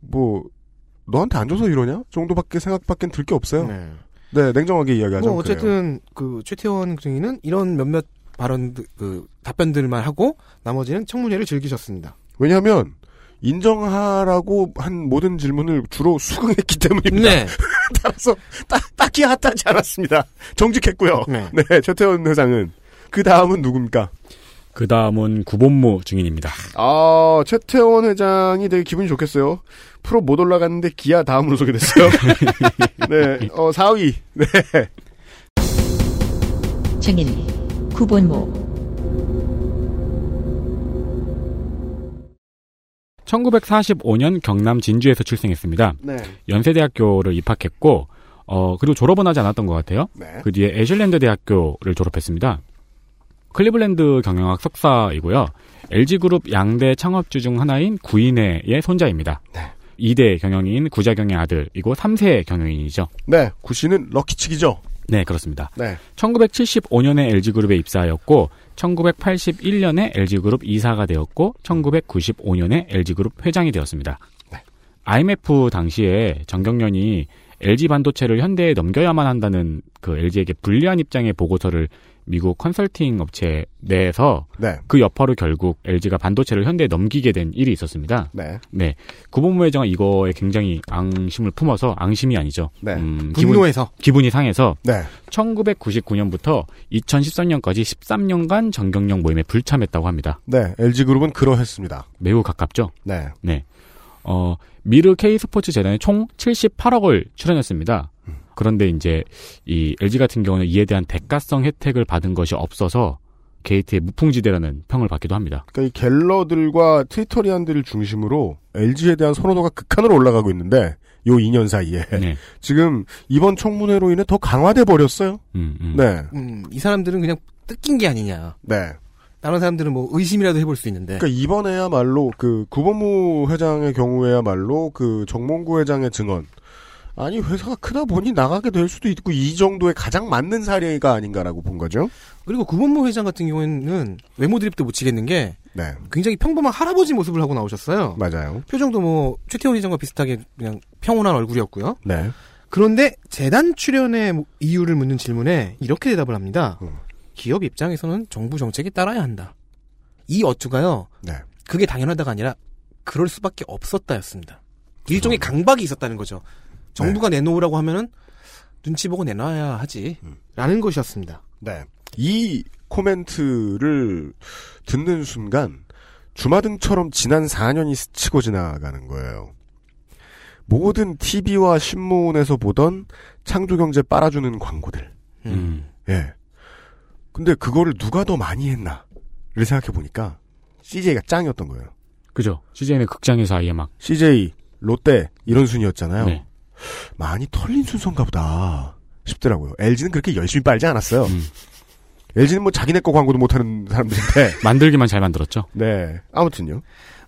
뭐 너한테 안 줘서 이러냐 정도밖에 생각밖에 들 게 없어요. 네. 네. 냉정하게 이야기하자면 뭐 그래요. 어쨌든 그 최태원 증인은 이런 몇몇 발언 그 답변들만 하고 나머지는 청문회를 즐기셨습니다. 왜냐하면 인정하라고 한 모든 질문을 주로 수긍했기 때문입니다. 네. 따라서 딱, 딱히 핫하지 않았습니다. 정직했고요. 네. 네, 최태원 회장은 그 다음은 누굽니까? 그 다음은 구본무 증인입니다. 아, 최태원 회장이 되게 기분이 좋겠어요. 프로 못 올라갔는데 기아 다음으로 소개됐어요. 네, 어, 4위. 네. 증인 구본모 1945년 경남 진주에서 출생했습니다. 네. 연세대학교를 입학했고, 어, 그리고 졸업은 하지 않았던 것 같아요. 네. 그 뒤에 애슐랜드 대학교를 졸업했습니다. 클리블랜드 경영학 석사이고요. LG그룹 양대 창업주 중 하나인 구인회의 손자입니다. 네. 2대 경영인 구자경의 아들이고 3세 경영인이죠. 네, 구씨는 럭키치기죠. 네, 그렇습니다. 네. 1975년에 LG그룹에 입사하였고 1981년에 LG그룹 이사가 되었고 1995년에 LG그룹 회장이 되었습니다. IMF 당시에 정경련이 LG 반도체를 현대에 넘겨야만 한다는 그 LG에게 불리한 입장의 보고서를 미국 컨설팅 업체 내에서 네. 그 여파로 결국 LG가 반도체를 현대에 넘기게 된 일이 있었습니다. 네. 네. 구본무 회장은 이거에 굉장히 앙심을 품어서 앙심이 아니죠. 네. 음, 분노해서. 기분, 이 상해서 네. 1999년부터 2013년까지 13년간 정경련 모임에 불참했다고 합니다. 네, LG그룹은 그러했습니다. 매우 가깝죠. 네. 네. 어, 미르 K스포츠 재단에 총 78억을 출연했습니다. 그런데 이제 이 LG 같은 경우는 이에 대한 대가성 혜택을 받은 것이 없어서 게이트의 무풍지대라는 평을 받기도 합니다. 그러니까 이 갤러들과 트위터리안들을 중심으로 LG에 대한 선호도가 극한으로 올라가고 있는데 요 2년 사이에 네. 지금 이번 청문회로 인해 더 강화돼 버렸어요. 음, 음. 네. 음, 이 사람들은 그냥 뜯긴 게 아니냐. 네. 다른 사람들은 뭐 의심이라도 해볼 수 있는데. 그러니까 이번에야말로 그 구본무 회장의 경우에야말로 그 정몽구 회장의 증언 아니 회사가 크다 보니 나가게 될 수도 있고 이 정도의 가장 맞는 사례가 아닌가라고 본 거죠. 그리고 구본모 회장 같은 경우에는 외모 드립도 못 치겠는 게 네. 굉장히 평범한 할아버지 모습을 하고 나오셨어요. 맞아요. 표정도 뭐 최태원 회장과 비슷하게 그냥 평온한 얼굴이었고요. 네. 그런데 재단 출연의 이유를 묻는 질문에 이렇게 대답을 합니다. 음. 기업 입장에서는 정부 정책에 따라야 한다. 이 어투가요. 네. 그게 당연하다가 아니라 그럴 수밖에 없었다였습니다. 일종의 강박이 있었다는 거죠. 정부가 내놓으라고 하면은 눈치 보고 내놔야 하지. 라는 것이었습니다. 네. 이 코멘트를 듣는 순간 주마등처럼 지난 4년이 스치고 지나가는 거예요. 모든 TV와 신문에서 보던 창조경제 빨아주는 광고들. 음. 예. 근데 그거를 누가 더 많이 했나를 생각해 보니까 CJ가 짱이었던 거예요. 그죠. CJ는 극장에서 아예 막. CJ, 롯데 이런 순이었잖아요. 네. 많이 털린 순서인가 보다 싶더라고요. LG는 그렇게 열심히 빨지 않았어요. 음. LG는 뭐 자기네 거 광고도 못하는 사람들인데. 만들기만 잘 만들었죠. 네. 아무튼요.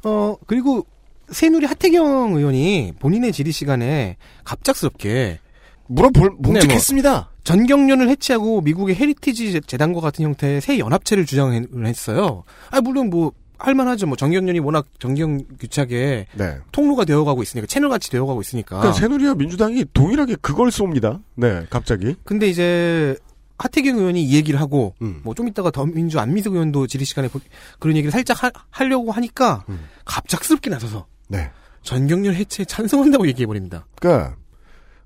어, 그리고 새누리 하태경 의원이 본인의 질의 시간에 갑작스럽게 물어볼, 네, 묵직했습니다. 뭐 전경련을 해체하고 미국의 헤리티지 재단과 같은 형태의 새 연합체를 주장을 했어요. 아, 물론 뭐, 할만하죠. 뭐, 정경련이 워낙 정경규착에 네. 통로가 되어가고 있으니까, 채널 같이 되어가고 있으니까. 그러니까 새누리와 민주당이 동일하게 그걸 쏩니다. 네, 갑자기. 근데 이제, 하태경 의원이 이 얘기를 하고, 음. 뭐좀 이따가 더민주 안미숙 의원도 질의 시간에 보- 그런 얘기를 살짝 하, 려고 하니까, 음. 갑작스럽게 나서서, 네. 전경련 해체에 찬성한다고 얘기해 버립니다. 그러니까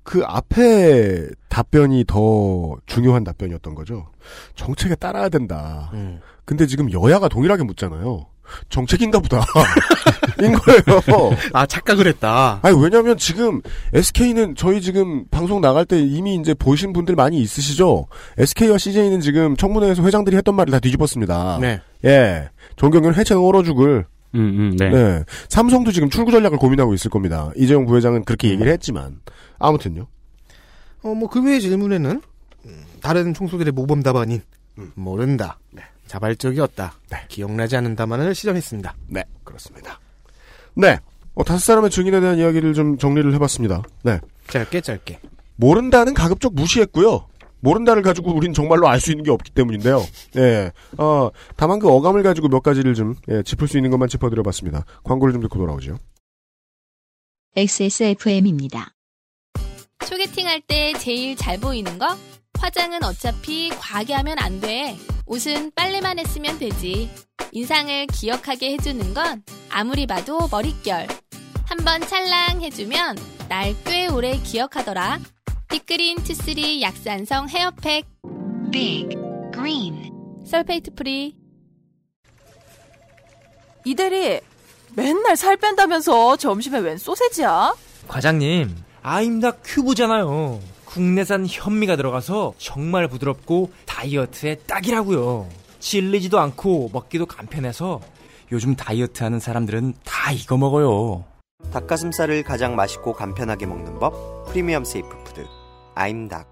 그 앞에 답변이 더 중요한 답변이었던 거죠. 정책에 따라야 된다. 음. 근데 지금 여야가 동일하게 묻잖아요. 정책인가 보다. 인 거예요. 아, 착각을 했다. 아니, 왜냐면 지금 SK는 저희 지금 방송 나갈 때 이미 이제 보신 분들 많이 있으시죠? SK와 CJ는 지금 청문회에서 회장들이 했던 말을 다 뒤집었습니다. 네. 예. 종경련 해체는 얼어 죽을. 음, 음, 네. 네. 삼성도 지금 출구 전략을 고민하고 있을 겁니다. 이재용 부회장은 그렇게 얘기를 했지만. 아무튼요. 어, 뭐, 그 외의 질문에는, 음, 다른 총수들의 모범 답안인, 음. 모른다. 자발적이었다. 네. 기억나지 않는 답안을 시전했습니다. 네, 그렇습니다. 네. 어, 다섯 사람의 증인에 대한 이야기를 좀 정리를 해봤습니다. 네. 짧게, 짧게. 모른다는 가급적 무시했고요. 모른다를 가지고 우린 정말로 알 수 있는 게 없기 때문인데요. 예. 어, 다만 그 어감을 가지고 몇 가지를 좀, 예, 짚을 수 있는 것만 짚어드려봤습니다. 광고를 좀 듣고 돌아오죠. XSFM입니다. 소개팅 할 때 제일 잘 보이는 거? 화장은 어차피 과하게 하면 안 돼. 옷은 빨래만 했으면 되지. 인상을 기억하게 해주는 건 아무리 봐도 머릿결. 한번 찰랑 해주면 날 꽤 오래 기억하더라. 빅그린 투쓰리 약산성 헤어팩. Big Green sulfate free. 이 대리, 맨날 살 뺀다면서 점심에 웬 소세지야? 과장님, 아임닭 큐브잖아요. 국내산 현미가 들어가서 정말 부드럽고 다이어트에 딱이라고요. 질리지도 않고 먹기도 간편해서 요즘 다이어트 하는 사람들은 다 이거 먹어요. 닭가슴살을 가장 맛있고 간편하게 먹는 법 프리미엄 safe food 아임닭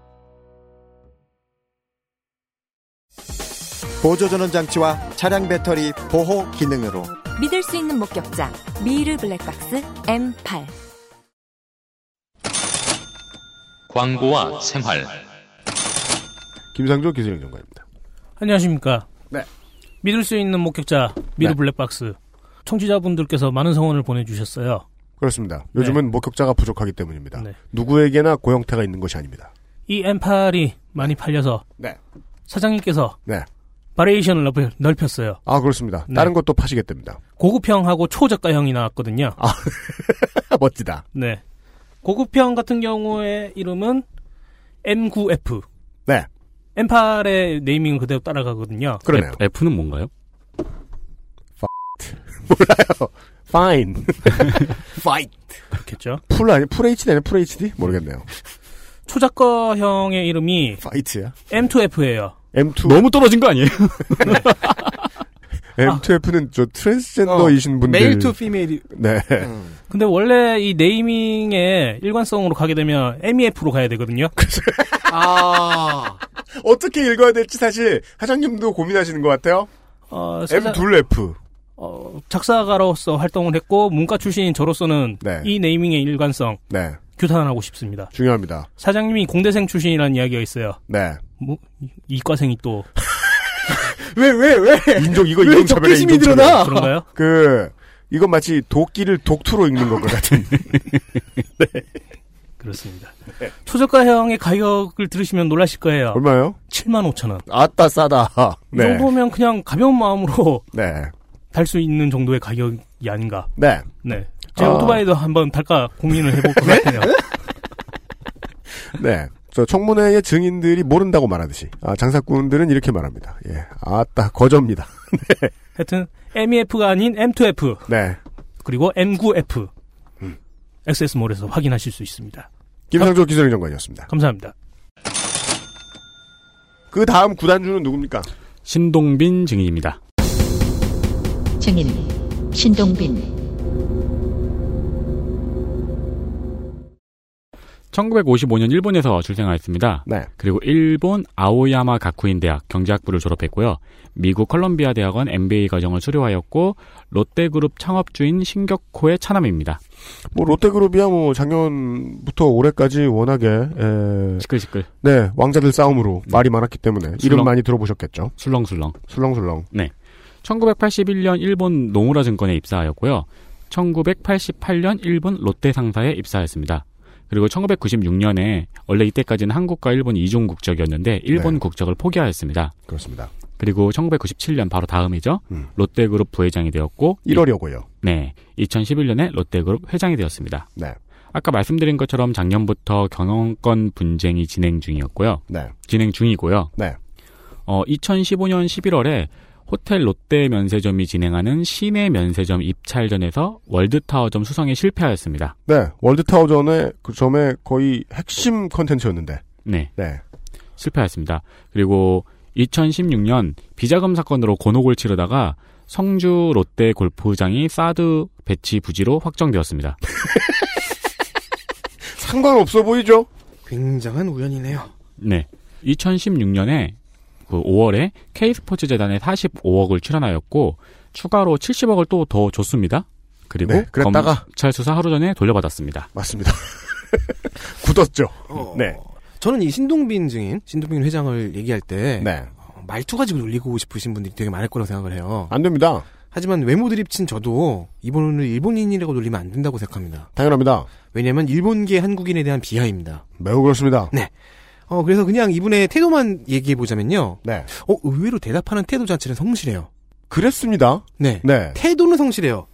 보조전원 장치와 차량 배터리 보호 기능으로 믿을 수 있는 목격자 미르 블랙박스 M8 광고와 생활 김상조 기술행 정관입니다. 안녕하십니까. 네. 믿을 수 있는 목격자 미르 네. 블랙박스 청취자분들께서 많은 성원을 보내주셨어요. 그렇습니다. 요즘은 네. 목격자가 부족하기 때문입니다. 누구에게나 고형태가 있는 것이 아닙니다. 이 M8이 많이 팔려서 네. 사장님께서 네. 바리에이션을 넓- 넓혔어요. 아 그렇습니다. 네. 다른 것도 파시겠답니다. 고급형하고 초저가형이 나왔거든요. 멋지다. 네. 고급형 같은 경우의 이름은 M9F. 네. M8의 네이밍은 그대로 따라가거든요. 그러네요. F, 는 뭔가요? 몰라요. Fine. Fight. 그렇겠죠. full 아니 full HD네 full HD 모르겠네요. 초저가형의 이름이 Fight야. M2F예요. M2 너무 떨어진 거 아니에요? M2F는 저 트랜스젠더이신 분들 male to female이 네. 근데 원래 이 naming의 일관성으로 가게 되면 MEF로 가야 되거든요. 아. 어떻게 읽어야 될지 사실 사장님도 고민하시는 것 같아요. 어, 사장- M2F. 어, 작사가로서 활동을 했고 문과 출신인 저로서는 네. 이 네이밍의 일관성 네. 규탄하고 싶습니다. 중요합니다. 사장님이 공대생 출신이라는 이야기가 있어요. 네. 뭐 이- 이과생이 또 왜, 왜, 왜? 인종 이거 왜 인종차별이야 적개심이 인종차별. 드러나? 그런가요? 그 이건 마치 도끼를 독투로 읽는 것 같은. 그렇습니다. 초저가형의 가격을 들으시면 놀라실 거예요. 얼마요? 7만 5천 원. 아따 싸다. 이 네. 정도면 그냥 가벼운 마음으로 네. 달수 있는 정도의 가격이 아닌가. 네. 네. 제 아. 오토바이도 한번 달까 고민을 해볼 것 같아요. 네. 저 청문회의 증인들이 모른다고 말하듯이 아, 장사꾼들은 이렇게 말합니다. 예. 아따 거저입니다. 하여튼 MEF가 아닌 M2F 네. 그리고 M9F 음. 액세스몰에서 확인하실 수 있습니다. 김상조 기술행정관이었습니다. 감사합니다. 그 다음 구단주는 누굽니까? 신동빈 증인입니다. 증인 신동빈 1955년 일본에서 출생하였습니다. 네. 그리고 일본 아오야마 가쿠인 대학 경제학부를 졸업했고요. 미국 컬럼비아 대학원 MBA 과정을 수료하였고 롯데그룹 창업주인 신격호의 차남입니다. 뭐 롯데그룹이야 뭐 작년부터 올해까지 워낙에 에... 시끌시끌. 네 왕자들 싸움으로 말이 많았기 때문에 이름 술렁. 많이 들어보셨겠죠. 술렁술렁. 술렁술렁. 네. 1981년 일본 노무라 증권에 입사하였고요. 1988년 일본 롯데 상사에 입사했습니다. 그리고 1996년에 원래 이때까지는 한국과 일본 이중 국적이었는데 일본 네. 국적을 포기하였습니다. 그렇습니다. 그리고 1997년 바로 다음이죠. 음. 롯데그룹 부회장이 되었고 이러려고요. 네. 2011년에 롯데그룹 회장이 되었습니다. 네. 아까 말씀드린 것처럼 작년부터 경영권 분쟁이 진행 중이었고요. 네. 진행 중이고요. 네. 어, 2015년 11월에 호텔 롯데 면세점이 진행하는 시내 면세점 입찰전에서 월드타워점 수성에 실패하였습니다. 네. 월드타워전의 그 점의 거의 핵심 컨텐츠였는데. 네. 네. 실패하였습니다. 그리고 2016년 비자금 사건으로 곤혹을 치르다가 성주 롯데 골프장이 사드 배치 부지로 확정되었습니다. 상관없어 보이죠? 굉장한 우연이네요. 네. 2016년에 그 5월에 K스포츠 재단에 45억을 출연하였고 추가로 70억을 또 더 줬습니다. 그리고 네, 그랬다가 검찰 수사 하루 전에 돌려받았습니다. 맞습니다. 굳었죠. 어, 네. 저는 이 신동빈 증인, 신동빈 회장을 얘기할 때 네. 어, 말투 가지고 놀리고 싶으신 분들이 되게 많을 거라고 생각을 해요. 안 됩니다. 하지만 외모 드립친 저도 이분을 일본인이라고 놀리면 안 된다고 생각합니다. 당연합니다. 왜냐하면 일본계 한국인에 대한 비하입니다. 매우 그렇습니다. 네. 어 그래서 그냥 이분의 태도만 얘기해 보자면요. 네. 어 의외로 대답하는 태도 자체는 성실해요. 그랬습니다. 네. 네. 태도는 성실해요.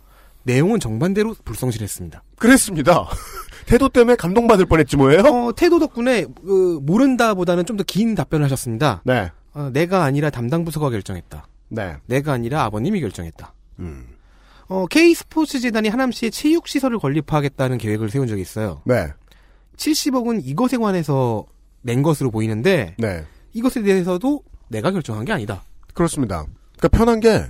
내용은 정반대로 불성실했습니다. 그랬습니다. 태도 때문에 감동받을 뻔했지 뭐예요? 어, 태도 덕분에 그, 모른다보다는 좀 더 긴 답변을 하셨습니다. 네. 어, 내가 아니라 담당 부서가 결정했다. 네. 내가 아니라 아버님이 결정했다. 음. 어, K스포츠 재단이 하남시에 체육 시설을 건립하겠다는 계획을 세운 적이 있어요. 네. 70억은 이것에 관해서 낸 것으로 보이는데 네. 이것에 대해서도 내가 결정한 게 아니다. 그렇습니다. 그러니까 편한 게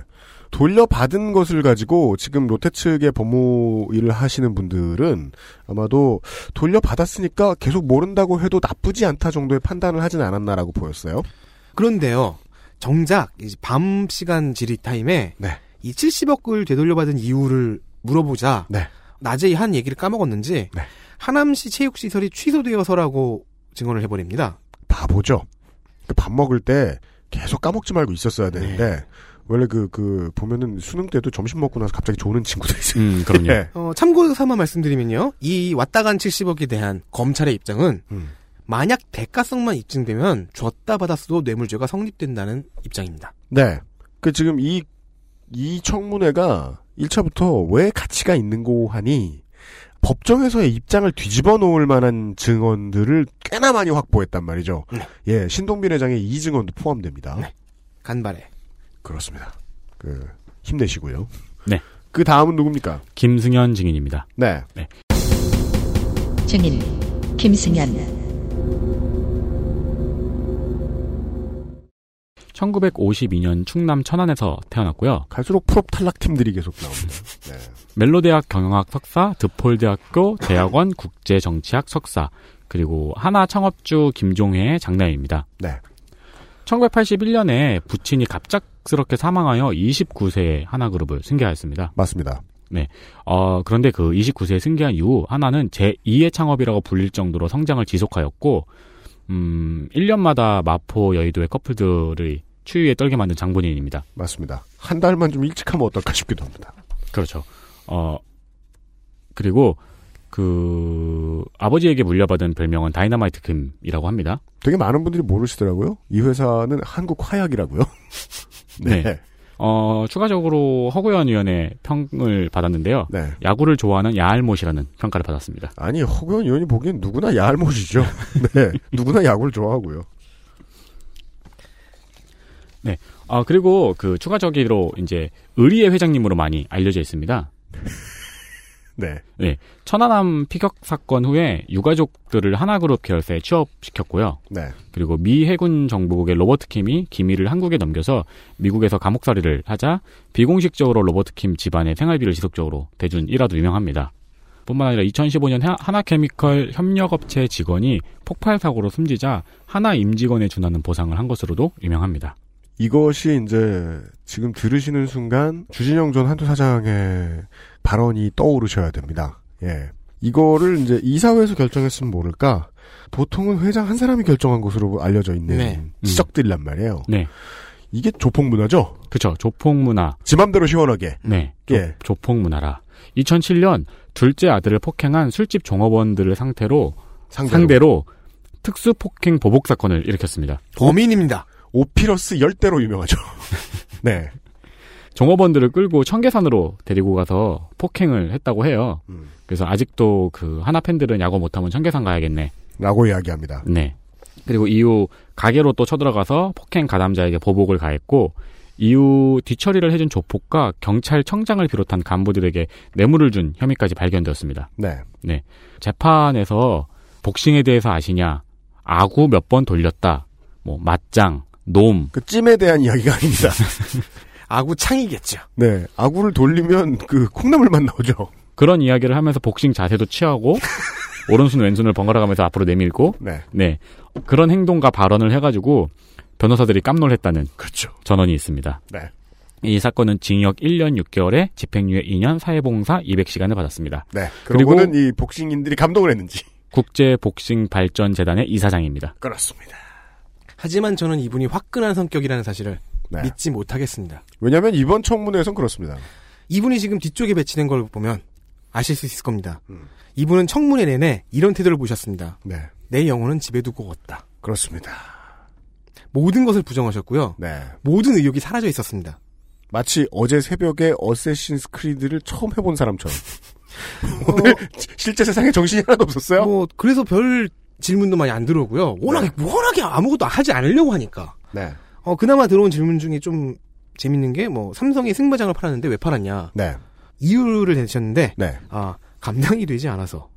돌려받은 것을 가지고 지금 롯데 측의 법무 일을 하시는 분들은 아마도 돌려받았으니까 계속 모른다고 해도 나쁘지 않다 정도의 판단을 하진 않았나라고 보였어요. 그런데요. 정작 이제 밤 시간 지리 타임에 네. 이 70억을 되돌려받은 이유를 물어보자 네. 낮에 한 얘기를 까먹었는지 하남시 체육시설이 취소되어서라고 증언을 해버립니다. 바보죠. 그밥 먹을 때 계속 까먹지 말고 있었어야 되는데 원래 그 그 보면은 수능 때도 점심 먹고 나서 갑자기 조는 친구들 있어요. 음, 그럼요. 예. 어, 참고 삼아 말씀드리면요. 이 왔다 간 70억에 대한 검찰의 입장은 음. 만약 대가성만 입증되면 줬다 받았어도 뇌물죄가 성립된다는 입장입니다. 네. 그 지금 이, 이 청문회가 1차부터 왜 가치가 있는 고 하니 법정에서의 입장을 뒤집어 놓을 만한 증언들을 꽤나 많이 확보했단 말이죠. 예, 신동빈 회장의 이 증언도 포함됩니다. 간발에. 그렇습니다. 그, 힘내시고요. 네. 그 다음은 누굽니까? 김승현 증인입니다. 네. 증인 김승현 1952년 충남 천안에서 태어났고요. 갈수록 프로 탈락 팀들이 계속 나옵니다. 네. 멜로대학 경영학 석사, 드폴대학교 대학원 국제정치학 석사, 그리고 하나 창업주 김종회의 장남입니다. 네. 1981년에 부친이 갑작스럽게 사망하여 29세에 하나그룹을 승계하였습니다. 맞습니다. 네. 어, 그런데 그 29세에 승계한 이후 하나는 제2의 창업이라고 불릴 정도로 성장을 지속하였고, 음, 1년마다 마포 여의도의 커플들의 추위에 떨게 만든 장본인입니다. 맞습니다. 한 달만 좀 일찍 하면 어떨까 싶기도 합니다. 그렇죠. 어, 그리고 그 아버지에게 물려받은 별명은 다이너마이트 금이라고 합니다. 되게 많은 분들이 모르시더라고요. 이 회사는 한국 화약이라고요. 네. 어, 추가적으로 허구현 의원의 평을 받았는데요. 네. 야구를 좋아하는 야알못이라는 평가를 받았습니다. 아니 허구현 의원이 보기엔 누구나 야알못이죠. 네, 누구나 야구를 좋아하고요. 네. 아, 그리고 그 추가적으로 이제 의리의 회장님으로 많이 알려져 있습니다. 네. 네. 천안함 피격 사건 후에 유가족들을 하나그룹 계열사에 취업시켰고요. 네. 그리고 미 해군 정보국의 로버트 킴이 기밀을 한국에 넘겨서 미국에서 감옥살이를 하자 비공식적으로 로버트 킴 집안의 생활비를 지속적으로 대준 일화도 유명합니다. 뿐만 아니라 2015년 하- 하나케미컬 협력업체 직원이 폭발 사고로 숨지자 하나 임직원에 준하는 보상을 한 것으로도 유명합니다. 이것이 이제 지금 들으시는 순간 주진영 전 한도 사장의 발언이 떠오르셔야 됩니다. 예. 이거를 이제 이사회에서 결정했으면 모를까 보통은 회장 한 사람이 결정한 것으로 알려져 있는 네. 지적들이란 말이에요. 네. 이게 조폭 문화죠? 그렇죠. 조폭 문화. 지 맘대로 시원하게. 네. 조, 예. 조 폭 문화라. 2007년 둘째 아들을 폭행한 술집 종업원들을 상태로 상대로. 상대로, 특수 폭행 보복 사건을 일으켰습니다. 범인입니다. 오피러스 열대로 유명하죠. 네. 종업원들을 끌고 청계산으로 데리고 가서 폭행을 했다고 해요. 음. 그래서 아직도 그 하나 팬들은 야구 못하면 청계산 가야겠네. 라고 이야기합니다. 네. 그리고 이후 가게로 또 쳐들어가서 폭행 가담자에게 보복을 가했고 이후 뒤처리를 해준 조폭과 경찰청장을 비롯한 간부들에게 뇌물을 준 혐의까지 발견되었습니다. 네. 네. 재판에서 복싱에 대해서 아시냐? 아구 몇 번 돌렸다. 뭐 맞짱, 놈. 그 찜에 대한 이야기가 아닙니다. 아구 창이겠죠. 네. 아구를 돌리면 그 콩나물만 나오죠. 그런 이야기를 하면서 복싱 자세도 취하고 오른손 왼손을 번갈아 가면서 앞으로 내밀고 네. 그런 행동과 발언을 해 가지고 변호사들이 깜놀했다는 그렇죠. 전언이 있습니다. 네. 이 사건은 징역 1년 6개월에 집행유예 2년 사회봉사 200시간을 받았습니다. 네. 그리고 그리고는 이 복싱인들이 감동을 했는지. 국제 복싱 발전 재단의 이사장입니다. 그렇습니다. 하지만 저는 이분이 화끈한 성격이라는 사실을 네. 믿지 못하겠습니다. 왜냐하면 이번 청문회에선 그렇습니다. 이분이 지금 뒤쪽에 배치된 걸 보면 아실 수 있을 겁니다. 이분은 청문회 내내 이런 태도를 보셨습니다. 네. 내 영혼은 집에 두고 왔다. 그렇습니다. 모든 것을 부정하셨고요. 네. 모든 의욕이 사라져 있었습니다. 마치 어제 새벽에 어쌔신스 크리드를 처음 해본 사람처럼. 오늘 실제 세상에 정신이 하나도 없었어요? 뭐 그래서 별 질문도 많이 안 들어오고요. 워낙에 워낙에 아무것도 하지 않으려고 하니까. 네. 어 그나마 들어온 질문 중에 좀 재밌는 게 뭐 삼성이 승마장을 팔았는데 왜 팔았냐? 네. 이유를 내셨는데 네. 아 감당이 되지 않아서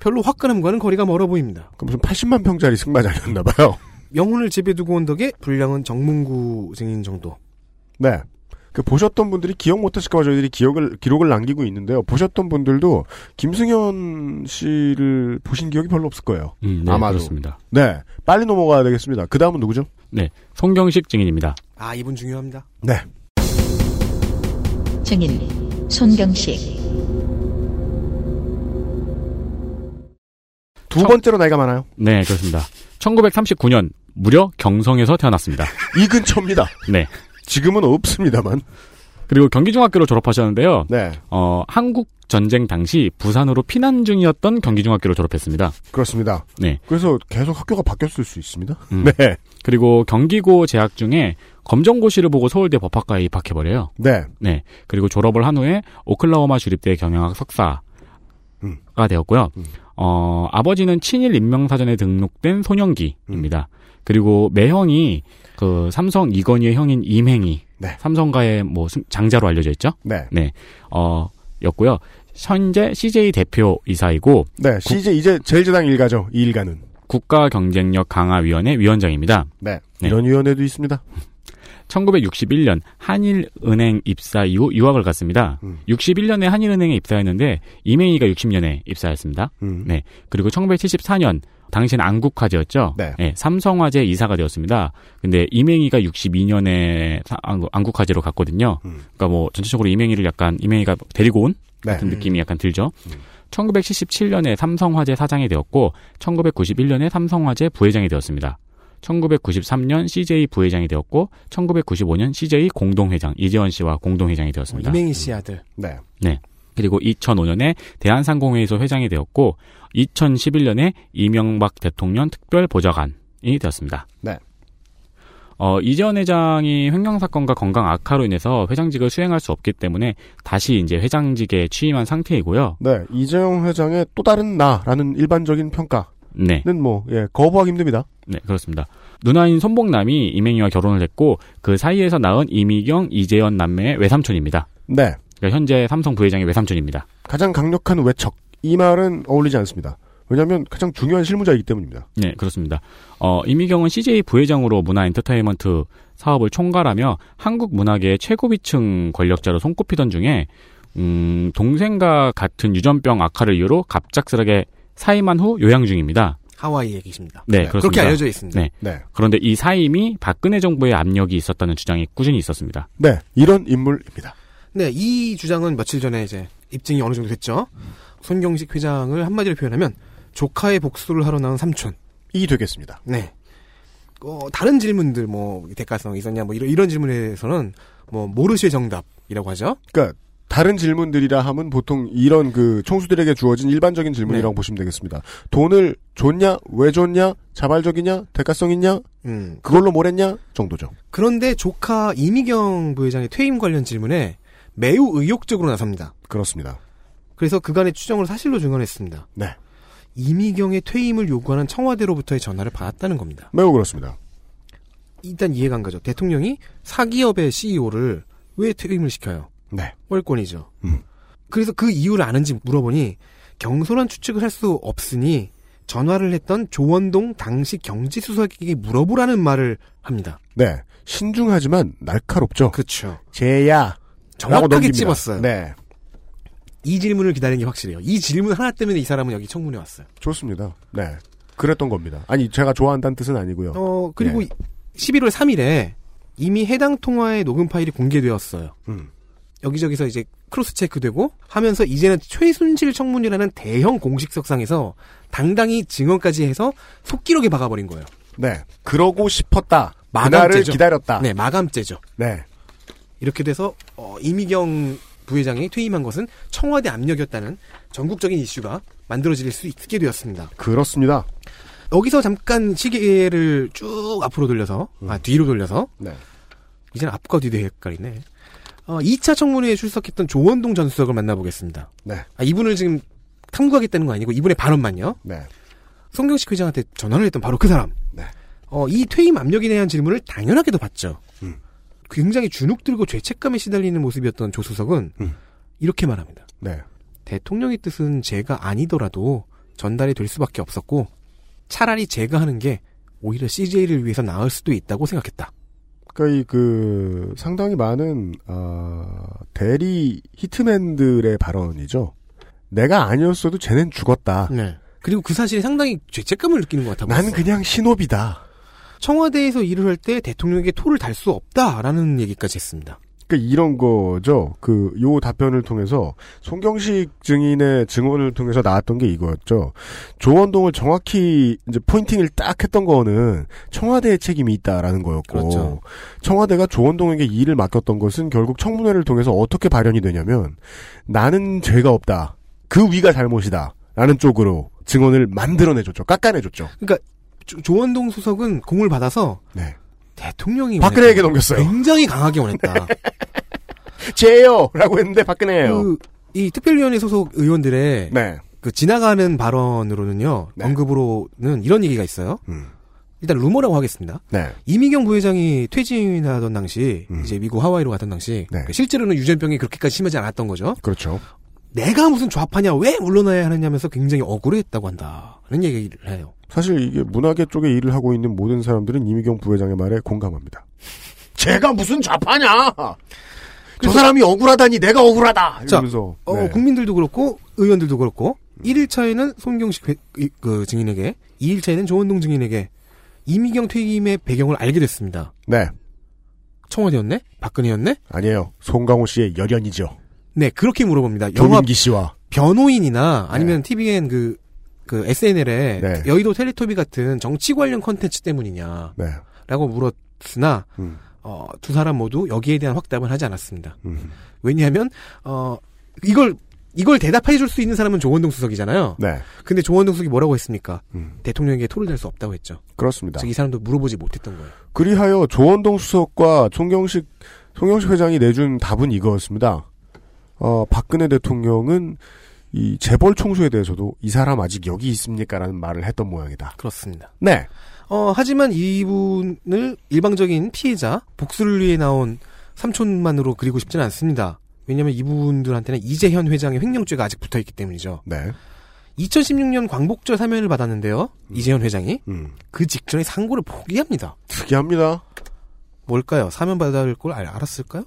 별로 화끈함과는 거리가 멀어 보입니다. 그 무슨 80만 평짜리 승마장이었나 봐요. 영혼을 집에 두고 온 덕에 분량은 정문구 증인 정도. 네. 그 보셨던 분들이 기억 못하실까봐 저희들이 기억을 기록을 남기고 있는데요. 보셨던 분들도 김승현 씨를 보신 기억이 별로 없을 거예요. 음, 네, 아마도. 그렇습니다. 네, 빨리 넘어가야 되겠습니다. 그 다음은 누구죠? 네, 송경식 증인입니다. 아 이분 중요합니다. 네. 증인 손경식 두 번째로 나이가 많아요. 네, 그렇습니다. 1939년 무려 경성에서 태어났습니다. 이 근처입니다. 네. 지금은 없습니다만. 그리고 경기중학교를 졸업하셨는데요. 네. 어, 한국 전쟁 당시 부산으로 피난 중이었던 경기중학교를 졸업했습니다. 그렇습니다. 네. 그래서 계속 학교가 바뀌었을 수 있습니다. 음. 네. 그리고 경기고 재학 중에 검정고시를 보고 서울대 법학과에 입학해버려요. 네. 네. 그리고 졸업을 한 후에 오클라호마 주립대 경영학 석사가 음. 되었고요. 어, 아버지는 친일 인명사전에 등록된 소년기입니다. 그리고 매형이 그 삼성 이건희의 형인 임행이 네. 삼성가의 뭐 승- 장자로 알려져 있죠. 네. 네. 어, 였고요. 현재 CJ 대표 이사이고 네. CJ 이제 제일제당 일가죠. 이 일가는. 국가경쟁력 강화위원회 위원장입니다. 네. 이런 위원회도 있습니다. 1961년 한일은행 입사 이후 유학을 갔습니다. 음. 61년에 한일은행에 입사했는데 이메이가 60년에 입사했습니다. 음. 네. 그리고 1974년 당시엔 안국화재였죠. 네. 삼성화재 이사가 되었습니다. 근데 이맹희가 62년에 안국화재로 갔거든요. 음. 그러니까 뭐 전체적으로 이맹희를 약간 이맹희가 데리고 온 네. 같은 느낌이 약간 들죠. 음. 1977년에 삼성화재 사장이 되었고 1991년에 삼성화재 부회장이 되었습니다. 1993년 CJ 부회장이 되었고 1995년 CJ 공동회장 이재원 씨와 공동회장이 되었습니다. 이맹희 씨 아들. 네. 네. 그리고 2005년에 대한상공회에서 회장이 되었고 2011년에 이명박 대통령 특별보좌관이 되었습니다. 네. 어, 이재원 회장이 횡령 사건과 건강 악화로 인해서 회장직을 수행할 수 없기 때문에 다시 이제 회장직에 취임한 상태이고요. 네. 이재용 회장의 또 다른 나라는 일반적인 평가는 네. 뭐, 예, 거부하기 힘듭니다. 네, 그렇습니다. 누나인 손복남이 이맹희와 결혼을 했고 그 사이에서 낳은 이미경, 이재현 남매의 외삼촌입니다. 네. 그러니까 현재 삼성 부회장의 외삼촌입니다. 가장 강력한 외척. 이 말은 어울리지 않습니다. 왜냐하면 가장 중요한 실무자이기 때문입니다. 네, 그렇습니다. 어, 이미경은 CJ 부회장으로 문화 엔터테인먼트 사업을 총괄하며 한국 문화계의 최고위층 권력자로 손꼽히던 중에 음, 동생과 같은 유전병 악화를 이유로 갑작스럽게 사임한 후 요양 중입니다. 하와이에 계십니다. 네, 그렇게 그렇습니다. 알려져 있습니다. 네. 네. 그런데 이 사임이 박근혜 정부의 압력이 있었다는 주장이 꾸준히 있었습니다. 네. 이런 인물입니다. 네, 이 주장은 며칠 전에 이제 입증이 어느 정도 됐죠. 손경식 회장을 한마디로 표현하면 조카의 복수를 하러 나온 삼촌. 이 되겠습니다. 네. 어, 다른 질문들 뭐 대가성이 있었냐 뭐 이런 이런 질문에서는 뭐 모르실 정답이라고 하죠. 그러니까 다른 질문들이라 하면 보통 이런 그 총수들에게 주어진 일반적인 질문이라고 네. 보시면 되겠습니다. 돈을 줬냐, 왜 줬냐, 자발적이냐, 대가성 있냐, 음. 그걸로 뭘 했냐 정도죠. 그런데 조카 이미경 부회장의 퇴임 관련 질문에 매우 의욕적으로 나섭니다. 그렇습니다. 그래서 그간의 추정을 사실로 증언했습니다. 네. 이미경의 퇴임을 요구하는 청와대로부터의 전화를 받았다는 겁니다. 매우 그렇습니다. 일단 이해가 안 가죠. 대통령이 사기업의 CEO를 왜 퇴임을 시켜요? 네. 월권이죠. 음. 그래서 그 이유를 아는지 물어보니 경솔한 추측을 할 수 없으니 전화를 했던 조원동 당시 경제수석에게 물어보라는 말을 합니다. 네. 신중하지만 날카롭죠. 그렇죠. 제야. 정확하게 찝었어요. 네. 이 질문을 기다리는 게 확실해요. 이 질문 하나 때문에 이 사람은 여기 청문회 왔어요. 좋습니다. 네. 그랬던 겁니다. 아니, 제가 좋아한다는 뜻은 아니고요. 어, 그리고 예. 11월 3일에 이미 해당 통화의 녹음 파일이 공개되었어요. 음. 여기저기서 이제 크로스 체크되고 하면서 이제는 최순실 청문이라는 대형 공식석상에서 당당히 증언까지 해서 속기록에 박아버린 거예요. 네. 그러고 싶었다. 마감죄죠. 기다렸다. 네, 마감죄죠. 네. 이렇게 돼서 어, 이미경 부회장이 퇴임한 것은 청와대 압력이었다는 전국적인 이슈가 만들어질 수 있게 되었습니다. 그렇습니다. 여기서 잠깐 시계를 쭉 앞으로 돌려서 아 뒤로 돌려서 네. 이제는 앞과 뒤도 헷갈리네. 어, 2차 청문회에 출석했던 조원동 전 수석을 만나보겠습니다. 네. 아, 이분을 지금 탐구하겠다는 거 아니고 이분의 발언만요. 네. 송경식 회장한테 전화를 했던 바로 그 사람. 네. 어, 이 퇴임 압력에 대한 질문을 당연하게도 받죠. 음. 굉장히 주눅 들고 죄책감에 시달리는 모습이었던 조 수석은 음. 이렇게 말합니다. 네. 대통령의 뜻은 제가 아니더라도 전달이 될 수밖에 없었고 차라리 제가 하는 게 오히려 CJ를 위해서 나을 수도 있다고 생각했다. 그러니까 이 그 상당히 많은 아, 대리 히트맨들의 발언이죠. 내가 아니었어도 쟤넨 죽었다. 네. 그리고 그 사실에 상당히 죄책감을 느끼는 것 같아요. 난 그냥 신호비다. 청와대에서 일을 할 때 대통령에게 토를 달 수 없다라는 얘기까지 했습니다. 그러니까 이런 거죠. 그 요 답변을 통해서 송경식 증인의 증언을 통해서 나왔던 게 이거였죠. 조원동을 정확히 이제 포인팅을 딱 했던 거는 청와대의 책임이 있다라는 거였고 그렇죠. 청와대가 조원동에게 일을 맡겼던 것은 결국 청문회를 통해서 어떻게 발현이 되냐면 나는 죄가 없다. 그 위가 잘못이다. 라는 쪽으로 증언을 만들어내줬죠. 깎아내줬죠. 그러니까 조- 조원동 수석은 공을 받아서 네. 대통령이 박근혜에게. 넘겼어요. 굉장히 강하게 원했다. 죄요! 라고 했는데 박근혜예요. 그, 이 특별위원회 소속 의원들의 네. 그 지나가는 발언으로는요. 언급으로는 이런 얘기가 있어요. 일단 루머라고 하겠습니다. 네. 이미경 부회장이 퇴진하던 당시 이제 미국 하와이로 가던 당시 그 실제로는 유전병이 그렇게까지 심하지 않았던 거죠. 그렇죠. 내가 무슨 좌파냐 왜 물러나야 하느냐면서 굉장히 억울했다고 한다는 얘기를 해요. 사실 이게 문화계 쪽에 일을 하고 있는 모든 사람들은 이미경 부회장의 말에 공감합니다. 제가 무슨 좌파냐! 저 사람이 억울하다니 내가 억울하다! 자, 이러면서. 어, 네. 국민들도 그렇고 의원들도 그렇고 1일차에는 손경식 회- 이- 그 증인에게 2일차에는 조원동 증인에게 이미경 퇴임의 배경을 알게 됐습니다. 네. 청와대였네? 박근혜였네? 아니에요. 송강호 씨의 열연이죠. 네, 그렇게 물어봅니다. 조민기 씨와. 변호인이나 아니면 TVN 그, 그 SNL의 네. 여의도 텔레토비 같은 정치 관련 컨텐츠 때문이냐. 네. 라고 물었으나, 음. 어, 두 사람 모두 여기에 대한 확답은 하지 않았습니다. 왜냐하면, 어, 이걸, 이걸 대답해 줄 수 있는 사람은 조원동 수석이잖아요. 네. 근데 조원동 수석이 뭐라고 했습니까? 음. 대통령에게 토를 댈수 없다고 했죠. 그렇습니다. 즉, 이 사람도 물어보지 못했던 거예요. 그리하여 조원동 수석과 송경식, 송경식 회장이 내준 답은 이거였습니다. 어, 박근혜 대통령은 이 재벌 총수에 대해서도 이 사람 아직 여기 있습니까? 라는 말을 했던 모양이다. 그렇습니다. 네. 어, 하지만 이분을 일방적인 피해자, 복수를 위해 나온 삼촌만으로 그리고 싶지는 않습니다. 왜냐면 이분들한테는 이재현 회장의 횡령죄가 아직 붙어 있기 때문이죠. 네. 2016년 광복절 사면을 받았는데요. 이재현 회장이. 음. 그 직전에 상고를 포기합니다. 특이합니다. 뭘까요? 사면 받을 걸 알- 알았을까요?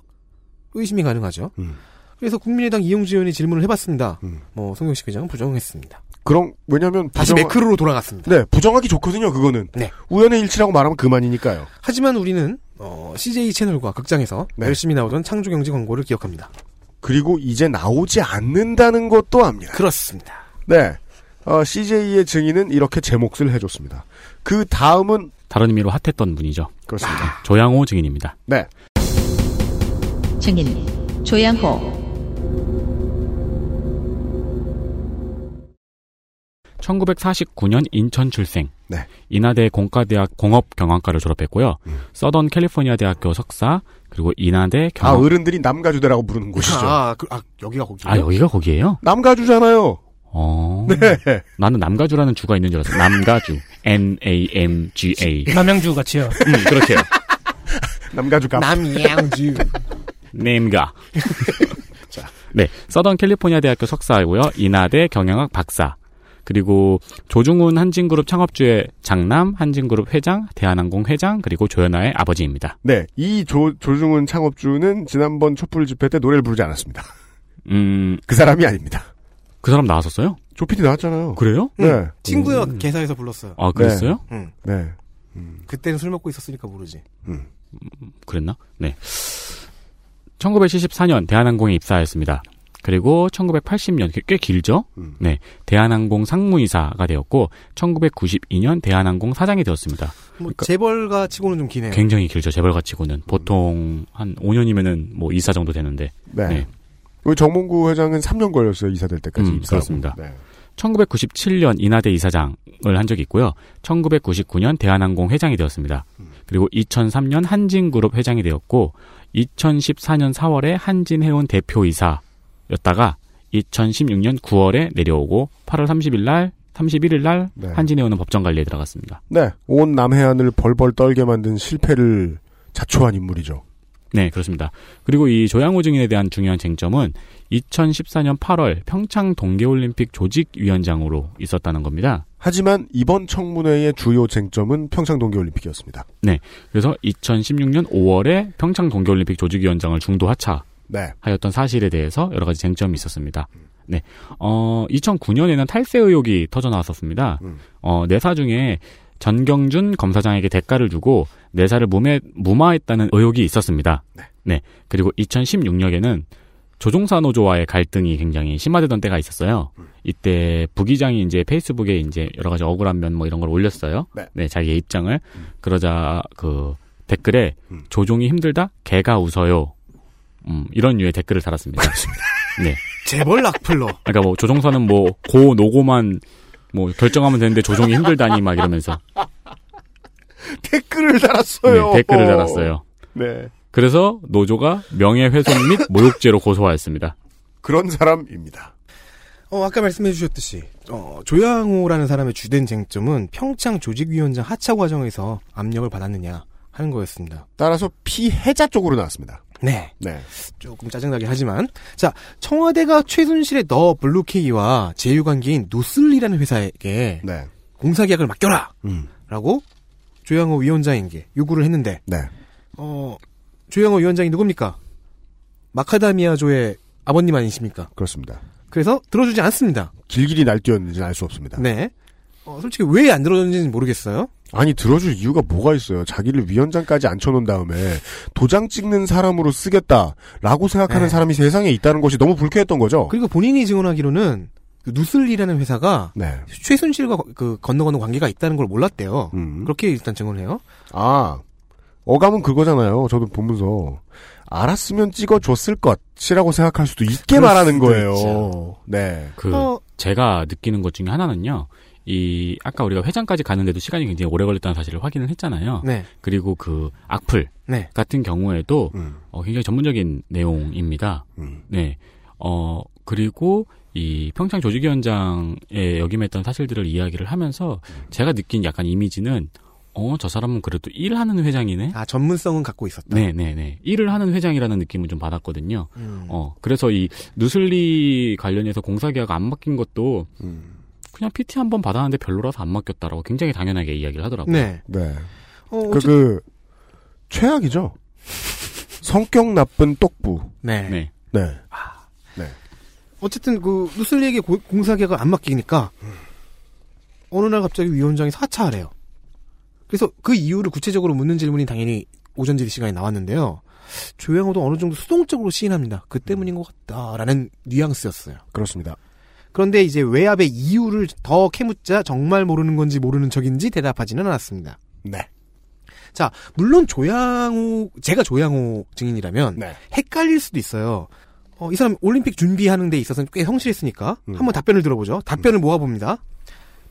의심이 가능하죠. 음. 그래서 국민의당 이용주 의원이 질문을 해봤습니다. 뭐 송영식 회장은 부정했습니다. 그럼, 왜냐면. 다시 부정하- 매크로로 돌아갔습니다. 네, 부정하기 좋거든요, 그거는. 네. 우연의 일치라고 말하면 그만이니까요. 하지만 우리는 어, CJ 채널과 극장에서 네. 열심히 나오던 창조경제 광고를 기억합니다. 그리고 이제 나오지 않는다는 것도 압니다. 그렇습니다. 네. 어, CJ의 증인은 이렇게 제 몫을 해줬습니다. 그 다음은 다른 의미로 핫했던 분이죠. 그렇습니다. 조양호 증인입니다. 네. 증인 조양호 1949년 인천 출생. 네. 인하대 공과대학 공업경영과를 졸업했고요. 서던 캘리포니아 대학교 석사, 그리고 인하대 아, 경영. 어른들이 남가주대라고 부르는 곳이죠. 아, 그, 아 여기가 거기예요? 아, 여기가 거기예요? 남가주잖아요. 어. 네. 나는 남가주라는 주가 있는 줄 알았어. 남가주. N-A-M-G-A. 남양주 같이요. 음, 그렇게요. 남가주 값. 남양주. 네임가. 네, 서던 캘리포니아 대학교 석사이고요. 인하대 경영학 박사. 그리고 조중훈 한진그룹 창업주의 장남, 한진그룹 회장, 대한항공 회장, 그리고 조연아의 아버지입니다. 네. 이 조, 조중훈 창업주는 지난번 촛불 집회 때 노래를 부르지 않았습니다. 음, 그 사람이 아닙니다. 그 사람 나왔었어요? 조피디 나왔잖아요. 그래요? 네. 친구요 개사에서 불렀어요. 아, 그랬어요? 응. 네. 그때는 술 먹고 있었으니까 모르지. 그랬나? 네. 1974년 대한항공에 입사하였습니다. 그리고 1980년 꽤 길죠? 네. 대한항공 상무이사가 되었고 1992년 대한항공 사장이 되었습니다. 뭐 재벌가 치고는 좀 기네요. 굉장히 길죠. 재벌가 치고는 보통 한 5년이면은 뭐 이사 정도 되는데. 네. 우리 정몽구 회장은 3년 걸렸어요. 이사 될 때까지. 음. 그렇습니다. 네. 1997년 인하대 이사장을 한 적이 있고요. 1999년 대한항공 회장이 되었습니다. 그리고 2003년 한진그룹 회장이 되었고 2014년 4월에 한진해운 대표이사 였다가 2016년 9월에 내려오고 8월 30일 날 31일 날 네. 한진해운은 법정 관리에 들어갔습니다. 네. 온 남해안을 벌벌 떨게 만든 실패를 자초한 인물이죠. 네, 그렇습니다. 그리고 이 조양호 증인에 대한 중요한 쟁점은 2014년 8월 평창 동계올림픽 조직위원장으로 있었다는 겁니다. 하지만 이번 청문회의 주요 쟁점은 평창 동계올림픽이었습니다. 네. 그래서 2016년 5월에 평창 동계올림픽 조직위원장을 중도 하차 네. 하였던 사실에 대해서 여러 가지 쟁점이 있었습니다. 네. 어, 2009년에는 탈세 의혹이 터져 나왔었습니다. 어, 내사 중에 전경준 검사장에게 대가를 주고 내사를 무매, 무마했다는 의혹이 있었습니다. 네. 그리고 2016년에는 조종사 노조와의 갈등이 굉장히 심화되던 때가 있었어요. 이때 부기장이 이제 페이스북에 이제 여러 가지 억울한 면 뭐 이런 걸 올렸어요. 네. 자기의 입장을. 그러자 그 댓글에 조종이 힘들다? 개가 웃어요. 음, 이런 류의 댓글을 달았습니다. 네. 재벌 악플러. 그러니까 뭐 조종사는 뭐 고 노고만 뭐 결정하면 되는데 조종이 힘들다니 막 이러면서 댓글을 달았어요. 네, 댓글을 달았어요. 네. 그래서 노조가 명예훼손 및 모욕죄로 고소하였습니다. 그런 사람입니다. 어, 아까 말씀해 주셨듯이, 어, 조양호라는 사람의 주된 쟁점은 평창 조직위원장 하차 과정에서 압력을 받았느냐 하는 거였습니다. 따라서 피해자 쪽으로 나왔습니다. 네. 네. 조금 짜증나긴 하지만. 자, 청와대가 최순실의 더 블루케이와 제휴관계인 노슬리라는 회사에게 네. 공사계약을 맡겨라! 음. 라고 조양호 위원장에게 요구를 했는데, 네. 어, 조양호 위원장이 누굽니까? 마카다미아조의 아버님 아니십니까? 그렇습니다. 그래서 들어주지 않습니다. 길길이 날뛰었는지는 알 수 없습니다. 네. 어, 솔직히 왜 안 들어줬는지는 모르겠어요. 아니 들어줄 이유가 뭐가 있어요? 자기를 위원장까지 앉혀놓은 다음에 도장 찍는 사람으로 쓰겠다라고 생각하는 네. 사람이 세상에 있다는 것이 너무 불쾌했던 거죠. 그리고 본인이 증언하기로는 그 누슬리라는 회사가 네. 최순실과 그 건너 건너 관계가 있다는 걸 몰랐대요. 음. 그렇게 일단 증언해요. 아 어감은 그거잖아요. 저도 보면서 알았으면 찍어줬을 것이라고 생각할 수도 있게 말하는 거예요. 있죠. 네. 그 어. 제가 느끼는 것 중에 하나는요. 이 아까 우리가 회장까지 가는데도 시간이 굉장히 오래 걸렸다는 사실을 확인을 했잖아요. 네. 그리고 그 악플 네. 같은 경우에도 음. 어, 굉장히 전문적인 내용입니다. 네. 어 그리고 이 평창 조직위원장에 역임했던 사실들을 이야기를 하면서 제가 느낀 약간 이미지는 어 저 사람은 그래도 일하는 회장이네. 아 전문성은 갖고 있었다. 네네네. 일을 하는 회장이라는 느낌을 좀 받았거든요. 음. 어, 그래서 이 누슬리 관련해서 공사계약 안 맡긴 것도 그냥 PT 한 번 받았는데 별로라서 안 맡겼다라고 굉장히 당연하게 이야기를 하더라고요. 네. 네. 어, 그, 그 최악이죠. 성격 나쁜 똑부. 네. 네. 네. 네. 어쨌든 그 누슬리에게 고- 공사계약을 안 맡기니까 어느 날 갑자기 위원장이 사차하래요. 그래서 그 이유를 구체적으로 묻는 질문이 당연히 오전 질의 시간에 나왔는데요. 조양호도 어느 정도 수동적으로 시인합니다. 그 때문인 것 같다라는 뉘앙스였어요. 그렇습니다. 그런데 이제 외압의 이유를 더 캐묻자 정말 모르는 건지 모르는 척인지 대답하지는 않았습니다. 네. 자, 물론 조양호, 제가 조양호 증인이라면 네. 헷갈릴 수도 있어요. 어, 이 사람 올림픽 준비하는 데 있어서는 꽤 성실했으니까 음. 한번 답변을 들어보죠. 답변을 모아봅니다.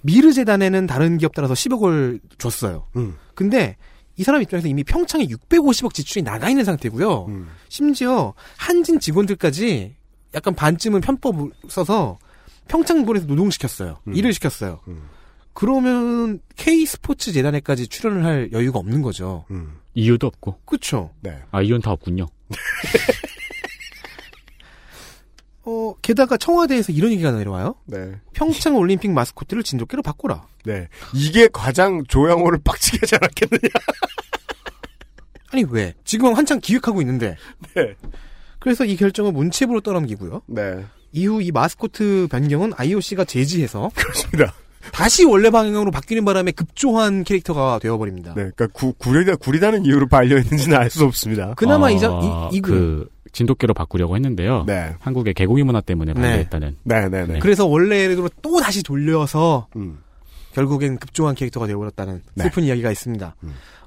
미르 재단에는 다른 기업 따라서 10억을 줬어요. 음. 근데 이 사람 입장에서 이미 평창에 650억 지출이 나가 있는 상태고요. 음. 심지어 한진 직원들까지 약간 반쯤은 편법을 써서 평창본에서 노동시켰어요. 음. 일을 시켰어요. 그러면 K 스포츠 재단에까지 출연을 할 여유가 없는 거죠. 이유도 없고. 그렇죠. 네. 아 이유는 다 없군요. 어, 게다가 청와대에서 이런 얘기가 내려와요. 네. 평창 올림픽 마스코트를 진돗개로 바꾸라. 네. 이게 가장 조양호를 빡치게 하지 않았겠느냐. 아니 왜? 지금 한창 기획하고 있는데. 네. 그래서 이 결정을 문체부로 떠넘기고요. 네. 이후 이 마스코트 변경은 IOC가 제지해서 그렇습니다. 다시 원래 방향으로 바뀌는 바람에 급조한 캐릭터가 되어버립니다. 네. 그러니까 구, 구리다, 구리다는 이유로 발려 있는지는 알 수 없습니다. 그나마 어, 이자 이, 이그 진돗개로 바꾸려고 했는데요. 네. 한국의 개고기 문화 때문에 네. 반대했다는. 네네 네. 그래서 원래로 또 다시 돌려서 음. 결국엔 급조한 캐릭터가 되어버렸다는 네. 슬픈 이야기가 있습니다.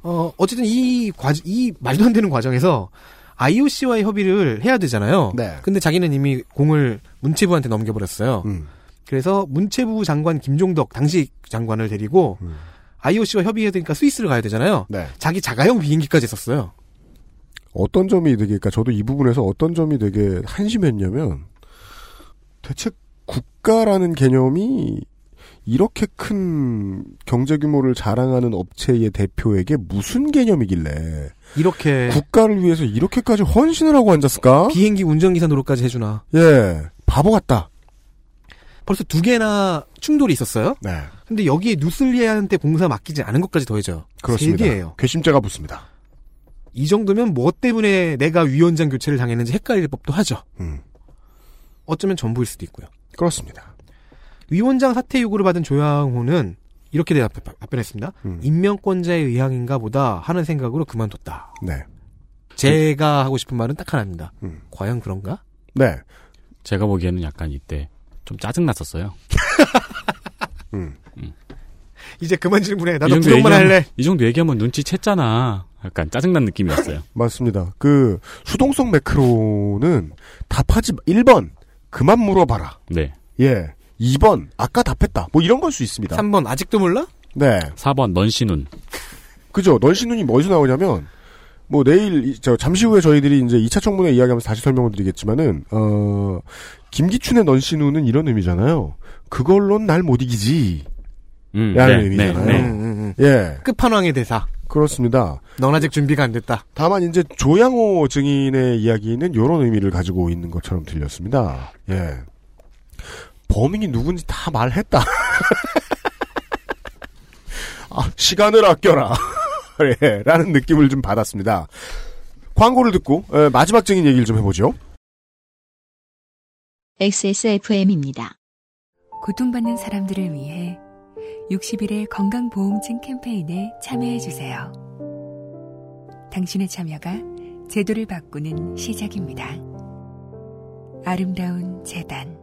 어, 어쨌든 이 과, 이 말도 안 되는 과정에서 IOC와의 협의를 해야 되잖아요. 네. 근데 자기는 이미 공을 문체부한테 넘겨버렸어요. 음. 그래서 문체부 장관 김종덕 당시 장관을 데리고 IOC와 협의해야 되니까 스위스를 가야 되잖아요. 네. 자기 자가용 비행기까지 썼어요. 어떤 점이 되게, 그러니까 저도 이 부분에서 어떤 점이 되게 한심했냐면, 대체 국가라는 개념이 이렇게 큰 경제 규모를 자랑하는 업체의 대표에게 무슨 개념이길래 이렇게 국가를 위해서 이렇게까지 헌신을 하고 앉았을까? 비행기 운전기사 노릇까지 해주나. 예, 바보 같다. 벌써 두 개나 충돌이 있었어요. 네. 근데 여기에 누슬리아한테 봉사 맡기지 않은 것까지 더해져요. 그렇습니다. 세 개예요. 괘씸죄가 붙습니다. 이 정도면 뭐 때문에 내가 위원장 교체를 당했는지 헷갈릴 법도 하죠. 음. 어쩌면 전부일 수도 있고요. 그렇습니다. 위원장 사퇴 요구를 받은 조양호는 이렇게 대답, 답변했습니다. 음. 임명권자의 의향인가 보다 하는 생각으로 그만뒀다. 네. 제가 하고 싶은 말은 딱 하나입니다. 음. 과연 그런가? 네. 제가 보기에는 약간 이때 좀 짜증났었어요. 음. 이제 그만 질문해. 이 나도 얘기하면- 할래. 이 정도 얘기하면 눈치 챘잖아. 약간 짜증난 느낌이었어요. 맞습니다. 그 수동성 매크로는 답하지 1번 그만 물어봐라. 네. 예. 2번 아까 답했다. 뭐 이런 걸 수 있습니다. 3번 아직도 몰라? 네. 4번 넌시눈. 그죠. 넌신눈이 어디서 나오냐면 뭐 내일 이- 저 잠시 후에 저희들이 이제 2차 청문회 이야기하면서 다시 설명을 드리겠지만은 어 김기춘의 넌신눈은 이런 의미잖아요. 그걸론 날 못 이기지. 음, 라는 네, 의미잖아요. 네, 네. 음, 음, 음. 예. 끝판왕의 대사. 그렇습니다. 넌 아직 준비가 안 됐다. 다만 이제 조양호 증인의 이야기는 이런 의미를 가지고 있는 것처럼 들렸습니다. 예. 범인이 누군지 다 말했다. 아, 시간을 아껴라. 예, 라는 느낌을 좀 받았습니다. 광고를 듣고 에, 마지막 증인 얘기를 좀 해보죠. XSFM입니다. 고통받는 사람들을 위해 60일의 건강보험증 캠페인에 참여해주세요. 당신의 참여가 제도를 바꾸는 시작입니다. 아름다운 재단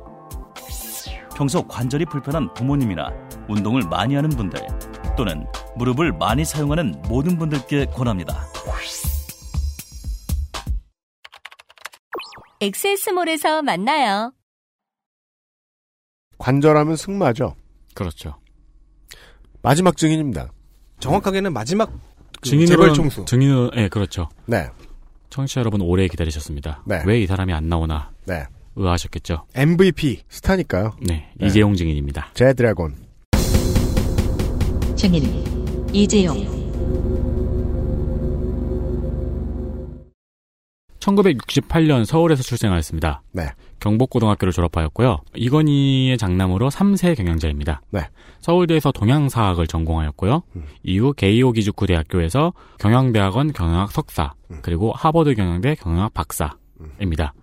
평소 관절이 불편한 부모님이나 운동을 많이 하는 분들 또는 무릎을 많이 사용하는 모든 분들께 권합니다. 엑세스몰에서 만나요. 관절하면 승마죠. 그렇죠. 마지막 증인입니다. 정확하게는 마지막 그 증인으로는 재벌 총수. 증인은 예, 그렇죠. 네. 청취자 여러분 오래 기다리셨습니다. 네. 왜 이 사람이 안 나오나 네. 의아하셨겠죠. MVP. 스타니까요. 네, 네. 이재용 증인입니다. 제 드래곤. 증인 이재용 1968년 서울에서 출생하였습니다. 네. 경복고등학교를 졸업하였고요. 이건희의 장남으로 3세 경영자입니다. 네. 서울대에서 동양사학을 전공하였고요. 음. 이후 게이오 기주쿠 대학교에서 경영대학원 경영학 석사, 음. 그리고 하버드 경영대 경영학 박사입니다.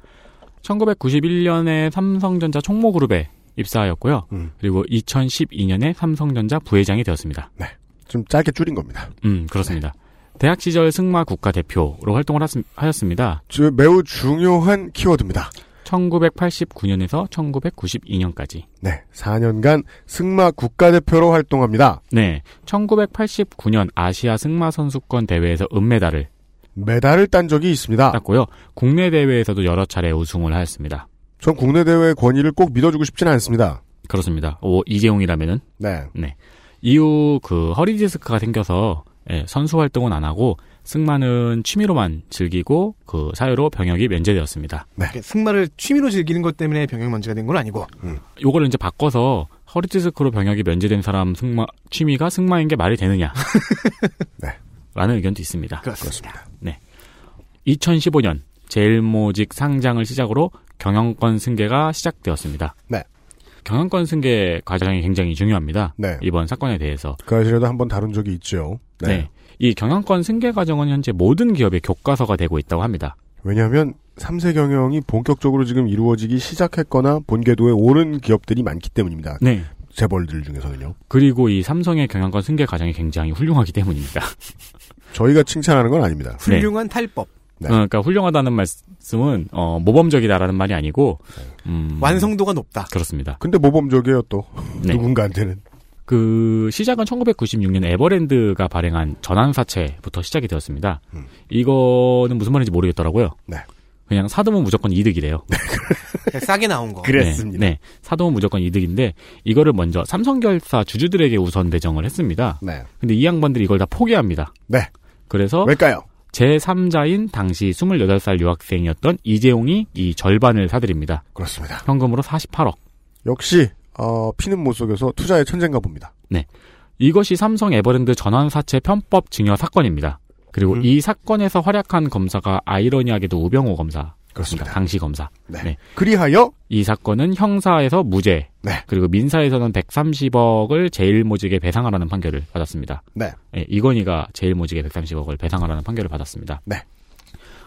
1991년에 삼성전자 총모그룹에 입사하였고요. 음. 그리고 2012년에 삼성전자 부회장이 되었습니다. 네. 좀 짧게 줄인 겁니다. 음, 그렇습니다. 대학 시절 승마 국가대표로 활동을 하였- 하였습니다. 저 매우 중요한 키워드입니다. 1989년에서 1992년까지. 네. 4년간 승마 국가대표로 활동합니다. 네. 1989년 아시아 승마 선수권 대회에서 은메달을 메달을 딴 적이 있습니다. 땄고요. 국내 대회에서도 여러 차례 우승을 하였습니다. 전 국내 대회 권위를 꼭 믿어주고 싶지는 않습니다. 그렇습니다. 오, 이재용이라면은 네. 네. 이후 그 허리 디스크가 생겨서 예, 선수 활동은 안 하고 승마는 취미로만 즐기고 그 사유로 병역이 면제되었습니다. 이렇게 승마를 취미로 즐기는 것 때문에 병역 먼지가 된 건 아니고. 요거를 이제 바꿔서 허리 디스크로 병역이 면제된 사람 승마 취미가 승마인 게 말이 되느냐? 네. 라는 의견도 있습니다. 그렇습니다. 네. 2015년 제일모직 상장을 시작으로 경영권 승계가 시작되었습니다. 네. 경영권 승계 과정이 굉장히 중요합니다. 네. 이번 사건에 대해서. 그 아시라도 한번 다룬 적이 있죠. 네. 이 경영권 승계 과정은 현재 모든 기업의 교과서가 되고 있다고 합니다. 왜냐하면 3세 경영이 본격적으로 지금 이루어지기 시작했거나 본궤도에 오른 기업들이 많기 때문입니다. 네. 재벌들 중에서는요. 그리고 이 삼성의 경영권 승계 과정이 굉장히 훌륭하기 때문입니다. 저희가 칭찬하는 건 아닙니다. 훌륭한 탈법. 네. 어, 그러니까 훌륭하다는 말씀은 어, 모범적이다라는 말이 아니고 음, 완성도가 높다. 그렇습니다. 근데 모범적이에요 또 네. 누군가한테는. 그 시작은 1996년 에버랜드가 발행한 전환사채부터 시작이 되었습니다. 이거는 무슨 말인지 모르겠더라고요. 네. 그냥 사두면 무조건 이득이래요. 싸게 나온 거. 그랬습니다. 네, 네. 사두면 무조건 이득인데 이거를 먼저 삼성결사 주주들에게 우선 배정을 했습니다. 네. 근데 이 양반들이 이걸 다 포기합니다. 네. 그래서 왜일까요? 제3자인 당시 28살 유학생이었던 이재용이 이 절반을 사들입니다. 그렇습니다. 현금으로 48억. 역시 어, 피는 못 속여서 투자의 천재인가 봅니다. 네. 이것이 삼성 에버랜드 전환사채 편법 증여 사건입니다. 그리고 음. 이 사건에서 활약한 검사가 아이러니하게도 우병호 검사. 그렇습니다. 당시 검사. 네. 그리하여 이 사건은 형사에서 무죄. 네. 그리고 민사에서는 130억을 제일모직에 배상하라는 판결을 받았습니다. 네. 예, 이건희가 제일모직에 130억을 배상하라는 판결을 받았습니다. 네.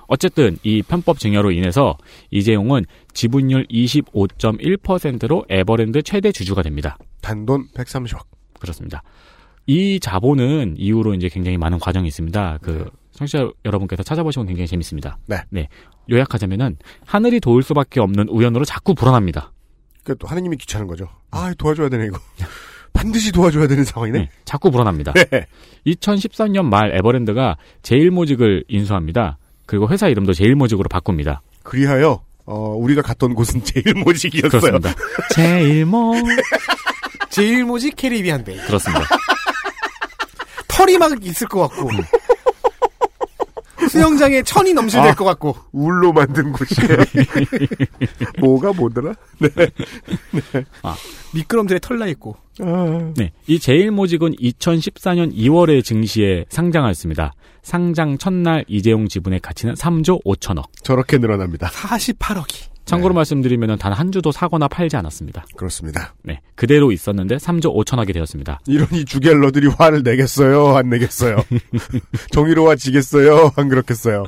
어쨌든 이 편법 증여로 인해서 이재용은 지분율 25.1%로 에버랜드 최대 주주가 됩니다. 단돈 130억. 그렇습니다. 이 자본은 이후로 이제 굉장히 많은 과정이 있습니다. 그 네. 청취자 여러분께서 찾아보시면 굉장히 재밌습니다. 네. 요약하자면은 하늘이 도울 수밖에 없는 우연으로 자꾸 불어납니다. 그또 하느님이 귀찮은 거죠. 아 도와줘야 되네 이거. 반드시 도와줘야 되는 상황이네. 네, 자꾸 불어납니다. 네. 2013년 말 에버랜드가 제일모직을 인수합니다. 그리고 회사 이름도 제일모직으로 바꿉니다. 그리하여 어, 우리가 갔던 곳은 제일모직이었어요. 그렇습니다. 제일모 제일모직 캐리비안 베이. 그렇습니다. 털이 막 있을 것 같고. 수영장에 천이 넘실될 아. 것 같고. 울로 만든 곳이에요. 뭐가 뭐더라? 네. 아, 미끄럼틀에 털나 있고. 네. 이 제일모직은 2014년 2월에 증시에 상장하였습니다. 상장 첫날 이재용 지분의 가치는 3조 5천억. 저렇게 늘어납니다. 48억이. 참고로 말씀드리면 단 한 주도 사거나 팔지 않았습니다. 그렇습니다. 네. 그대로 있었는데 3조 5천억이 되었습니다. 이러니 주갤러들이 화를 내겠어요? 안 내겠어요? 정의로워지겠어요? 안 그렇겠어요?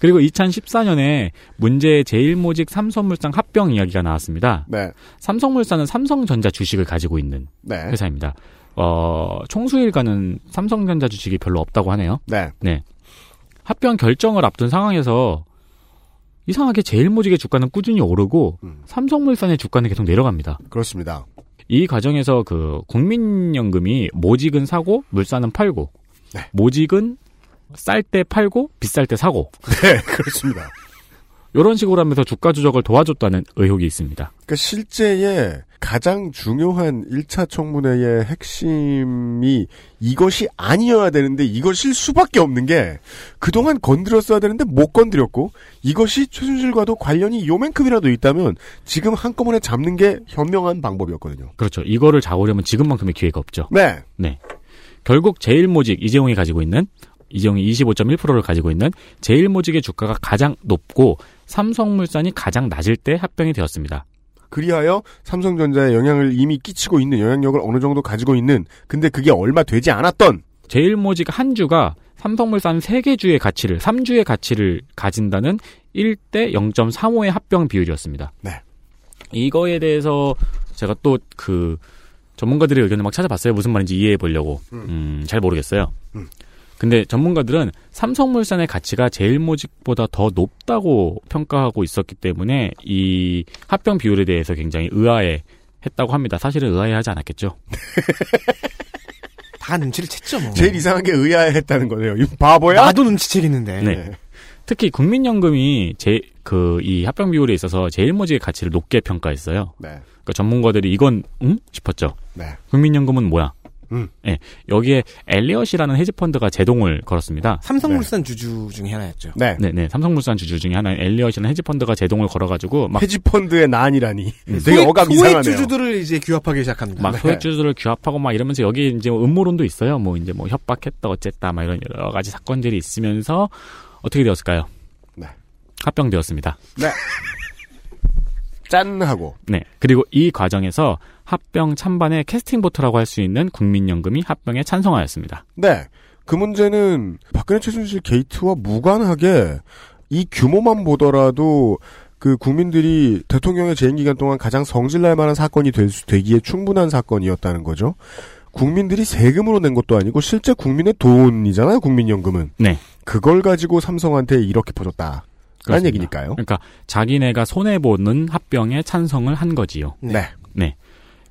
그리고 2014년에 문제의 제일모직 삼성물산 합병 이야기가 나왔습니다. 네. 삼성물산은 삼성전자 주식을 가지고 있는 네. 회사입니다. 어, 총수일가는 삼성전자 주식이 별로 없다고 하네요. 네. 네. 합병 결정을 앞둔 상황에서 이상하게 제일모직의 주가는 꾸준히 오르고 삼성물산의 주가는 계속 내려갑니다. 그렇습니다. 이 과정에서 그 국민연금이 모직은 사고 물산은 팔고 네. 모직은 쌀 때 팔고 비쌀 때 사고 네, 그렇습니다. 이런 식으로 하면서 주가 조작을 도와줬다는 의혹이 있습니다. 그러니까 실제의 가장 중요한 1차 청문회의 핵심이 이것이 아니어야 되는데 이것일 수밖에 없는 게 그동안 건드렸어야 되는데 못 건드렸고 이것이 최순실과도 관련이 요만큼이라도 있다면 지금 한꺼번에 잡는 게 현명한 방법이었거든요. 그렇죠. 이거를 잡으려면 지금만큼의 기회가 없죠. 네. 네. 결국 제일모직 이재용이 가지고 있는 이재용이 25.1%를 가지고 있는 제일모직의 주가가 가장 높고 삼성물산이 가장 낮을 때 합병이 되었습니다. 그리하여 삼성전자에 영향을 이미 끼치고 있는 영향력을 어느 정도 가지고 있는 근데 그게 얼마 되지 않았던 제일모직 한 주가 삼성물산 3개 주의 가치를 3주의 가치를 가진다는 1대 0.35의 합병 비율이었습니다. 네. 이거에 대해서 제가 또 그 전문가들의 의견을 막 찾아봤어요. 무슨 말인지 이해해 보려고. 음, 잘 모르겠어요. 음. 근데 전문가들은 삼성물산의 가치가 제일모직보다 더 높다고 평가하고 있었기 때문에 이 합병 비율에 대해서 굉장히 의아해 했다고 합니다. 사실은 의아해하지 않았겠죠. 다 눈치를 챘죠, 뭐. 제일 이상하게 의아해했다는 거네요. 이 바보야? 나도 눈치채겠는데. 네. 특히 국민연금이 제 그 이 합병 비율에 있어서 제일모직의 가치를 높게 평가했어요. 네. 그러니까 전문가들이 이건 응 싶었죠. 네. 국민연금은 뭐야? 음. 네. 여기에 엘리엇이라는 헤지펀드가 제동을 걸었습니다. 삼성물산 주주 중에 하나였죠. 네. 네, 네. 삼성물산 주주 중에 하나인 엘리엇이라는 헤지펀드가 제동을 걸어가지고 막 헤지펀드의 난이라니. 음. 되게 어감 소액 이상하네요. 주주들을 이제 규합하기 시작합니다. 막 네. 소액 주주들을 규합하고 막 이러면서 여기 이제 뭐 음모론도 있어요. 뭐 이제 뭐 협박했다 어쨌다 막 이런 여러 가지 사건들이 있으면서 어떻게 되었을까요? 네. 합병되었습니다. 네. 짠 하고. 네. 그리고 이 과정에서 합병 찬반의 캐스팅 보트라고 할 수 있는 국민연금이 합병에 찬성하였습니다. 네. 그 문제는 박근혜 최순실 게이트와 무관하게 이 규모만 보더라도 그 국민들이 대통령의 재임 기간 동안 가장 성질날 만한 사건이 될 수, 되기에 충분한 사건이었다는 거죠. 국민들이 세금으로 낸 것도 아니고 실제 국민의 돈이잖아요, 국민연금은. 네. 그걸 가지고 삼성한테 이렇게 퍼줬다. 그렇습니다. 얘기니까요. 그러니까 자기네가 손해 보는 합병에 찬성을 한 거지요. 네. 네.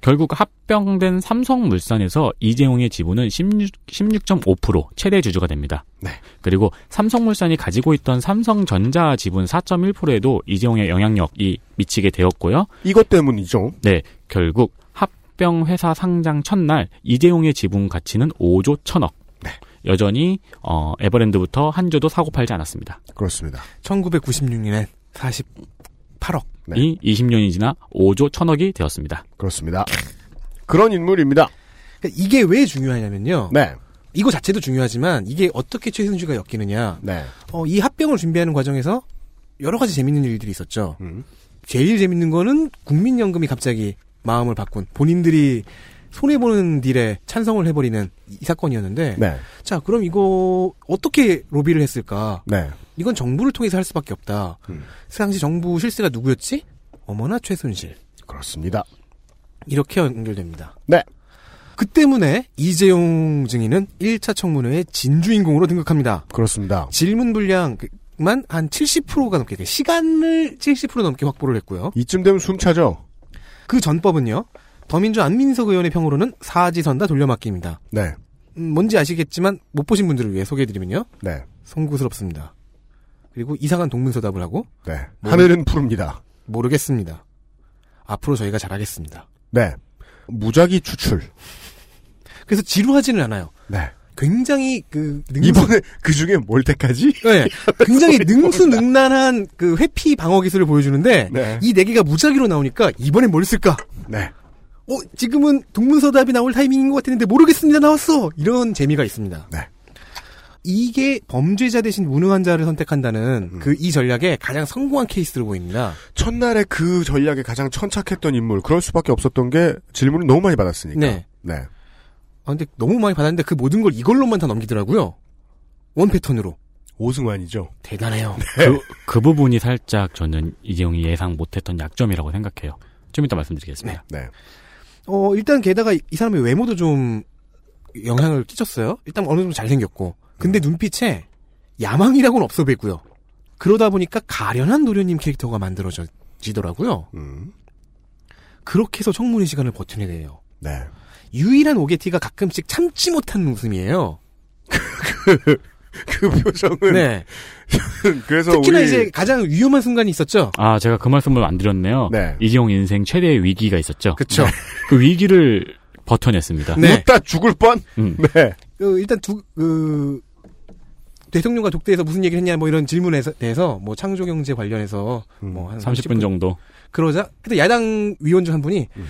결국 합병된 삼성물산에서 이재용의 지분은 16, 16.5% 최대 주주가 됩니다. 네. 그리고 삼성물산이 가지고 있던 삼성전자 지분 4.1%에도 이재용의 영향력이 미치게 되었고요. 이것 때문이죠. 네. 결국 합병 회사 상장 첫날 이재용의 지분 가치는 5조 1천억. 네. 여전히 어, 에버랜드부터 한 주도 사고 팔지 않았습니다. 그렇습니다. 1996년엔 48억. 이 20년이 지나 5조 1천억이 되었습니다. 그렇습니다. 그런 인물입니다. 그러니까 이게 왜 중요하냐면요. 네. 이거 자체도 중요하지만 이게 어떻게 최순실과 엮이느냐. 네. 어, 이 합병을 준비하는 과정에서 여러 가지 재밌는 일들이 있었죠. 음. 제일 재밌는 거는 국민연금이 갑자기 마음을 바꾼 본인들이 손해 보는 딜에 찬성을 해버리는 이 사건이었는데 네. 자 그럼 이거 어떻게 로비를 했을까 네. 이건 정부를 통해서 할 수밖에 없다 음. 그 당시 정부 실세가 누구였지 어머나 최순실 그렇습니다. 이렇게 연결됩니다 네. 그 때문에 이재용 증인은 1차 청문회의 진주인공으로 등극합니다 그렇습니다. 질문 분량만 한 70%가 넘게 시간을 70% 넘게 확보를 했고요 이쯤 되면 숨 차죠. 그 전법은요 더민주 안민석 의원의 평으로는 사지선다 돌려막기입니다. 네. 음, 뭔지 아시겠지만 못 보신 분들을 위해 소개해드리면요. 네. 송구스럽습니다. 그리고 이상한 동문서답을 하고 네. 모르- 하늘은 푸릅니다. 모르겠습니다. 앞으로 저희가 잘하겠습니다. 네. 무작위 추출. 그래서 지루하지는 않아요. 네. 굉장히 그 능수, 이번에 그 중에 뭘 택하지? 네, 굉장히 능수능란한 그 회피 방어 기술을 보여주는데 네. 이네 개가 무작위로 나오니까 이번엔 뭘 쓸까? 네. 어 지금은 동문서답이 나올 타이밍인 것 같았는데 모르겠습니다 나왔어 이런 재미가 있습니다. 네. 이게 범죄자 대신 무능한 자를 선택한다는 음. 그이 전략의 가장 성공한 케이스로 보입니다. 첫날에 그 전략에 가장 천착했던 인물, 그럴 수밖에 없었던 게 질문을 너무 많이 받았으니까. 네. 네. 아, 근데 너무 많이 받았는데 그 모든 걸 이걸로만 다 넘기더라고요. 원 패턴으로. 오승환이죠. 대단해요. 그, 그 부분이 살짝 저는 이재용이 예상 못했던 약점이라고 생각해요. 좀 이따 말씀드리겠습니다. 네. 어, 일단 게다가 이 사람의 외모도 좀 영향을 끼쳤어요. 일단 어느 정도 잘생겼고. 근데 눈빛에 야망이라고는 없어 보이고요. 그러다 보니까 가련한 노련님 캐릭터가 만들어지더라고요. 음. 그렇게 해서 청문회 시간을 버텨내네요. 네. 유일한 오게티가 가끔씩 참지 못하는 웃음이에요. 그 표정은. 네. 그래서 특히나 우리 이제 가장 위험한 순간이 있었죠. 아, 제가 그 말씀을 안 드렸네요. 네. 이재용 인생 최대의 위기가 있었죠. 그쵸. 그 위기를 버텨냈습니다. 네. 웃다 죽을 뻔. 음. 네. 그, 일단 두, 그, 대통령과 독대에서 무슨 얘기를 했냐, 뭐 이런 질문에 대해서, 뭐 창조경제 관련해서, 뭐한 30분 정도. 그러자, 그때 야당 위원 중 한 분이, 음.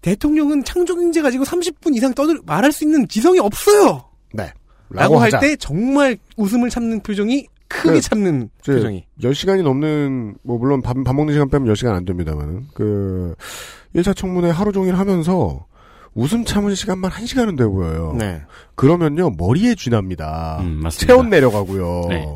대통령은 창조경제 가지고 30분 이상 떠들, 말할 수 있는 지성이 없어요! 네. 라고 할 하자. 때 정말 웃음을 참는 표정이 크게 그, 참는 이제 표정이. 10시간이 넘는, 뭐, 물론 밥, 밥 먹는 시간 빼면 10시간 안 됩니다만은, 그, 1차 청문회 하루 종일 하면서, 웃음 참을 시간만 1시간은 돼 보여요. 네. 그러면요, 머리에 쥐납니다. 음, 맞습니다. 체온 내려가고요. 네.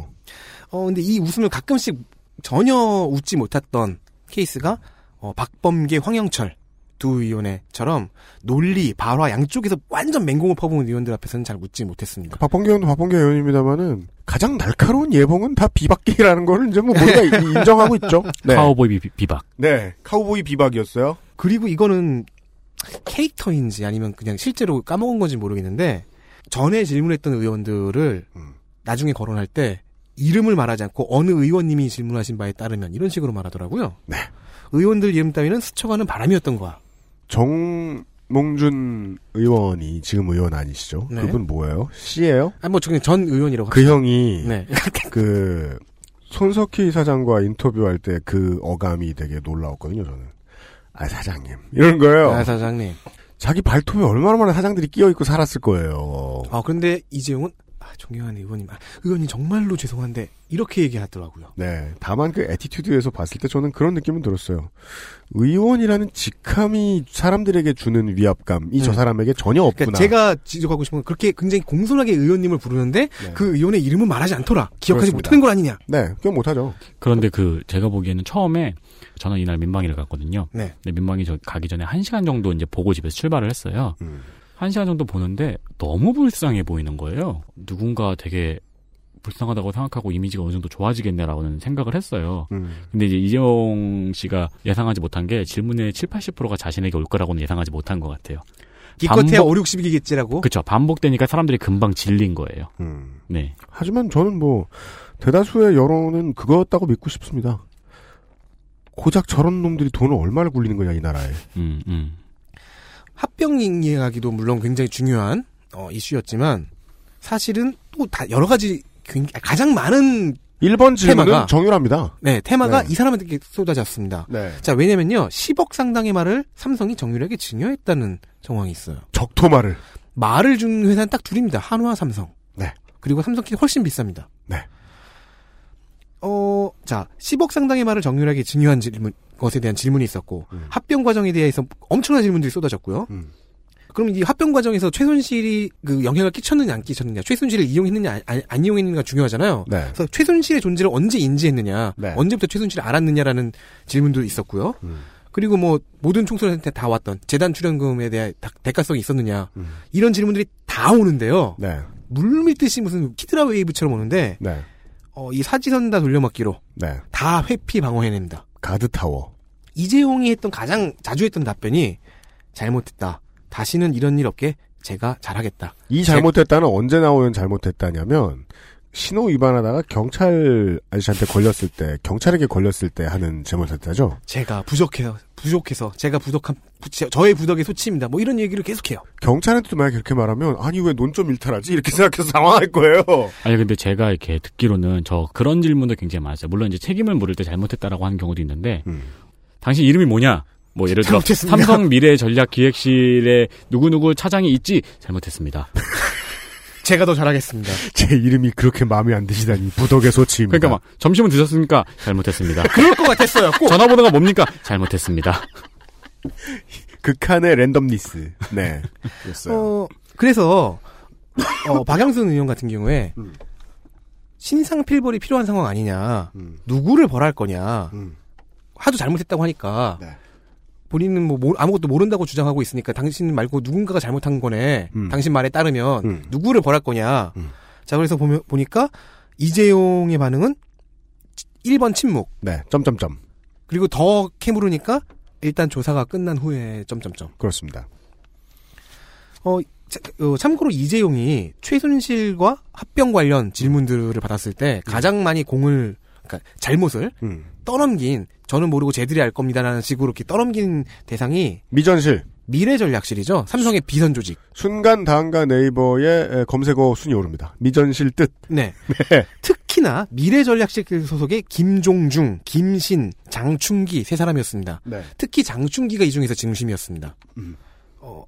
어, 근데 이 웃음을 가끔씩 전혀 웃지 못했던 케이스가, 어, 박범계, 황영철 두 의원의처럼 논리, 발화 양쪽에서 완전 맹공을 퍼부은 의원들 앞에서는 잘 웃지 못했습니다. 박범계 의원도 박범계 의원입니다만은, 가장 날카로운 예봉은 다 비박계라는 거를 이제 뭐 모두가 이- 인정하고 있죠. 네. 카우보이 비, 비박. 네. 카우보이 비박이었어요. 그리고 이거는 캐릭터인지 아니면 그냥 실제로 까먹은 건지 모르겠는데 전에 질문했던 의원들을 음. 나중에 거론할 때 이름을 말하지 않고 어느 의원님이 질문하신 바에 따르면 이런 식으로 말하더라고요. 네. 의원들 이름 따위는 스쳐가는 바람이었던 거야. 정몽준 의원이 지금 의원 아니시죠? 네. 그분 뭐예요? 씨예요? 아, 뭐, 그냥 전 의원이라고. 그 합시다. 형이 네. 그 손석희 사장과 인터뷰할 때 그 어감이 되게 놀라웠거든요. 저는 아 사장님 이런 거예요. 아, 사장님. 자기 발톱에 얼마나 많은 사장들이 끼어 있고 살았을 거예요. 아, 그런데 이재용은, 아, 존경하는 의원님, 아, 의원님 정말로 죄송한데, 이렇게 얘기하더라고요. 네. 다만 그 attitude에서 봤을 때 저는 그런 느낌은 들었어요. 의원이라는 직함이 사람들에게 주는 위압감이 저 네. 사람에게 전혀 없구나. 그러니까 제가 지적하고 싶은 건 그렇게 굉장히 공손하게 의원님을 부르는데, 그 의원의 이름은 말하지 않더라. 기억하지 그렇습니다. 못하는 걸 아니냐. 네, 그건 못하죠. 그런데 그 제가 보기에는 처음에 저는 이날 민방위를 갔거든요. 네. 근데 민방위 저 가기 전에 한 시간 정도 이제 보고 집에서 출발을 했어요. 음. 한 시간 정도 보는데 너무 불쌍해 보이는 거예요. 누군가 되게 불쌍하다고 생각하고 이미지가 어느 정도 좋아지겠네라고는 생각을 했어요. 음. 근데 이제 이재용 씨가 예상하지 못한 게 질문의 7, 80%가 자신에게 올 거라고는 예상하지 못한 것 같아요. 기껏해야 5, 60이겠지라고? 그렇죠. 반복되니까 사람들이 금방 질린 거예요. 음. 네. 하지만 저는 뭐 대다수의 여론은 그거였다고 믿고 싶습니다. 고작 저런 놈들이 돈을 얼마나 굴리는 거냐 이 나라에. 음, 음. 합병 이야기도 물론 굉장히 중요한 어, 이슈였지만 사실은 또 다 여러 가지 굉장히- 가장 많은 1번 질문은 테마가 정유라입니다. 네, 테마가 네. 이 사람한테 쏟아졌습니다. 네. 자, 왜냐면요. 10억 상당의 말을 삼성이 정유라에게 증여했다는 정황이 있어요. 적토 말을. 말을 준 회사는 딱 둘입니다. 한화와 삼성. 네. 그리고 삼성키 훨씬 비쌉니다. 네. 어, 자, 10억 상당의 말을 정유라에게 증여한 질문, 것에 대한 질문이 있었고, 음. 합병 과정에 대해서 엄청난 질문들이 쏟아졌고요. 그럼 이 합병 과정에서 최순실이 그 영향을 끼쳤느냐 안 끼쳤느냐, 최순실을 이용했느냐 안, 안- 안 이용했느냐가 중요하잖아요. 네. 그래서 최순실의 존재를 언제 인지했느냐, 언제부터 최순실을 알았느냐라는 질문도 있었고요. 음. 그리고 뭐 모든 총수한테 다 왔던 재단 출연금에 대한 다- 대가성이 있었느냐 이런 질문들이 다 오는데요. 네. 물 밀듯이 무슨 hydra wave처럼 오는데 네. 어, 이 사지선다 돌려막기로 네. 다 회피 방어해냅니다. guard tower. 이재용이 했던 가장 자주 했던 답변이 잘못했다. 다시는 이런 일 없게 제가 잘하겠다. 이 잘못했다는 언제 나오는 잘못했다냐면 신호 위반하다가 경찰 아저씨한테 걸렸을 때 경찰에게 걸렸을 때 하는 잘못했다죠. 제가 부족해서 부족해서 제가 부족한 저의 부덕의 소치입니다. 뭐 이런 얘기를 계속해요. 경찰한테도 만약 그렇게 말하면 아니 왜 논점 일탈하지 이렇게 생각해서 당황할 거예요. 아니 근데 제가 이렇게 듣기로는 저 그런 질문도 굉장히 많았어요. 물론 이제 책임을 물을 때 잘못했다라고 하는 경우도 있는데 당신 이름이 뭐냐? 뭐 예를 들어 잘못했습니다. 삼성 미래 전략 기획실에 누구 누구 차장이 있지 잘못했습니다. 제가 더 잘하겠습니다. 제 이름이 그렇게 마음에 안 드시다니 부덕의 소치입니다. 그러니까 막 점심은 드셨습니까? 잘못했습니다. 그럴 것 같았어요. 꼭. 전화번호가 뭡니까? 잘못했습니다. 극한의 랜덤니스. 네. 그랬어요. 어, 그래서 어, 박영선 의원 같은 경우에 음. 신상 필벌이 필요한 상황 아니냐, 음. 누구를 벌할 거냐, 하도 잘못했다고 하니까 네. 본인은 뭐 모- 아무것도 모른다고 주장하고 있으니까 당신 말고 누군가가 잘못한 거네. 음. 당신 말에 따르면 누구를 벌할 거냐. 자 그래서 보면 보니까 이재용의 반응은 1번 침묵. 네. 점점점. 그리고 더 캐물으니까 일단 조사가 끝난 후에 점점점. 그렇습니다. 어, 자- 어, 참고로 이재용이 최순실과 합병 관련 질문들을 받았을 때 가장 많이 공을 그러니까 잘못을 음. 떠넘긴 저는 모르고 쟤들이 알 겁니다라는 식으로 이렇게 떠넘긴 대상이 미전실. 미래 전략실이죠. 삼성의 비선 조직. 순간 다음과 네이버의 에, 검색어 순위 오릅니다. 미전실 뜻. 네. 네. 특히나 미래 전략실 소속의 김종중, 김신, 장충기 세 사람이었습니다. 네. 특히 장충기가 이 중에서 중심이었습니다. 음. 어,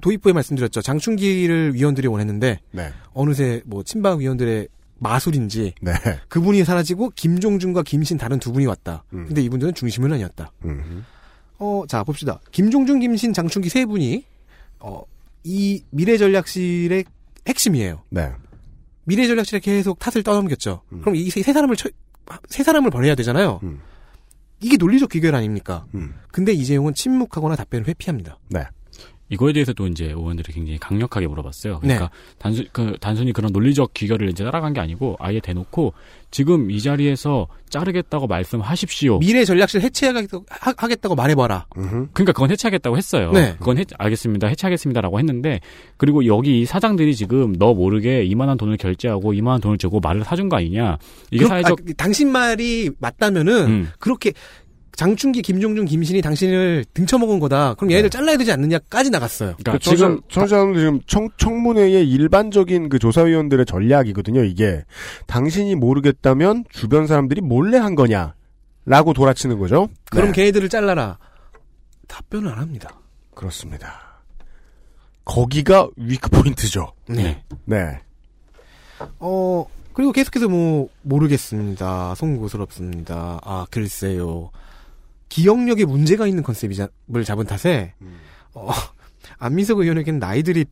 도입부에 말씀드렸죠. 장충기를 위원들이 원했는데 네. 어느새 뭐 친박 위원들의 마술인지 네. 그분이 사라지고 김종중과 김신 다른 두 분이 왔다. 음. 근데 이분들은 중심은 아니었다. 음. 어, 자 봅시다. 김종중, 김신, 장충기 세 분이 어, 이 미래전략실의 핵심이에요. 네. 미래전략실에 계속 탓을 떠넘겼죠. 음. 그럼 이 세 사람을 처, 세 사람을 벌해야 되잖아요. 이게 논리적 귀결 아닙니까? 음. 근데 이재용은 침묵하거나 답변을 회피합니다. 네. 이거에 대해서도 이제 의원들이 굉장히 강력하게 물어봤어요. 그러니까 네. 단순 그 단순히 그런 논리적 귀결을 이제 따라간 게 아니고 아예 대놓고 지금 이 자리에서 자르겠다고 말씀하십시오. 미래 전략실 해체하겠다고 말해봐라. 그러니까 그건 해체하겠다고 했어요. 네. 그건 해, 알겠습니다. 해체하겠습니다라고 했는데 그리고 여기 이 사장들이 지금 너 모르게 이만한 돈을 결제하고 이만한 돈을 주고 말을 사준 거 아니냐. 이게 그렇- 사회적 아, 당신 말이 맞다면은 음. 그렇게 장충기, 김종중, 김신이 당신을 등쳐먹은 거다. 그럼 얘네들 잘라야 되지 않느냐까지 나갔어요. 그 지금 청자는 지금 청, 청문회의 일반적인 그 조사위원들의 전략이거든요. 이게 당신이 모르겠다면 주변 사람들이 몰래 한 거냐라고 돌아치는 거죠. 그럼 네. 걔네들을 잘라라. 답변을 안 합니다. 그렇습니다. 거기가 위크 포인트죠. 네. 네. 어, 그리고 계속해서 뭐, 모르겠습니다. 송구스럽습니다. 아, 글쎄요. 기억력에 문제가 있는 컨셉을 잡은 탓에, 어, 안민석 의원에게는 나이들이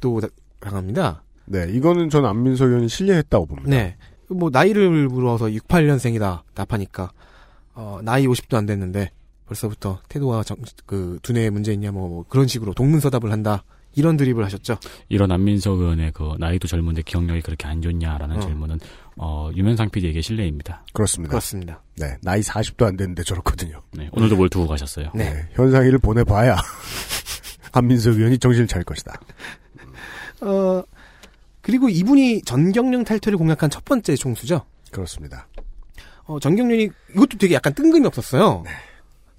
또 다- 당합니다. 네, 이거는 전 안민석 의원이 신뢰했다고 봅니다. 네. 뭐, 나이를 물어서 68년생이다. 답하니까, 어, 나이 50도 안 됐는데, 벌써부터 태도와 정, 그, 두뇌에 문제 있냐, 뭐, 뭐 그런 식으로 동문서답을 한다. 이런 드립을 하셨죠. 이런 안민석 의원의 그 나이도 젊은데 기억력이 그렇게 안 좋냐라는 어. 질문은 어, 유면상 PD에게 실례입니다. 그렇습니다. 그렇습니다. 네, 나이 40도 안 됐는데 저렇거든요. 네, 오늘도 뭘 두고 가셨어요. 네, 현상이를 보내봐야 한민석 의원이 정신을 차릴 것이다. 어, 그리고 이분이 전경련 탈퇴를 공약한 첫 번째 총수죠. 그렇습니다. 어, 전경련이 이것도 되게 약간 뜬금이 없었어요.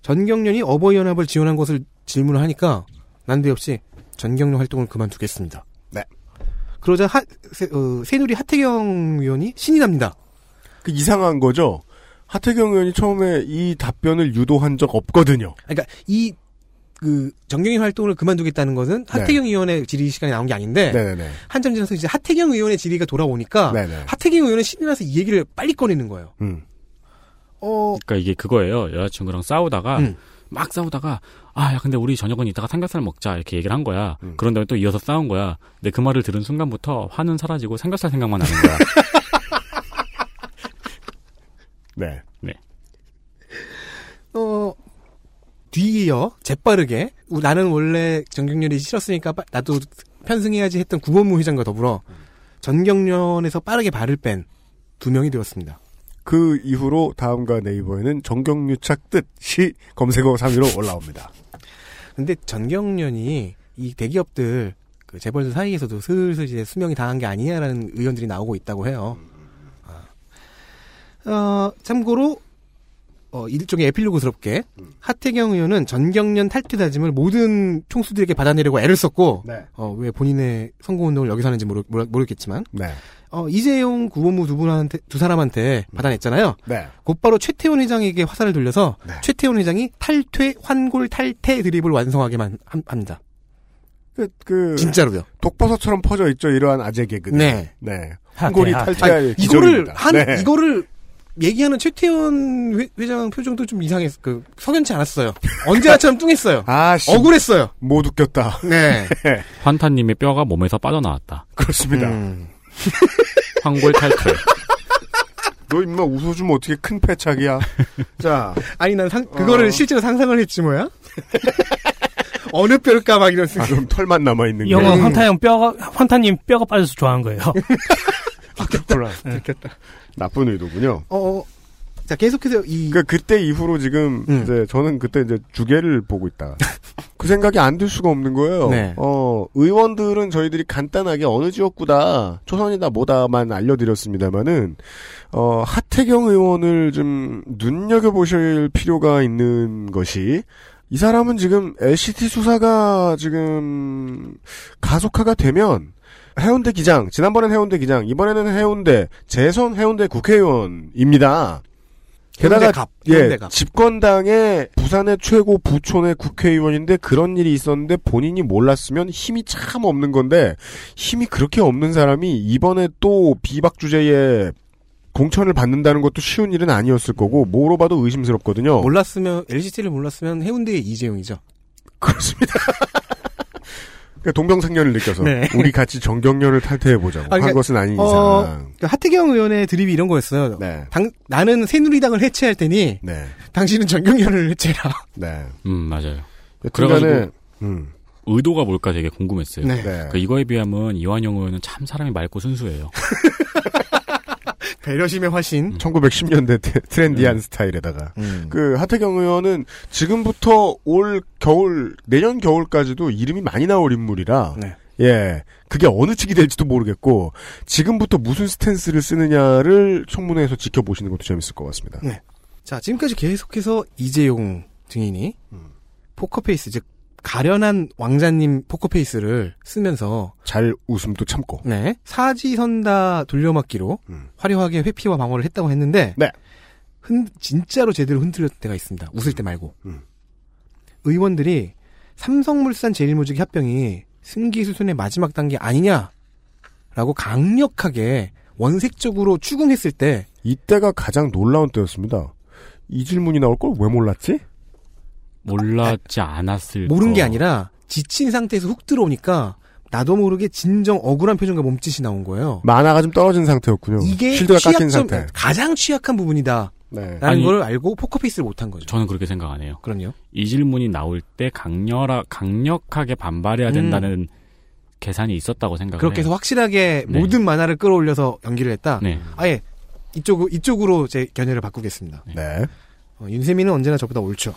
전경련이 어버이연합을 지원한 것을 질문을 하니까 난데없이 전경련 활동을 그만두겠습니다. 네. 그러자 하, 새, 어, 새누리 하태경 의원이 신이 납니다. 그 이상한 거죠. 하태경 의원이 처음에 이 답변을 유도한 적 없거든요. 그러니까 이 그 정경련 활동을 그만두겠다는 것은 하태경 의원의 질의 시간에 나온 게 아닌데 네. 네네네. 한참 지나서 이제 하태경 의원의 질의가 돌아오니까 네네. 하태경 의원은 신이 나서 이 얘기를 빨리 꺼내는 거예요. 음. 어, 그러니까 이게 그거예요. 여자친구랑 싸우다가 음. 막 싸우다가 아, 야, 근데 우리 저녁은 이따가 삼겹살 먹자 이렇게 얘기를 한 거야. 음. 그런 다음에 또 이어서 싸운 거야. 근데 그 말을 들은 순간부터 화는 사라지고 삼겹살 생각만 나는 거야. 네. 네. 어, 뒤이어 재빠르게 우- 나는 원래 전경련이 싫었으니까 빠- 나도 편승해야지 했던 구본무 회장과 더불어 전경련에서 빠르게 발을 뺀 두 명이 되었습니다. 그 이후로 다음과 네이버에는 정경유착 뜻이 검색어 3위로 올라옵니다. 근데 전경련이 이 대기업들 그 재벌들 사이에서도 슬슬 이제 수명이 다한 게 아니냐라는 의견들이 나오고 있다고 해요. 아. 어, 참고로 어, 일종의 에필로그스럽게 하태경 의원은 전경련 탈퇴 다짐을 모든 총수들에게 받아내려고 애를 썼고 네. 어, 왜 본인의 선거운동을 여기서 하는지 모르, 겠지만 네. 어, 이재용 구본무 두 분한테 두 사람한테 받아냈잖아요. 네. 곧바로 최태원 회장에게 화살을 돌려서 최태원 회장이 탈퇴 환골 탈퇴 드립을 완성하게만 함- 합니다. 그, 그. 진짜로요. 독버섯처럼 퍼져 있죠, 이러한 아재 개그. 네. 네. 한골이 아니, 탈퇴할 이거를. 한 네. 이거를 얘기하는 최태원 회, 회장 표정도 좀 이상했 그 석연치 않았어요. 언제나처럼 뚱했어요. 아, 씨. 억울했어요. 못 웃겼다. 네. 환타님의 뼈가 몸에서 빠져나왔다. 그렇습니다. 음. 황골 탈퇴. 너 임마 웃어주면 어떻게 큰 패착이야. 자. 아니 난 상, 그거를 어. 실제로 상상을 했지 뭐야? 어느 뼈일까 막 이런 아, 그럼 털만 남아있는 게. 영어 환타형 뼈가 환타님 뼈가 빠져서 좋아한 거예요. 아, 그렇구나. 됐겠다. 나쁜 의도군요. 어, 자 계속해서 이그 그때 이후로 지금 음. 이제 저는 그때 이제 주계를 보고 있다. 그 생각이 안 들 수가 없는 거예요. 네. 어 의원들은 저희들이 간단하게 어느 지역구다 초선이다 뭐다만 알려드렸습니다만은 어 하태경 의원을 좀 눈여겨 보실 필요가 있는 것이 이 사람은 지금 LCT 수사가 지금 가속화가 되면 해운대 기장, 지난번엔 해운대 기장, 이번에는 해운대, 재선 해운대 국회의원입니다. 게다가 갑, 예, 해운대 갑. 집권당의 부산의 최고 부촌의 국회의원인데 그런 일이 있었는데 본인이 몰랐으면 힘이 참 없는 건데 힘이 그렇게 없는 사람이 이번에 또 비박 주제에 공천을 받는다는 것도 쉬운 일은 아니었을 거고 뭐로 봐도 의심스럽거든요. 몰랐으면 LCT를 몰랐으면 해운대의 이재용이죠. 그렇습니다. 그러니까 동병상련을 느껴서 네. 우리 같이 정경련을 탈퇴해 보자고 그러니까, 한 것은 아닌 이상. 어, 그러니까 하태경 의원의 드립이 이런 거였어요. 네. 당, 나는 새누리당을 해체할 테니 네. 당신은 전경련을 해체해라. 네. 음, 맞아요. 그래가지고 음. 의도가 뭘까 되게 궁금했어요. 네. 네. 그 이거에 비하면 이완영 의원은 참 사람이 맑고 순수해요. 배려심의 화신. 1910년대 트렌디한 스타일에다가 음. 그 하태경 의원은 지금부터 올 겨울 내년 겨울까지도 이름이 많이 나올 인물이라 네. 예 그게 어느 측이 될지도 모르겠고 지금부터 무슨 stance를 쓰느냐를 청문회에서 지켜보시는 것도 재밌을 것 같습니다. 네. 자, 지금까지 계속해서 이재용 증인이 음. 포커페이스, 즉, 가련한 왕자님 포커페이스를 쓰면서 잘 웃음도 참고 네. 사지선다 돌려막기로 음. 화려하게 회피와 방어를 했다고 했는데 네. 흔, 진짜로 제대로 흔들렸을 때가 있습니다. 웃을 때 말고. 음. 의원들이 삼성물산 제일모직의 합병이 승기 수순의 마지막 단계 아니냐라고 강력하게 원색적으로 추궁했을 때 이때가 가장 놀라운 때였습니다. 이 질문이 나올 걸 왜 몰랐지? 몰랐지 않았을 모른 게 거. 아니라 지친 상태에서 훅 들어오니까 나도 모르게 진정 억울한 표정과 몸짓이 나온 거예요. 만화가 좀 떨어진 상태였군요. 이게 실드가 깎인 취약점, 상태. 가장 취약한 부분이다. 네. 라는 아니, 걸 알고 포커페이스를 못한 거죠. 저는 그렇게 생각 안 해요. 그럼요. 이 질문이 나올 때 강렬하, 강력하게 반발해야 음. 된다는 계산이 있었다고 생각을 그렇게 해서. 확실하게 네. 모든 만화를 끌어올려서 연기를 했다. 네. 아예 이쪽 이쪽으로 제 견해를 바꾸겠습니다. 네. 어, 윤세민은 언제나 저보다 옳죠.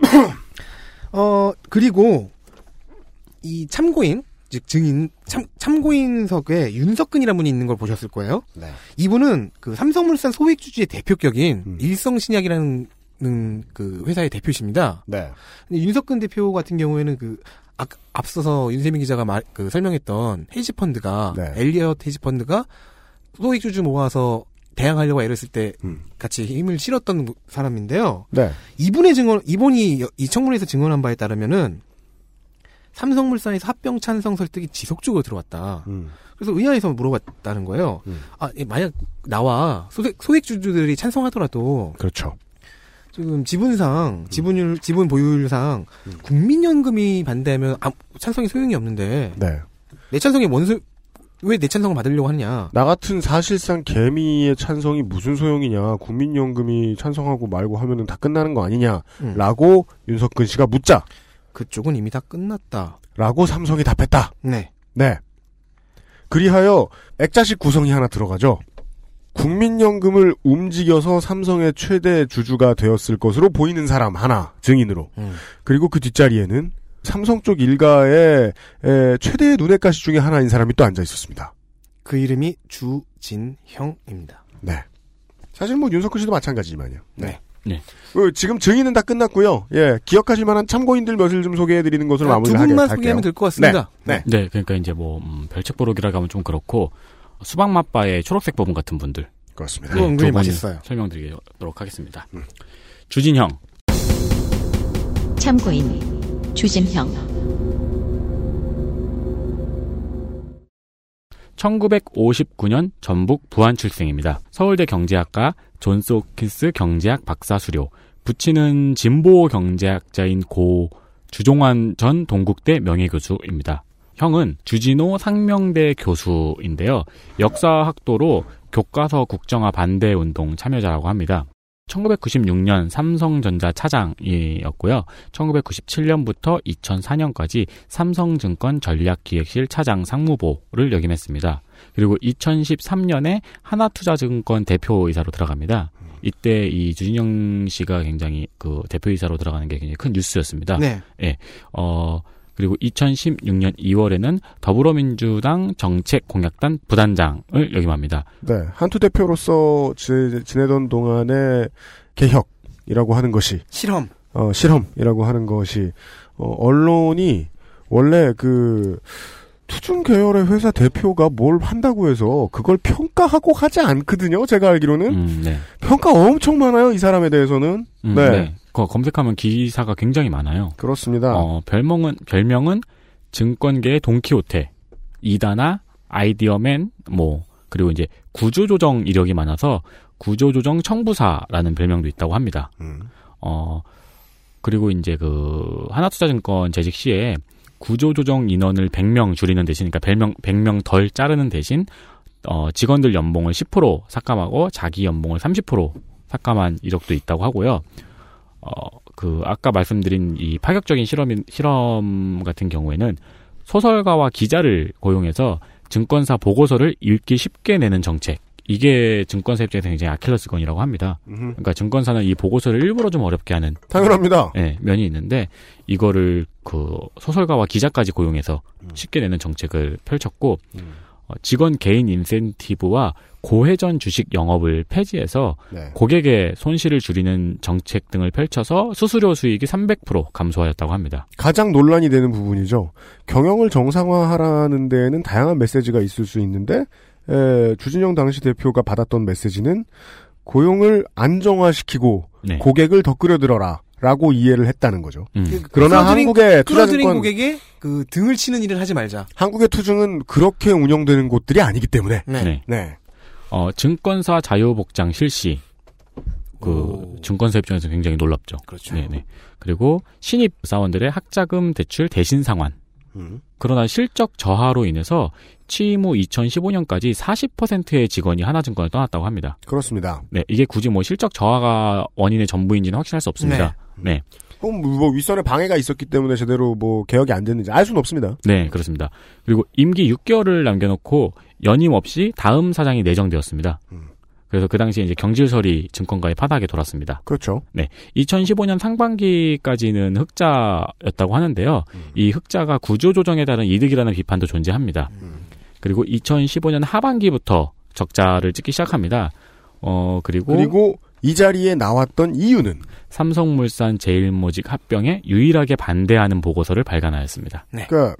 어 그리고 이 참고인 즉 증인 참 참고인석에 윤석근이라는 분이 있는 걸 보셨을 거예요. 네. 이분은 그 삼성물산 소액주주의 대표격인 음. 일성신약이라는 는그 회사의 대표십니다. 네. 근데 윤석근 대표 같은 경우에는 그 아, 앞서서 윤세민 기자가 말, 그 설명했던 헤지펀드가 네. 엘리엇 헤지펀드가 소액주주 모아서 대항하려고 애를 쓸때 음. 같이 힘을 실었던 사람인데요. 네. 이분의 증언, 이분이 여- 이 청문회에서 증언한 바에 따르면은 삼성물산에서 합병 찬성 설득이 지속적으로 들어왔다. 음. 그래서 의아해서 물어봤다는 거예요. 음. 아, 예, 만약 나와 소액, 소액주주들이 찬성하더라도 그렇죠. 지금 지분상, 지분율, 지분 보유율상 국민연금이 반대하면 아, 찬성이 소용이 없는데 네. 내 찬성이 원소 왜 내 찬성을 받으려고 하느냐? 나 같은 사실상 개미의 찬성이 무슨 소용이냐. 국민연금이 찬성하고 말고 하면은 다 끝나는 거 아니냐. 음. 라고 윤석근 씨가 묻자. 그쪽은 이미 다 끝났다. 라고 삼성이 답했다. 네. 네. 그리하여 액자식 구성이 하나 들어가죠. 국민연금을 움직여서 삼성의 최대 주주가 되었을 것으로 보이는 사람 하나 증인으로 음. 그리고 그 뒷자리에는 삼성 쪽 일가의 에, 최대의 눈엣가시 중에 하나인 사람이 또 앉아 있었습니다. 그 이름이 주진형입니다. 네. 사실 뭐 윤석근 씨도 마찬가지지만요. 네. 네. 어, 지금 증인은 다 끝났고요. 예, 기억하실 만한 참고인들 몇을 좀 소개해 드리는 것으로 아, 마무리를 두 하게 분만 할게요. 소개하면 될 것 같습니다. 네. 네. 네, 그러니까 이제 뭐 음, 별책 보록이라고 하면 좀 그렇고 수박 맛바의 초록색 부분 같은 분들 그렇습니다. 그거 은근히 두분 맛있어요. 설명드리도록 하겠습니다. 주진형, 참고인 주진형 1959년 전북 부안 출생입니다. 서울대 경제학과 존스 호킨스 경제학 박사 수료. 부친은 진보 경제학자인 고 주종환 전 동국대 명예교수입니다. 형은 주진호 상명대 교수인데요. 역사학도로 교과서 국정화 반대 운동 참여자라고 합니다. 1996년 삼성전자 차장이었고요. 1997년부터 2004년까지 삼성증권 전략기획실 차장 상무보를 역임했습니다. 그리고 2013년에 하나투자증권 대표이사로 들어갑니다. 이때 이 주진영 씨가 굉장히 그 대표이사로 들어가는 게 굉장히 큰 뉴스였습니다. 네. 예. 어, 그리고 2016년 2월에는 더불어민주당 정책공약단 부단장을 역임합니다. 네, 한투 대표로서 지, 지내던 동안의 개혁이라고 하는 것이 실험. 어, 실험이라고 하는 것이 어, 언론이 원래 그 투중 계열의 회사 대표가 뭘 한다고 해서 그걸 평가하고 하지 않거든요. 제가 알기로는 음, 네. 평가 엄청 많아요. 이 사람에 대해서는. 음, 네. 네. 검색하면 기사가 굉장히 많아요. 그렇습니다. 어, 별명은 별명은 증권계의 돈키호테, 이다나, 아이디어맨, 뭐 그리고 이제 구조조정 이력이 많아서 구조조정 청부사라는 별명도 있다고 합니다. 음. 어 그리고 이제 그 하나투자증권 재직 시에 구조조정 인원을 100명 줄이는 대신, 그러니까 100명 100명 덜 자르는 대신 어 직원들 연봉을 10% 삭감하고 자기 연봉을 30% 삭감한 이력도 있다고 하고요. 어, 그, 아까 말씀드린 이 파격적인 실험, 실험 같은 경우에는 소설가와 기자를 고용해서 증권사 보고서를 읽기 쉽게 내는 정책. 이게 증권사 입장에서 굉장히 아킬러스건이라고 합니다. 음흠. 그러니까 증권사는 이 보고서를 일부러 좀 어렵게 하는 당연합니다. 예, 면이 있는데 이거를 그 소설가와 기자까지 고용해서 음. 쉽게 내는 정책을 펼쳤고 어, 직원 개인 인센티브와 고회전 주식 영업을 폐지해서 네. 고객의 손실을 줄이는 정책 등을 펼쳐서 수수료 수익이 300% 감소하였다고 합니다. 가장 논란이 되는 부분이죠. 경영을 정상화하라는 데에는 다양한 메시지가 있을 수 있는데 에, 주진영 당시 대표가 받았던 메시지는 고용을 안정화시키고 네. 고객을 더 끌어들여라. 라고 이해를 했다는 거죠. 음. 그러나 끌어들인- 한국의 투자증권 고객의 그 등을 치는 일을 하지 말자. 한국의 투증은 그렇게 운영되는 곳들이 아니기 때문에 네. 네. 어, 증권사 자유복장 실시. 그 증권사 입장에서 굉장히 놀랍죠. 그렇죠. 네네. 그리고 신입 사원들의 학자금 대출 대신 상환. 음. 그러나 실적 저하로 인해서 취임 후 2015년까지 40%의 직원이 하나증권을 떠났다고 합니다. 그렇습니다. 네, 이게 굳이 뭐 실적 저하가 원인의 전부인지는 확신할 수 없습니다. 네. 그럼 뭐 윗선에 방해가 있었기 때문에 제대로 뭐 개혁이 안 됐는지 알 수는 없습니다. 네, 그렇습니다. 그리고 임기 6개월을 남겨놓고 연임 없이 다음 사장이 내정되었습니다. 그래서 그 당시에 이제 경질설이 증권가에 파다하게 돌았습니다. 그렇죠. 네. 2015년 상반기까지는 흑자였다고 하는데요. 이 흑자가 구조조정에 따른 이득이라는 비판도 존재합니다. 그리고 2015년 하반기부터 적자를 찍기 시작합니다. 어, 그리고. 그리고 이 자리에 나왔던 이유는 삼성물산 제일모직 합병에 유일하게 반대하는 보고서를 발간하였습니다. 그러니까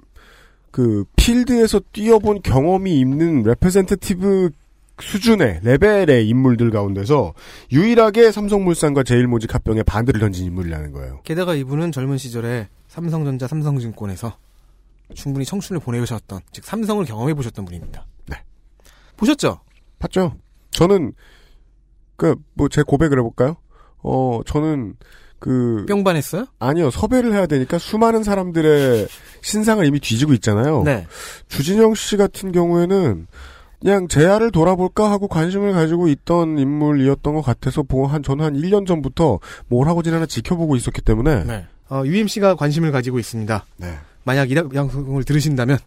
그 필드에서 뛰어본 경험이 있는 representative 수준의 레벨의 인물들 가운데서 유일하게 삼성물산과 제일모직 합병에 반대를 던진 인물이라는 거예요. 게다가 이분은 젊은 시절에 삼성전자, 삼성증권에서 충분히 청춘을 보내오셨던, 즉 삼성을 경험해 보셨던 분입니다. 네. 보셨죠? 봤죠. 저는 그뭐제 고백을 해볼까요? 어 저는 그 뿅반했어요? 아니요 섭외를 해야 되니까 수많은 사람들의 신상을 이미 뒤지고 있잖아요. 네. 주진영 씨 같은 경우에는 그냥 제야를 돌아볼까 하고 관심을 가지고 있던 인물이었던 것 같아서 보- 한 저는 한 1년 전부터 뭘 하고 지내나 지켜보고 있었기 때문에 네. 어, UMC가 관심을 가지고 있습니다. 네. 만약 이 방송을 들으신다면,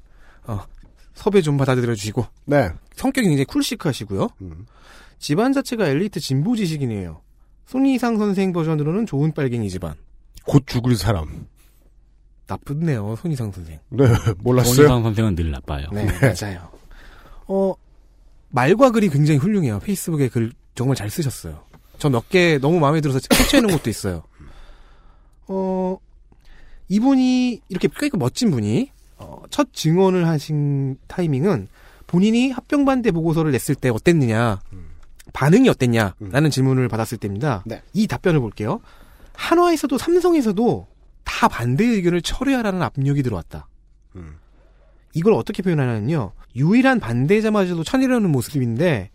어, 섭외 좀 받아들여 주시고. 네. 성격이 굉장히 쿨시크하시고요. 음. 집안 자체가 엘리트 진보 지식인이에요. 손이상 선생 버전으로는 좋은 빨갱이 집안. 곧 죽을 사람. 나쁘네요, 손이상 선생. 네, 몰랐어요. 손희상 선생은 늘 나빠요. 네, 맞아요. 어, 말과 글이 굉장히 훌륭해요. 페이스북에 글 정말 잘 쓰셨어요. 저 몇 개 너무 마음에 들어서 캡처해 놓은 것도 있어요. 어, 이분이, 이렇게 꽤 멋진 분이, 어, 첫 증언을 하신 타이밍은 본인이 합병 반대 보고서를 냈을 때 어땠느냐, 반응이 어땠냐라는 질문을 받았을 때입니다. 네. 이 답변을 볼게요. 한화에서도 삼성에서도 다 반대 의견을 철회하라는 압력이 들어왔다. 이걸 어떻게 표현하냐면요. 유일한 반대자마저도 천이라는 모습인데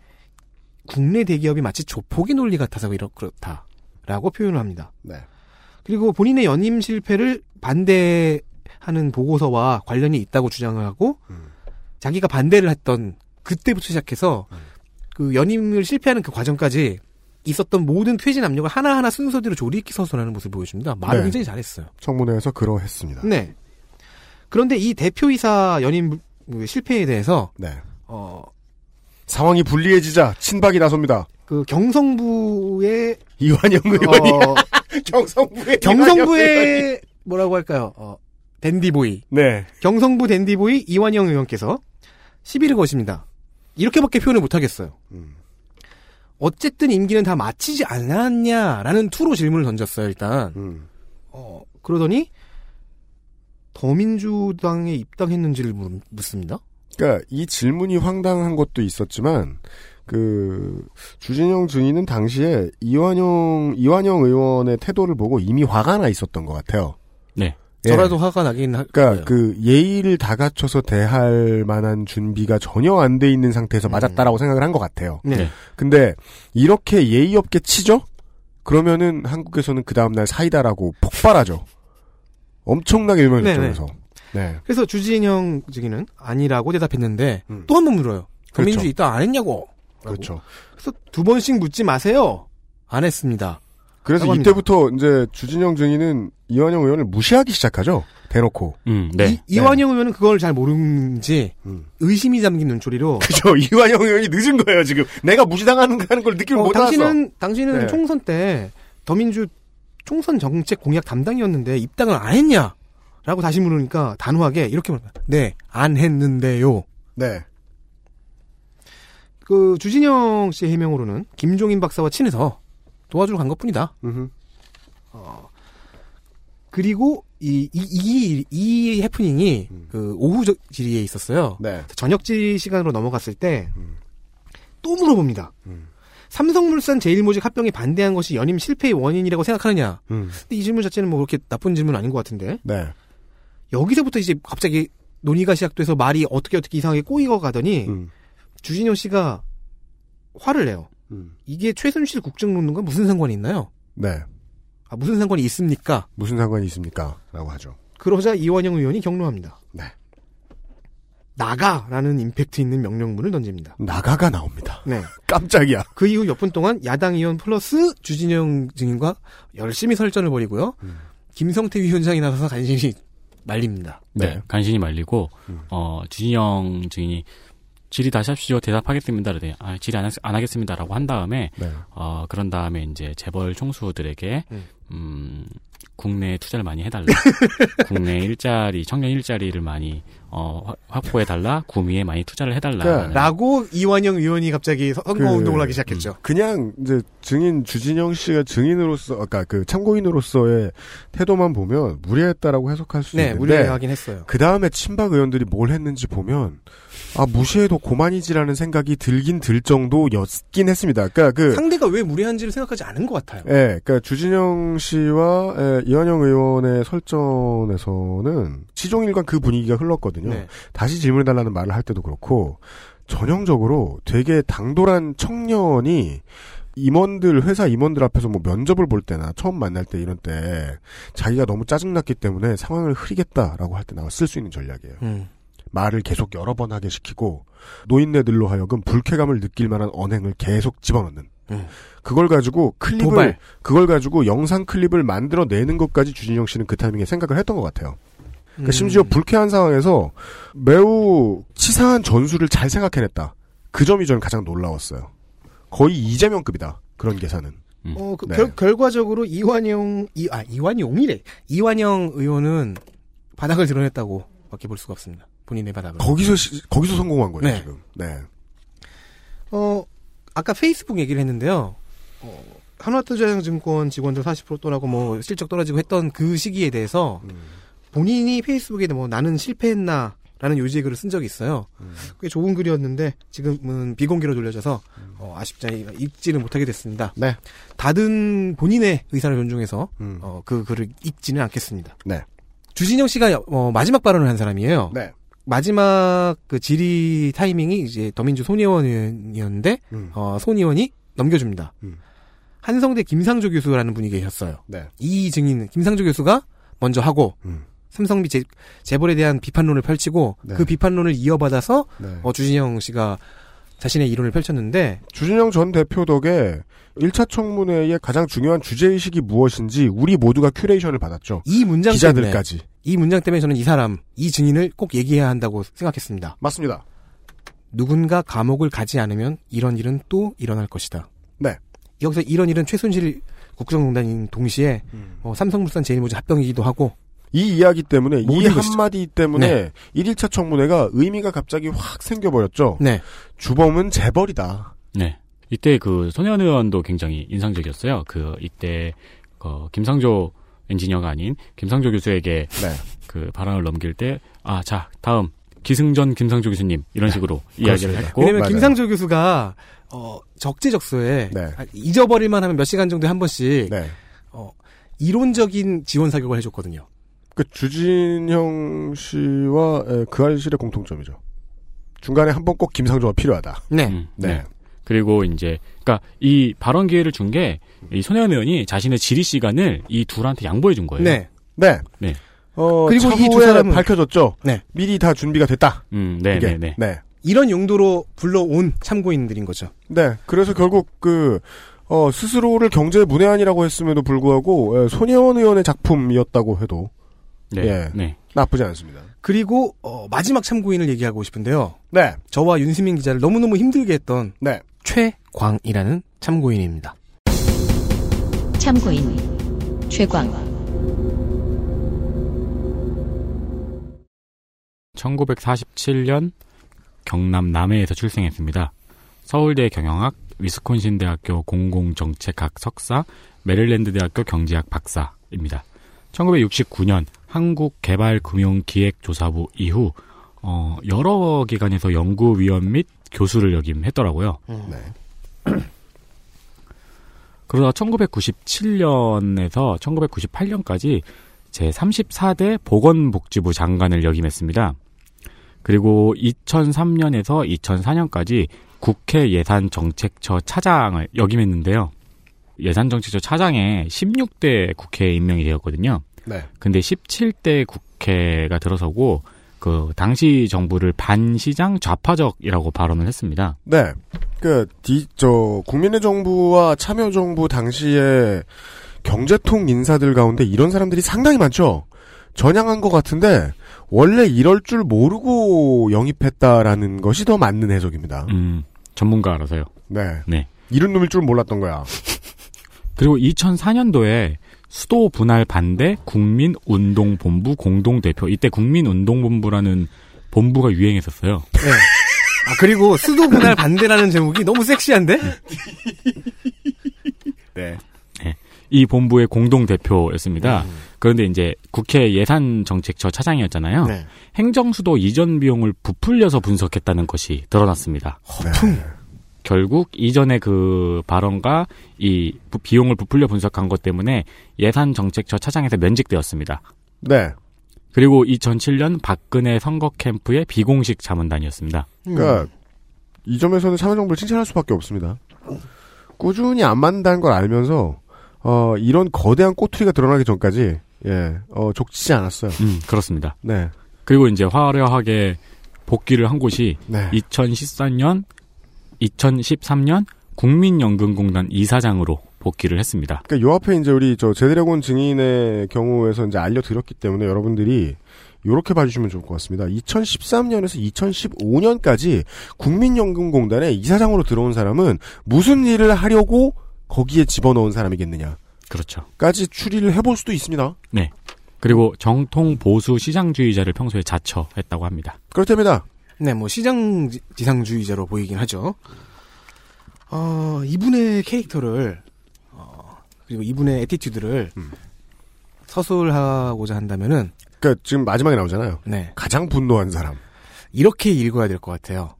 국내 대기업이 마치 조폭의 논리 같아서 이렇 그렇다라고 표현을 합니다. 네. 그리고 본인의 연임 실패를 반대하는 보고서와 관련이 있다고 주장을 하고 자기가 반대를 했던 그때부터 시작해서 그 연임을 실패하는 그 과정까지 있었던 모든 퇴진 압력을 하나하나 순서대로 조리익히 서술하는 모습을 보여줍니다. 말을 네. 굉장히 잘했어요. 청문회에서 그러했습니다. 네. 그런데 이 대표이사 연임 실패에 대해서 네. 어, 상황이 불리해지자 친박이 나섭니다. 그 경성부의 이완영 의원이 어, 경성부의 경성부의 뭐라고 할까요? 어, 댄디보이. 네. 경성부 댄디보이 이완영 의원께서 시비를 거십니다. 이렇게밖에 표현을 못 하겠어요. 음. 어쨌든 임기는 다 마치지 않았냐라는 투로 질문을 던졌어요, 일단. 음. 어, 그러더니 더민주당에 입당했는지를 물- 묻습니다. 그러니까 이 질문이 황당한 것도 있었지만 그 주진영 증인은 당시에 이완영 이완영 의원의 태도를 보고 이미 화가 나 있었던 것 같아요. 네. 예. 저라도 화가 나긴 할 그러니까 거예요. 그 예의를 다 갖춰서 대할 만한 준비가 전혀 안 돼 있는 상태에서 맞았다라고 생각을 한 것 같아요. 네. 네. 근데 이렇게 예의 없게 치죠? 그러면은 한국에서는 그 다음날 사이다라고 폭발하죠. 엄청나게 유명해졌죠. 네네. 그래서. 네. 그래서 주진영 증인은 아니라고 대답했는데 또한 번 물어요. 음. 그렇죠. 입당 안 했냐고. 그렇죠. 그래서 두 번씩 묻지 마세요. 안 했습니다. 그래서 라고 합니다. 이때부터 이제 주진영 증인은 이완영 의원을 무시하기 시작하죠. 대놓고. 음, 이, 이완영 의원은 그걸 잘 모르는지 의심이 담긴 눈초리로 음. 그죠. 이완영 의원이 늦은 거예요, 지금. 내가 무시당하는 하는 걸 느낌을 어, 못 알았어. 당신은 당신은 네. 총선 때 더민주 총선 정책 공약 담당이었는데 입당을 안 했냐? 라고 다시 물으니까 단호하게 이렇게 말합니다. 네, 안 했는데요. 네. 그 주진영 씨의 해명으로는 김종인 박사와 친해서 도와주러 간 것뿐이다. 어, 그리고 이, 이, 이, 이 해프닝이 그 오후 저- 질의에 있었어요. 네. 저녁 질의 시간으로 넘어갔을 때또 물어봅니다. 삼성물산 제일모직 합병에 반대한 것이 연임 실패의 원인이라고 생각하느냐? 음. 근데 이 질문 자체는 뭐 그렇게 나쁜 질문 은 아닌 것 같은데 네. 여기서부터 이제 갑자기 논의가 시작돼서 말이 어떻게 어떻게 이상하게 꼬이고 가더니 음. 주진영 씨가 화를 내요. 이게 최순실 국정농단과 무슨 상관이 있나요? 네. 아, 무슨 상관이 있습니까? 무슨 상관이 있습니까? 라고 하죠. 그러자 이완영 의원이 격노합니다. 네. 나가라는 임팩트 있는 명령문을 던집니다. 나가가 나옵니다. 네. 깜짝이야. 그 이후 몇 분 동안 야당 의원 플러스 주진영 증인과 열심히 설전을 벌이고요. 김성태 위원장이 나서서 간신히 말립니다. 네. 간신히 말리고 어 주진영 증인이 질의 다시 합시오 대답하겠습니다. 그러더니 아 질의 안, 하, 안 하겠습니다라고 한 다음에 네. 어 그런 다음에 이제 재벌 총수들에게 음. 음 국내 투자를 많이 해달라. 국내 일자리 청년 일자리를 많이 어 확- 확보해 달라. 구미에 많이 투자를 해달라. 그러니까 라고 이완영 의원이 갑자기 선거 그, 운동을 하기 시작했죠. 그냥 이제 증인 주진영 씨가 증인으로서 아까 그 참고인으로서의 태도만 보면 무리했다라고 해석할 수 네, 있는데 무리하긴 했어요. 그 다음에 친박 의원들이 뭘 했는지 보면 아 무시해도 고만이지라는 생각이 들긴 들 정도였긴 했습니다. 그러니까 그 상대가 왜 무리한지를 생각하지 않은 것 같아요. 예, 그러니까 주진영 씨와 예, 이완영 의원의 설전에서는 시종일관 그 분위기가 흘렀거든요. 네. 다시 질문해 달라는 말을 할 때도 그렇고 전형적으로 되게 당돌한 청년이 임원들 회사 임원들 앞에서 뭐 면접을 볼 때나 처음 만날 때 이런 때 자기가 너무 짜증났기 때문에 상황을 흐리겠다라고 할 때 나와 쓸 수 있는 전략이에요. 음. 말을 계속 여러 번 하게 시키고 노인네들로 하여금 불쾌감을 느낄 만한 언행을 계속 집어넣는. 음. 그걸 가지고 클립을 도발. 그걸 가지고 영상 클립을 만들어 내는 것까지 주진영 씨는 그 타이밍에 생각을 했던 것 같아요. 그러니까 음. 심지어 불쾌한 상황에서 매우 치사한 전술을 잘 생각해냈다. 그 점이 저는 가장 놀라웠어요. 거의 이재명급이다. 그런 계산은. 어, 그 네. 결, 결과적으로 이완영, 이, 아, 이완용이래. 이완영 의원은 바닥을 드러냈다고 밖에 볼 수가 없습니다. 본인의 바닥을. 거기서 시- 거기서 성공한 거예요 네. 지금. 네. 어, 아까 페이스북 얘기를 했는데요. 어, 한화투자증권 직원들 40% 떠나고 뭐 실적 떨어지고 했던 그 시기에 대해서 음. 본인이 페이스북에 뭐 나는 실패했나 라는 요지의 글을 쓴 적이 있어요. 음. 꽤 좋은 글이었는데 지금은 비공개로 돌려져서 어, 아쉽지 읽지는 못하게 됐습니다. 네. 다른 본인의 의사를 존중해서 음. 어, 그 글을 읽지는 않겠습니다. 네. 주진영 씨가 어, 마지막 발언을 한 사람이에요. 네. 마지막 그 질의 타이밍이 이제 더민주 손의원 의원이었는데 음. 어, 손 의원이 넘겨줍니다. 음. 한성대 김상조 교수라는 분이 계셨어요. 네. 이 증인 김상조 교수가 먼저 하고 음. 삼성비 재, 재벌에 대한 비판론을 펼치고 네. 그 비판론을 이어받아서 네. 어, 주진형 씨가 자신의 이론을 펼쳤는데 주진형 전 대표 덕에 1차 청문회의 가장 중요한 주제의식이 무엇인지 우리 모두가 curation을 받았죠. 이 문장 기자들까지. 때문에 이 문장 때문에 저는 이 사람 이 증인을 꼭 얘기해야 한다고 생각했습니다. 맞습니다. 누군가 감옥을 가지 않으면 이런 일은 또 일어날 것이다. 네. 여기서 이런 일은 최순실 국정농단인 동시에 어, 삼성물산 제일모직 합병이기도 하고 이 이야기 때문에 이 것이죠. 한마디 때문에 네. 1일차 청문회가 의미가 갑자기 확 생겨버렸죠. 네. 주범은 재벌이다. 네. 이때 그 손현 의원도 굉장히 인상적이었어요. 그 이때 그 김상조 엔지니어가 아닌 김상조 교수에게 네. 그 발언을 넘길 때 아, 자, 다음 기승전 김상조 교수님 이런 식으로 이야기를 그렇습니다. 했고 왜냐면 맞아요. 김상조 교수가 어, 적재적소에 네. 아, 잊어버릴만 하면 몇 시간 정도에 한 번씩 네. 어, 이론적인 지원 사격을 해줬거든요. 그 주진형 씨와 에, 그 알실의 공통점이죠. 중간에 한 번 꼭 김상조가 필요하다. 네. 음, 네. 네. 그리고 이제 그러니까 이 발언 기회를 준 게 이 손현 의원이 자신의 질의 시간을 이 둘한테 양보해 준 거예요. 네. 네. 네. 어, 그리고 이두 이두 사람은- 밝혀졌죠. 네. 미리 다 준비가 됐다. 음, 네, 이게. 네, 네. 네. 이런 용도로 불러온 참고인들인 거죠. 네. 그래서 결국 그 어, 스스로를 경제 문외한이라고 했음에도 불구하고 에, 손혜원 의원의 작품이었다고 해도 네. 예. 네. 나쁘지 않습니다. 그리고 어, 마지막 참고인을 얘기하고 싶은데요. 네. 저와 윤시민 기자를 너무너무 힘들게 했던 네. 최광이라는 참고인입니다. 참고인 최광 1947년 경남 남해에서 출생했습니다. 서울대 경영학, 위스콘신 대학교 공공정책학 석사, 메릴랜드 대학교 경제학 박사입니다. 1969년 한국개발금융기획조사부 이후 어, 여러 기관에서 연구위원 및 교수를 역임했더라고요. 네. 그러다 1997년에서 1998년까지 제 34대 보건복지부 장관을 역임했습니다. 그리고 2003년에서 2004년까지 국회 예산정책처 차장을 역임했는데요. 예산정책처 차장에 16대 국회에 임명이 되었거든요. 네. 근데 17대 국회가 들어서고 그 당시 정부를 반시장 좌파적이라고 발언을 했습니다. 네. 그, 디, 저, 국민의 정부와 참여정부 당시에 경제통 인사들 가운데 이런 사람들이 상당히 많죠? 전향한 것 같은데, 원래 이럴 줄 모르고 영입했다라는 것이 더 맞는 해석입니다. 음, 전문가라서요. 네. 네. 이런 놈일 줄 몰랐던 거야. 그리고 2004년도에 수도 분할 반대 국민운동본부 공동대표 이때 국민운동본부라는 본부가 유행했었어요. 네. 아 그리고 수도 분할 반대라는 제목이 너무 섹시한데? 네. 네. 이 본부의 공동대표였습니다. 음. 그런데 이제 국회 예산정책처 차장이었잖아요. 네. 행정수도 이전 비용을 부풀려서 분석했다는 것이 드러났습니다. 허풍. 결국 이전의 그 발언과 이 부- 비용을 부풀려 분석한 것 때문에 예산 정책처 차장에서 면직되었습니다. 네. 그리고 2007년 박근혜 선거 캠프의 비공식 자문단이었습니다. 그러니까 이 점에서는 참여정부를 칭찬할 수밖에 없습니다. 꾸준히 안 맞는다는 걸 알면서 어, 이런 거대한 꼬투리가 드러나기 전까지 예, 어, 족치지 않았어요. 음, 그렇습니다. 네. 그리고 이제 화려하게 복귀를 한 곳이 네. 2014년, 2013년 국민연금공단 이사장으로 복귀를 했습니다. 그러니까 요 앞에 이제 우리 저 제드래곤 증인의 경우에서 이제 알려드렸기 때문에 여러분들이 요렇게 봐주시면 좋을 것 같습니다. 2013년에서 2015년까지 국민연금공단에 이사장으로 들어온 사람은 무슨 일을 하려고 거기에 집어넣은 사람이겠느냐. 그렇죠. 까지 추리를 해볼 수도 있습니다. 네. 그리고 정통 보수 시장주의자를 평소에 자처했다고 합니다. 그렇답니다. 네, 뭐 시장 지- 지상주의자로 보이긴 하죠. 어, 이분의 캐릭터를 어, 그리고 이분의 attitude를 서술하고자 한다면은 그러니까 지금 마지막에 나오잖아요. 네. 가장 분노한 사람. 이렇게 읽어야 될 것 같아요.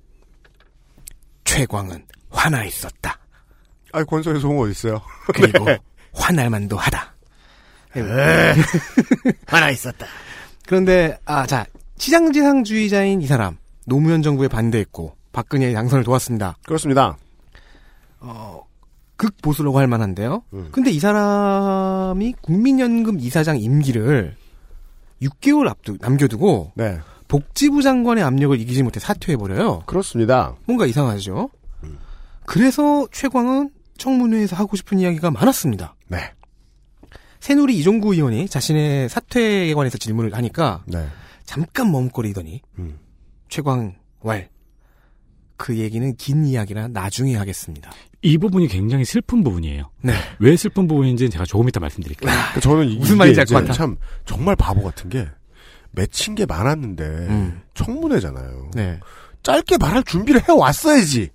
최광은 화나 있었다. 아, 권소의 송어 어디 있어요? 그리고 네. 화날 만도 하다. 에, 화나 있었다. 그런데 아, 자 시장지상주의자인 이 사람 노무현 정부에 반대했고 박근혜의 당선을 도왔습니다. 그렇습니다. 어, 극보수라고 할 만한데요. 근데 이 사람이 국민연금 이사장 임기를 6개월 앞두 남겨두고 네. 복지부 장관의 압력을 이기지 못해 사퇴해버려요. 그렇습니다. 뭔가 이상하죠. 그래서 최광은 청문회에서 하고 싶은 이야기가 많았습니다. 네. 새누리 이종구 의원이 자신의 사퇴에 관해서 질문을 하니까 네. 잠깐 머뭇거리더니 음. 최광 왈. 그 얘기는 긴 이야기라 나중에 하겠습니다. 이 부분이 굉장히 슬픈 부분이에요. 네. 왜 슬픈 부분인지는 제가 조금 이따 말씀드릴게요. 그러니까 저는 이- 무슨 말인지 알 이제 것 같아. 참 정말 바보 같은 게 맺힌 게 많았는데 청문회잖아요. 네. 짧게 말할 준비를 해 왔어야지.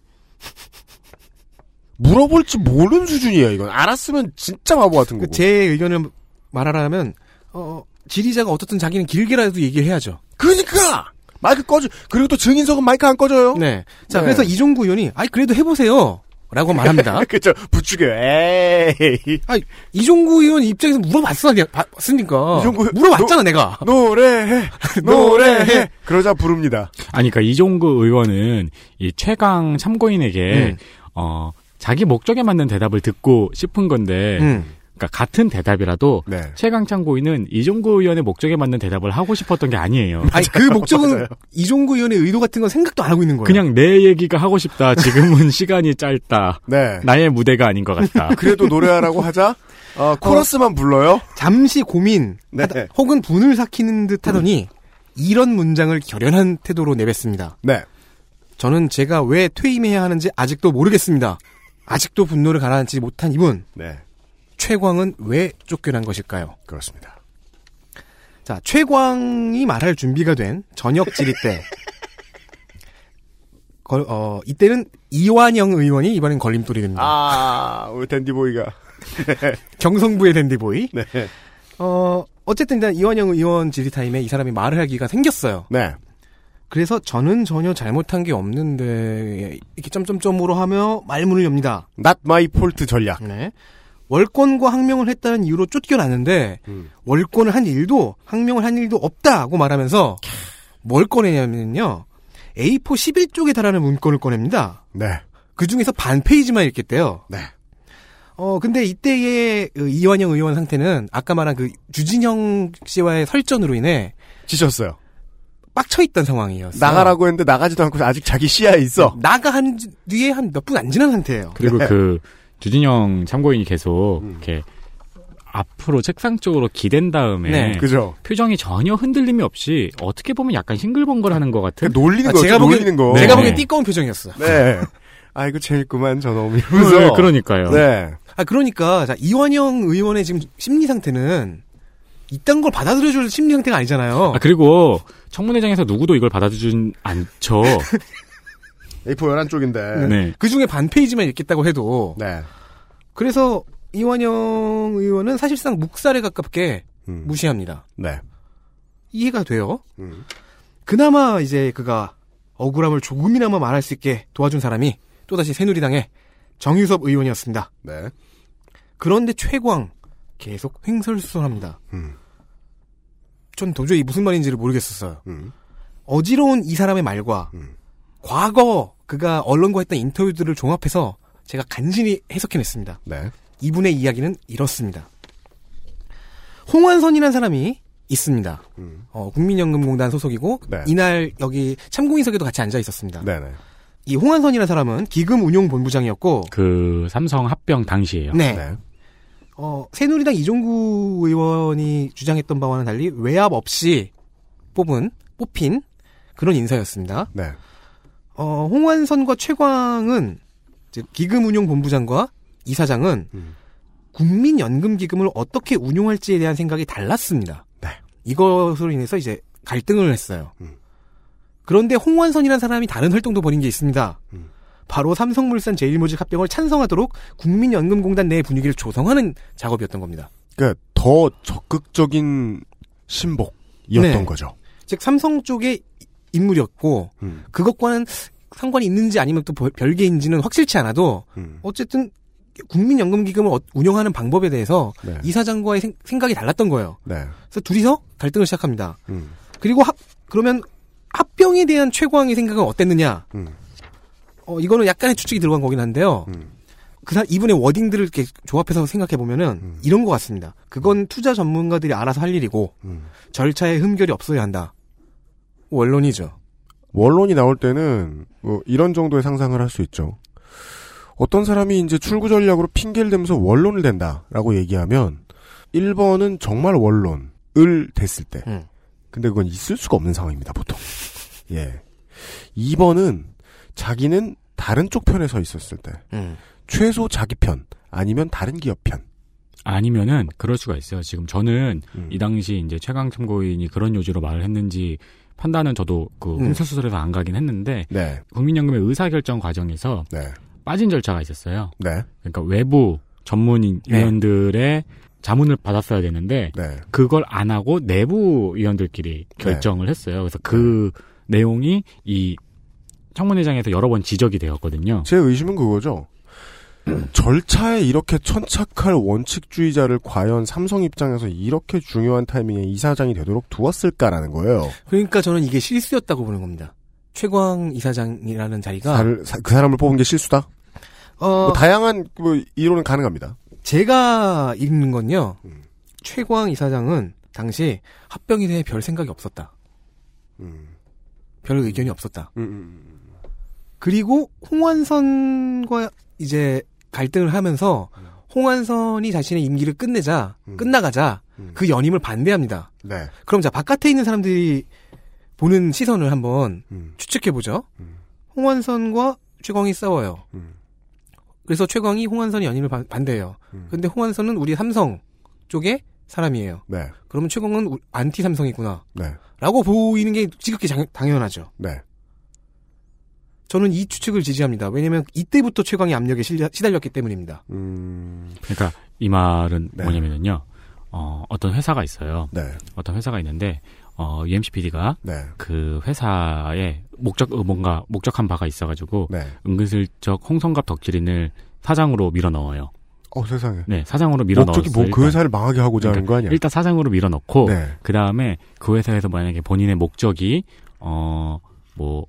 물어볼지 모르는 수준이에요. 이건 알았으면 진짜 바보 같은 거고. 그제 의견을 말하라면 어, 지리자가 어떻든 자기는 길게라도 얘기를 해야죠. 그러니까 마이크 꺼져. 그리고 또 증인석은 마이크 안 꺼져요. 네. 자, 네. 그래서 이종구 의원이 아이 그래도 해보세요. 라고 말합니다. 그죠. 부추겨요. 에이. 아, 이종구 의원 입장에서 물어봤어, 내가 봤으니까. 이종구 물어봤잖아, 내가. 노래해. 노래해. 그러자 부릅니다. 아니, 그러니까 이종구 의원은 이 최강 참고인에게 음. 어 자기 목적에 맞는 대답을 듣고 싶은 건데, 음. 그러니까 같은 대답이라도 네. 최강 참고인은 이종구 의원의 목적에 맞는 대답을 하고 싶었던 게 아니에요. 아니, 그 목적은 이종구 의원의 의도 같은 건 생각도 안 하고 있는 거예요. 그냥 내 얘기가 하고 싶다. 지금은 시간이 짧다. 네. 나의 무대가 아닌 것 같다. 그래도 노래하라고 하자. 어, 코러스만 불러요. 잠시 고민, 네. 하다- 혹은 분을 삭히는 듯 하더니, 이런 문장을 결연한 태도로 내뱉습니다. 네. 저는 제가 왜 퇴임해야 하는지 아직도 모르겠습니다. 아직도 분노를 가라앉지 못한 이분, 네. 최광은 왜 쫓겨난 것일까요? 그렇습니다. 자, 최광이 말할 준비가 된 저녁 질의 때, 걸- 어, 이때는 이완영 의원이 이번엔 걸림돌이 됩니다. 아, 우리 댄디보이가. 경성부의 댄디보이. 네. 어, 어쨌든 일단 이완영 의원 질의 타임에 이 사람이 말을 할 기회가 생겼어요. 네. 그래서 저는 전혀 잘못한 게 없는데 이렇게 점점점으로 하며 말문을 엽니다. Not my fault 전략. 네. 월권과 항명을 했다는 이유로 쫓겨났는데 음. 월권을 한 일도 항명을 한 일도 없다고 말하면서 뭘 꺼내냐면요. A4 11쪽에 달하는 문건을 꺼냅니다. 네. 그 중에서 반 페이지만 읽겠대요. 네. 어, 근데 이때의 그 이완영 의원 상태는 아까 말한 그 주진영 씨와의 설전으로 인해 지셨어요. 빡쳐있던 상황이었어요. 나가라고 했는데 나가지도 않고 아직 자기 시야에 있어. 나가 한 뒤에 한 몇 분 안 지난 상태예요. 그리고 네. 그 주진영 참고인이 계속 음. 이렇게 앞으로 책상 쪽으로 기댄 다음에 네, 그죠. 표정이 전혀 흔들림이 없이 어떻게 보면 약간 싱글벙글하는 것 같은 놀리는 아, 거, 제가 보기엔- 놀리는 거. 제가 네. 보기엔 띠꺼운 표정이었어요. 네. 아이고 재밌구만 저놈 네, 이러면서. 그러니까요. 네. 아 그러니까 자, 이완영 의원의 지금 심리 상태는 이딴 걸 받아들여줄 심리 상태가 아니잖아요. 아, 그리고 청문회장에서 누구도 이걸 받아주진 않죠. A4 11 쪽인데. 네. 그 중에 반 페이지만 읽겠다고 해도 네. 그래서 이완영 의원은 사실상 묵살에 가깝게 음. 무시합니다. 네. 이해가 돼요. 음. 그나마 이제 그가 억울함을 조금이나마 말할 수 있게 도와준 사람이 또다시 새누리당의 정유섭 의원이었습니다. 네. 그런데 최광 계속 횡설수설합니다. 음. 전 도저히 무슨 말인지를 모르겠었어요. 음. 어지러운 이 사람의 말과 음. 과거 그가 언론과 했던 인터뷰들을 종합해서 제가 간신히 해석해냈습니다. 네. 이분의 이야기는 이렇습니다. 홍완선이라는 사람이 있습니다. 음. 어, 국민연금공단 소속이고 네. 이날 여기 참고인석에도 같이 앉아 있었습니다. 네네. 이 홍완선이라는 사람은 기금운용본부장이었고 그 삼성 합병 당시에요. 네. 어, 새누리당 이종구 의원이 주장했던 바와는 달리 외압 없이 뽑은 뽑힌 그런 인사였습니다. 네. 어, 홍완선과 최광은 즉 기금운용본부장과 이사장은 음. 국민연금기금을 어떻게 운용할지에 대한 생각이 달랐습니다. 네. 이것으로 인해서 이제 갈등을 했어요. 음. 그런데 홍완선이라는 사람이 다른 활동도 벌인 게 있습니다. 음. 바로 삼성물산 제일모직 합병을 찬성하도록 국민연금공단 내 분위기를 조성하는 작업이었던 겁니다. 그러니까 더 적극적인 신복이었던 네. 거죠. 즉 삼성 쪽의 인물이었고 음. 그것과는 상관이 있는지 아니면 또 별- 별개인지는 확실치 않아도 음. 어쨌든 국민연금기금을 어- 운영하는 방법에 대해서 네. 이사장과의 생, 생각이 달랐던 거예요. 네. 그래서 둘이서 갈등을 시작합니다. 음. 그리고 합, 그러면 합병에 대한 최광의 생각은 어땠느냐? 음. 어, 이거는 약간의 추측이 들어간 거긴 한데요. 음. 그 사, 이분의 워딩들을 이렇게 조합해서 생각해 보면은 음. 이런 것 같습니다. 그건 투자 전문가들이 알아서 할 일이고 음. 절차에 흠결이 없어야 한다. 원론이죠. 원론이 나올 때는 뭐 이런 정도의 상상을 할 수 있죠. 어떤 사람이 이제 출구 전략으로 핑계를 대면서 원론을 댄다라고 얘기하면 1번은 정말 원론을 댔을 때. 음. 근데 그건 있을 수가 없는 상황입니다, 보통. 예. 2번은 자기는 다른 쪽 편에 서 있었을 때. 음. 최소 자기 편, 아니면 다른 기업 편. 아니면은 그럴 수가 있어요. 지금 저는 음. 이 당시 이제 최강 참고인이 그런 요지로 말을 했는지 판단은 저도 그 음. 횡설수설에서 안 가긴 했는데 네. 국민연금의 의사결정 과정에서 네. 빠진 절차가 있었어요. 네. 그러니까 외부 전문 네. 위원들의 자문을 받았어야 되는데 네. 그걸 안 하고 내부 위원들끼리 결정을 했어요. 그래서 그 내용이 이 청문회장에서 여러 번 지적이 되었거든요. 제 의심은 그거죠. 절차에 이렇게 천착할 원칙주의자를 과연 삼성 입장에서 이렇게 중요한 타이밍에 이사장이 되도록 두었을까라는 거예요. 그러니까 저는 이게 실수였다고 보는 겁니다. 최광 이사장이라는 자리가 사- 그 사람을 뽑은 게 실수다? 어, 뭐 다양한 뭐 이론은 가능합니다. 제가 읽는 건요. 음. 최광 이사장은 당시 합병에 대해 별 생각이 없었다. 음. 별 의견이 없었다. 음, 음, 그리고 홍완선과 이제 갈등을 하면서 홍완선이 자신의 임기를 끝내자 음. 끝나가자 음. 그 연임을 반대합니다. 네. 그럼 자 바깥에 있는 사람들이 보는 시선을 한번 음. 추측해 보죠. 음. 홍완선과 최광이 싸워요. 음. 그래서 최광이 홍완선의 연임을 반- 반대해요. 음. 근데 홍완선은 우리 삼성 쪽의 사람이에요. 네. 그러면 최광은 우- 안티 삼성이구나. 네. 라고 보이는 게 지극히 장- 당연하죠. 네. 저는 이 추측을 지지합니다. 왜냐면 이때부터 최광이 압력에 시달렸기 때문입니다. 음. 그러니까 이 말은 네. 뭐냐면요. 어, 어떤 회사가 있어요. 네. 어떤 회사가 있는데 어, UMC PD가 네. 그 회사에 목적 어, 뭔가 목적한 바가 있어가지고 네. 은근슬쩍 홍성갑 덕질인을 사장으로 밀어 넣어요. 어, 세상에. 네, 사장으로 밀어 넣었어요. 목적이 뭐그 회사를 망하게 하고자 하는 거 아니야? 일단 사장으로 밀어 넣고 네. 그 다음에 그 회사에서 만약에 본인의 목적이 어뭐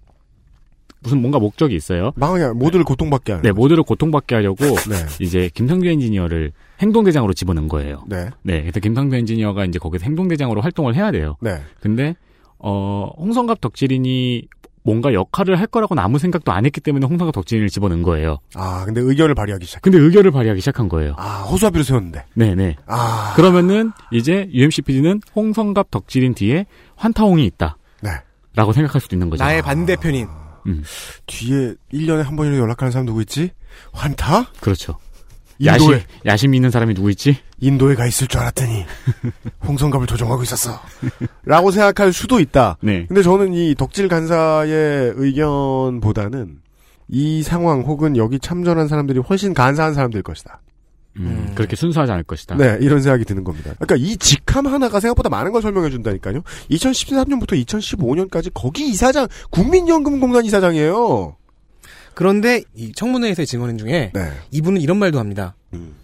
무슨 뭔가 목적이 있어요. 망하게, 모두를 고통받게 하는. 네, 모두를 고통받게 하려고 네. 이제 김성규 엔지니어를 행동대장으로 집어넣은 거예요. 네. 네, 그래서 김성규 엔지니어가 이제 거기서 행동대장으로 활동을 해야 돼요. 네. 근데 어, 홍성갑 덕질인이 뭔가 역할을 할 거라고는 아무 생각도 안 했기 때문에 홍성갑 덕질인을 집어넣은 거예요. 아, 근데 의견을 발휘하기 시작. 근데 의견을 발휘하기 시작한 거예요. 아, 호수아비를 세웠는데. 네네. 아. 그러면은 이제 UMC PD는 홍성갑 덕질인 뒤에 환타홍이 있다. 네. 라고 생각할 수도 있는 거죠. 나의 반대편인. 음. 뒤에 1년에 한 번이라도 연락하는 사람 누구 있지? 환타? 그렇죠. 인도에. 야심, 야심 있는 사람이 누구 있지? 인도에 가 있을 줄 알았더니 홍성갑을 조종하고 있었어. 라고 생각할 수도 있다. 네. 근데 저는 이 덕질 간사의 의견보다는 이 상황 혹은 여기 참전한 사람들이 훨씬 간사한 사람들일 것이다. 음, 그렇게 순수하지 않을 것이다. 네, 이런 생각이 드는 겁니다. 그러니까 이 직함 하나가 생각보다 많은 걸 설명해 준다니까요. 2013년부터 2015년까지 거기 이사장, 국민연금공단 이사장이에요. 그런데 이 청문회에서의 증언인 중에 네. 이분은 이런 말도 합니다. 음.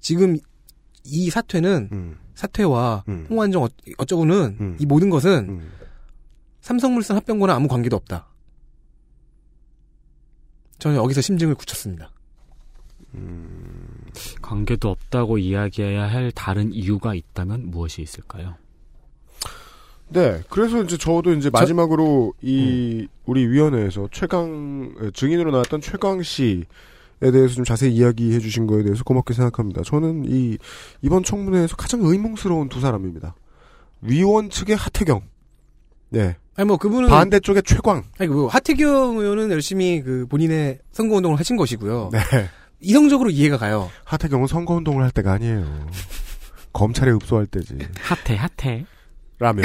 지금 이 사퇴는 사퇴와 홍완정 어, 어쩌고는 이 모든 것은 삼성물산 합병과는 아무 관계도 없다. 저는 여기서 심증을 굳혔습니다. 관계도 없다고 이야기해야 할 다른 이유가 있다면 무엇이 있을까요? 네, 그래서 이제 저도 이제 마지막으로 이 우리 위원회에서 최강 에, 증인으로 나왔던 최강 씨에 대해서 좀 자세히 이야기해 주신 거에 대해서 고맙게 생각합니다. 저는 이 이번 청문회에서 가장 의문스러운 두 사람입니다. 위원 측의 하태경, 네, 아니 뭐 그분은 반대쪽의 최광. 아니 뭐 하태경 의원은 열심히 그 본인의 선거 운동을 하신 것이고요. 네, 이성적으로 이해가 가요. 하태경은 선거 운동을 할 때가 아니에요. 검찰에 읍소할 때지. 핫해, 핫해. 라며.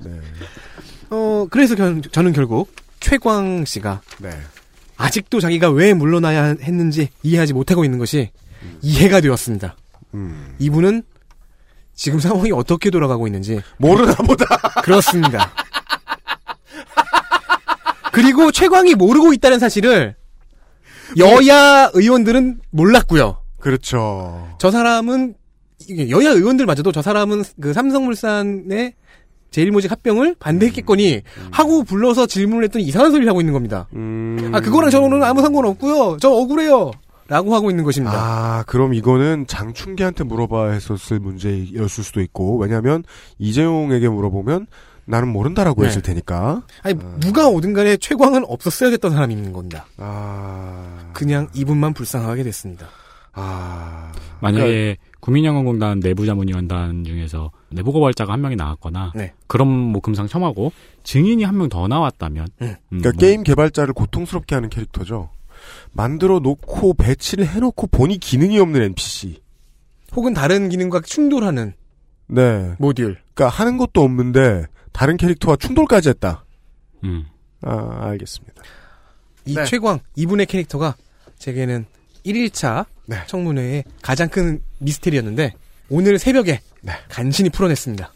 네. 어 그래서 결- 저는 결국 최광 씨가 네. 아직도 자기가 왜 물러나야 했는지 이해하지 못하고 있는 것이 이해가 되었습니다. 음. 이분은 지금 상황이 어떻게 돌아가고 있는지 모르나 보다. 그렇습니다. 그리고 최광이 모르고 있다는 사실을 여야 의원들은 몰랐고요. 그렇죠. 저 사람은 여야 의원들마저도 저 사람은 그 삼성물산의 제일모직 합병을 반대했겠거니 하고 불러서 질문을 했더니 이상한 소리를 하고 있는 겁니다. 음. 아 그거랑 저는 아무 상관없고요. 저 억울해요. 라고 하고 있는 것입니다. 아, 그럼 이거는 장충기한테 물어봐야 했었을 문제였을 수도 있고, 왜냐면, 이재용에게 물어보면, 나는 모른다라고 네. 했을 테니까. 아니 누가 오든 간에 최광은 없었어야 됐던 사람이 있는 겁니다. 아. 그냥 이분만 불쌍하게 됐습니다. 아. 만약에 국민연금공단 내부자문위원단 중에서 내부고발자가 한 명이 나왔거나 네. 그럼 뭐 금상첨화고 증인이 한 명 더 나왔다면 음, 그러니까 뭐 게임 개발자를 고통스럽게 하는 캐릭터죠. 만들어 놓고 배치를 해놓고 보니 기능이 없는 NPC. 혹은 다른 기능과 충돌하는 네. 모듈. 그러니까 하는 것도 없는데 다른 캐릭터와 충돌까지 했다. 음. 아, 알겠습니다. 이 네. 최광 이분의 캐릭터가 제게는 1일차 네. 청문회의 가장 큰 미스테리였는데 오늘 새벽에 간신히 풀어냈습니다.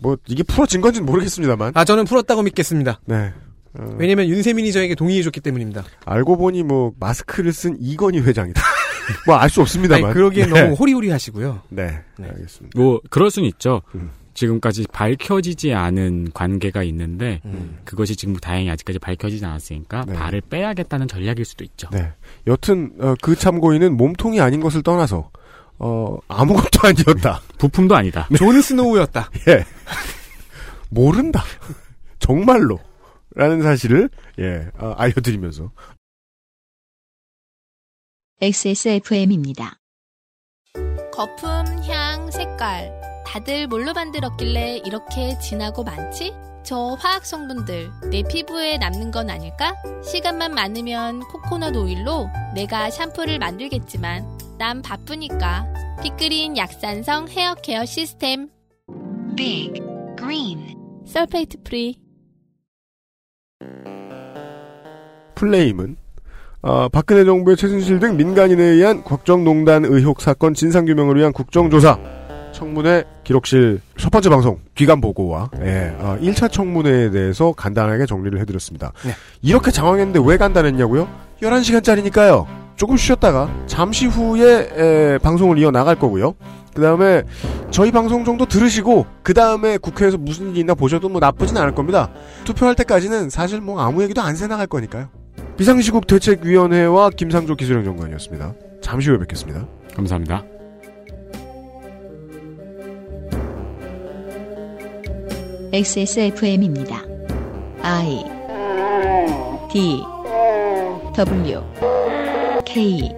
뭐 이게 풀어진 건지는 모르겠습니다만. 아 저는 풀었다고 믿겠습니다. 네. 어, 왜냐면 윤세민이 저에게 동의해줬기 때문입니다. 알고 보니 뭐 마스크를 쓴 이건희 회장이다. 뭐 알 수 없습니다만. 아니, 그러기엔 네. 너무 호리호리하시고요. 네. 알겠습니다. 뭐 그럴 수는 있죠. 음. 지금까지 밝혀지지 않은 관계가 있는데 음. 그것이 지금 다행히 아직까지 밝혀지지 않았으니까 네. 발을 빼야겠다는 전략일 수도 있죠. 네. 여튼 어, 그 참고인은 몸통이 아닌 것을 떠나서 어, 아무것도 아니었다. 부품도 아니다. 존 스노우였다. 예. 모른다. 정말로. 라는 사실을 예 어, 알려드리면서 XSFM입니다. 거품, 향, 색깔. 다들 뭘로 만들었길래 이렇게 진하고 많지? 저 화학 성분들 내 피부에 남는 건 아닐까? 시간만 많으면 코코넛 오일로 내가 샴푸를 만들겠지만 난 바쁘니까. 피크린 약산성 헤어 케어 시스템. Big Green. Sulfate free. 플레임은 어, 박근혜 정부의 최순실 등 민간인에 의한 국정농단 의혹 사건 진상규명을 위한 국정조사 청문회 기록실 첫 번째 방송 기관 보고와 예, 어, 1차 청문회에 대해서 간단하게 정리를 해드렸습니다. 네. 이렇게 장황했는데 왜 간단했냐고요? 11시간짜리니까요. 조금 쉬었다가 잠시 후에 에, 방송을 이어 나갈 거고요. 그 다음에 저희 방송 정도 들으시고 그 다음에 국회에서 무슨 일이 있나 보셔도 뭐 나쁘진 않을 겁니다. 투표할 때까지는 사실 뭐 아무 얘기도 안 새 나갈 거니까요. 비상시국 대책위원회와 김상조 기술형 장관이었습니다. 잠시 후에 뵙겠습니다. 감사합니다. XSFM입니다. I D W K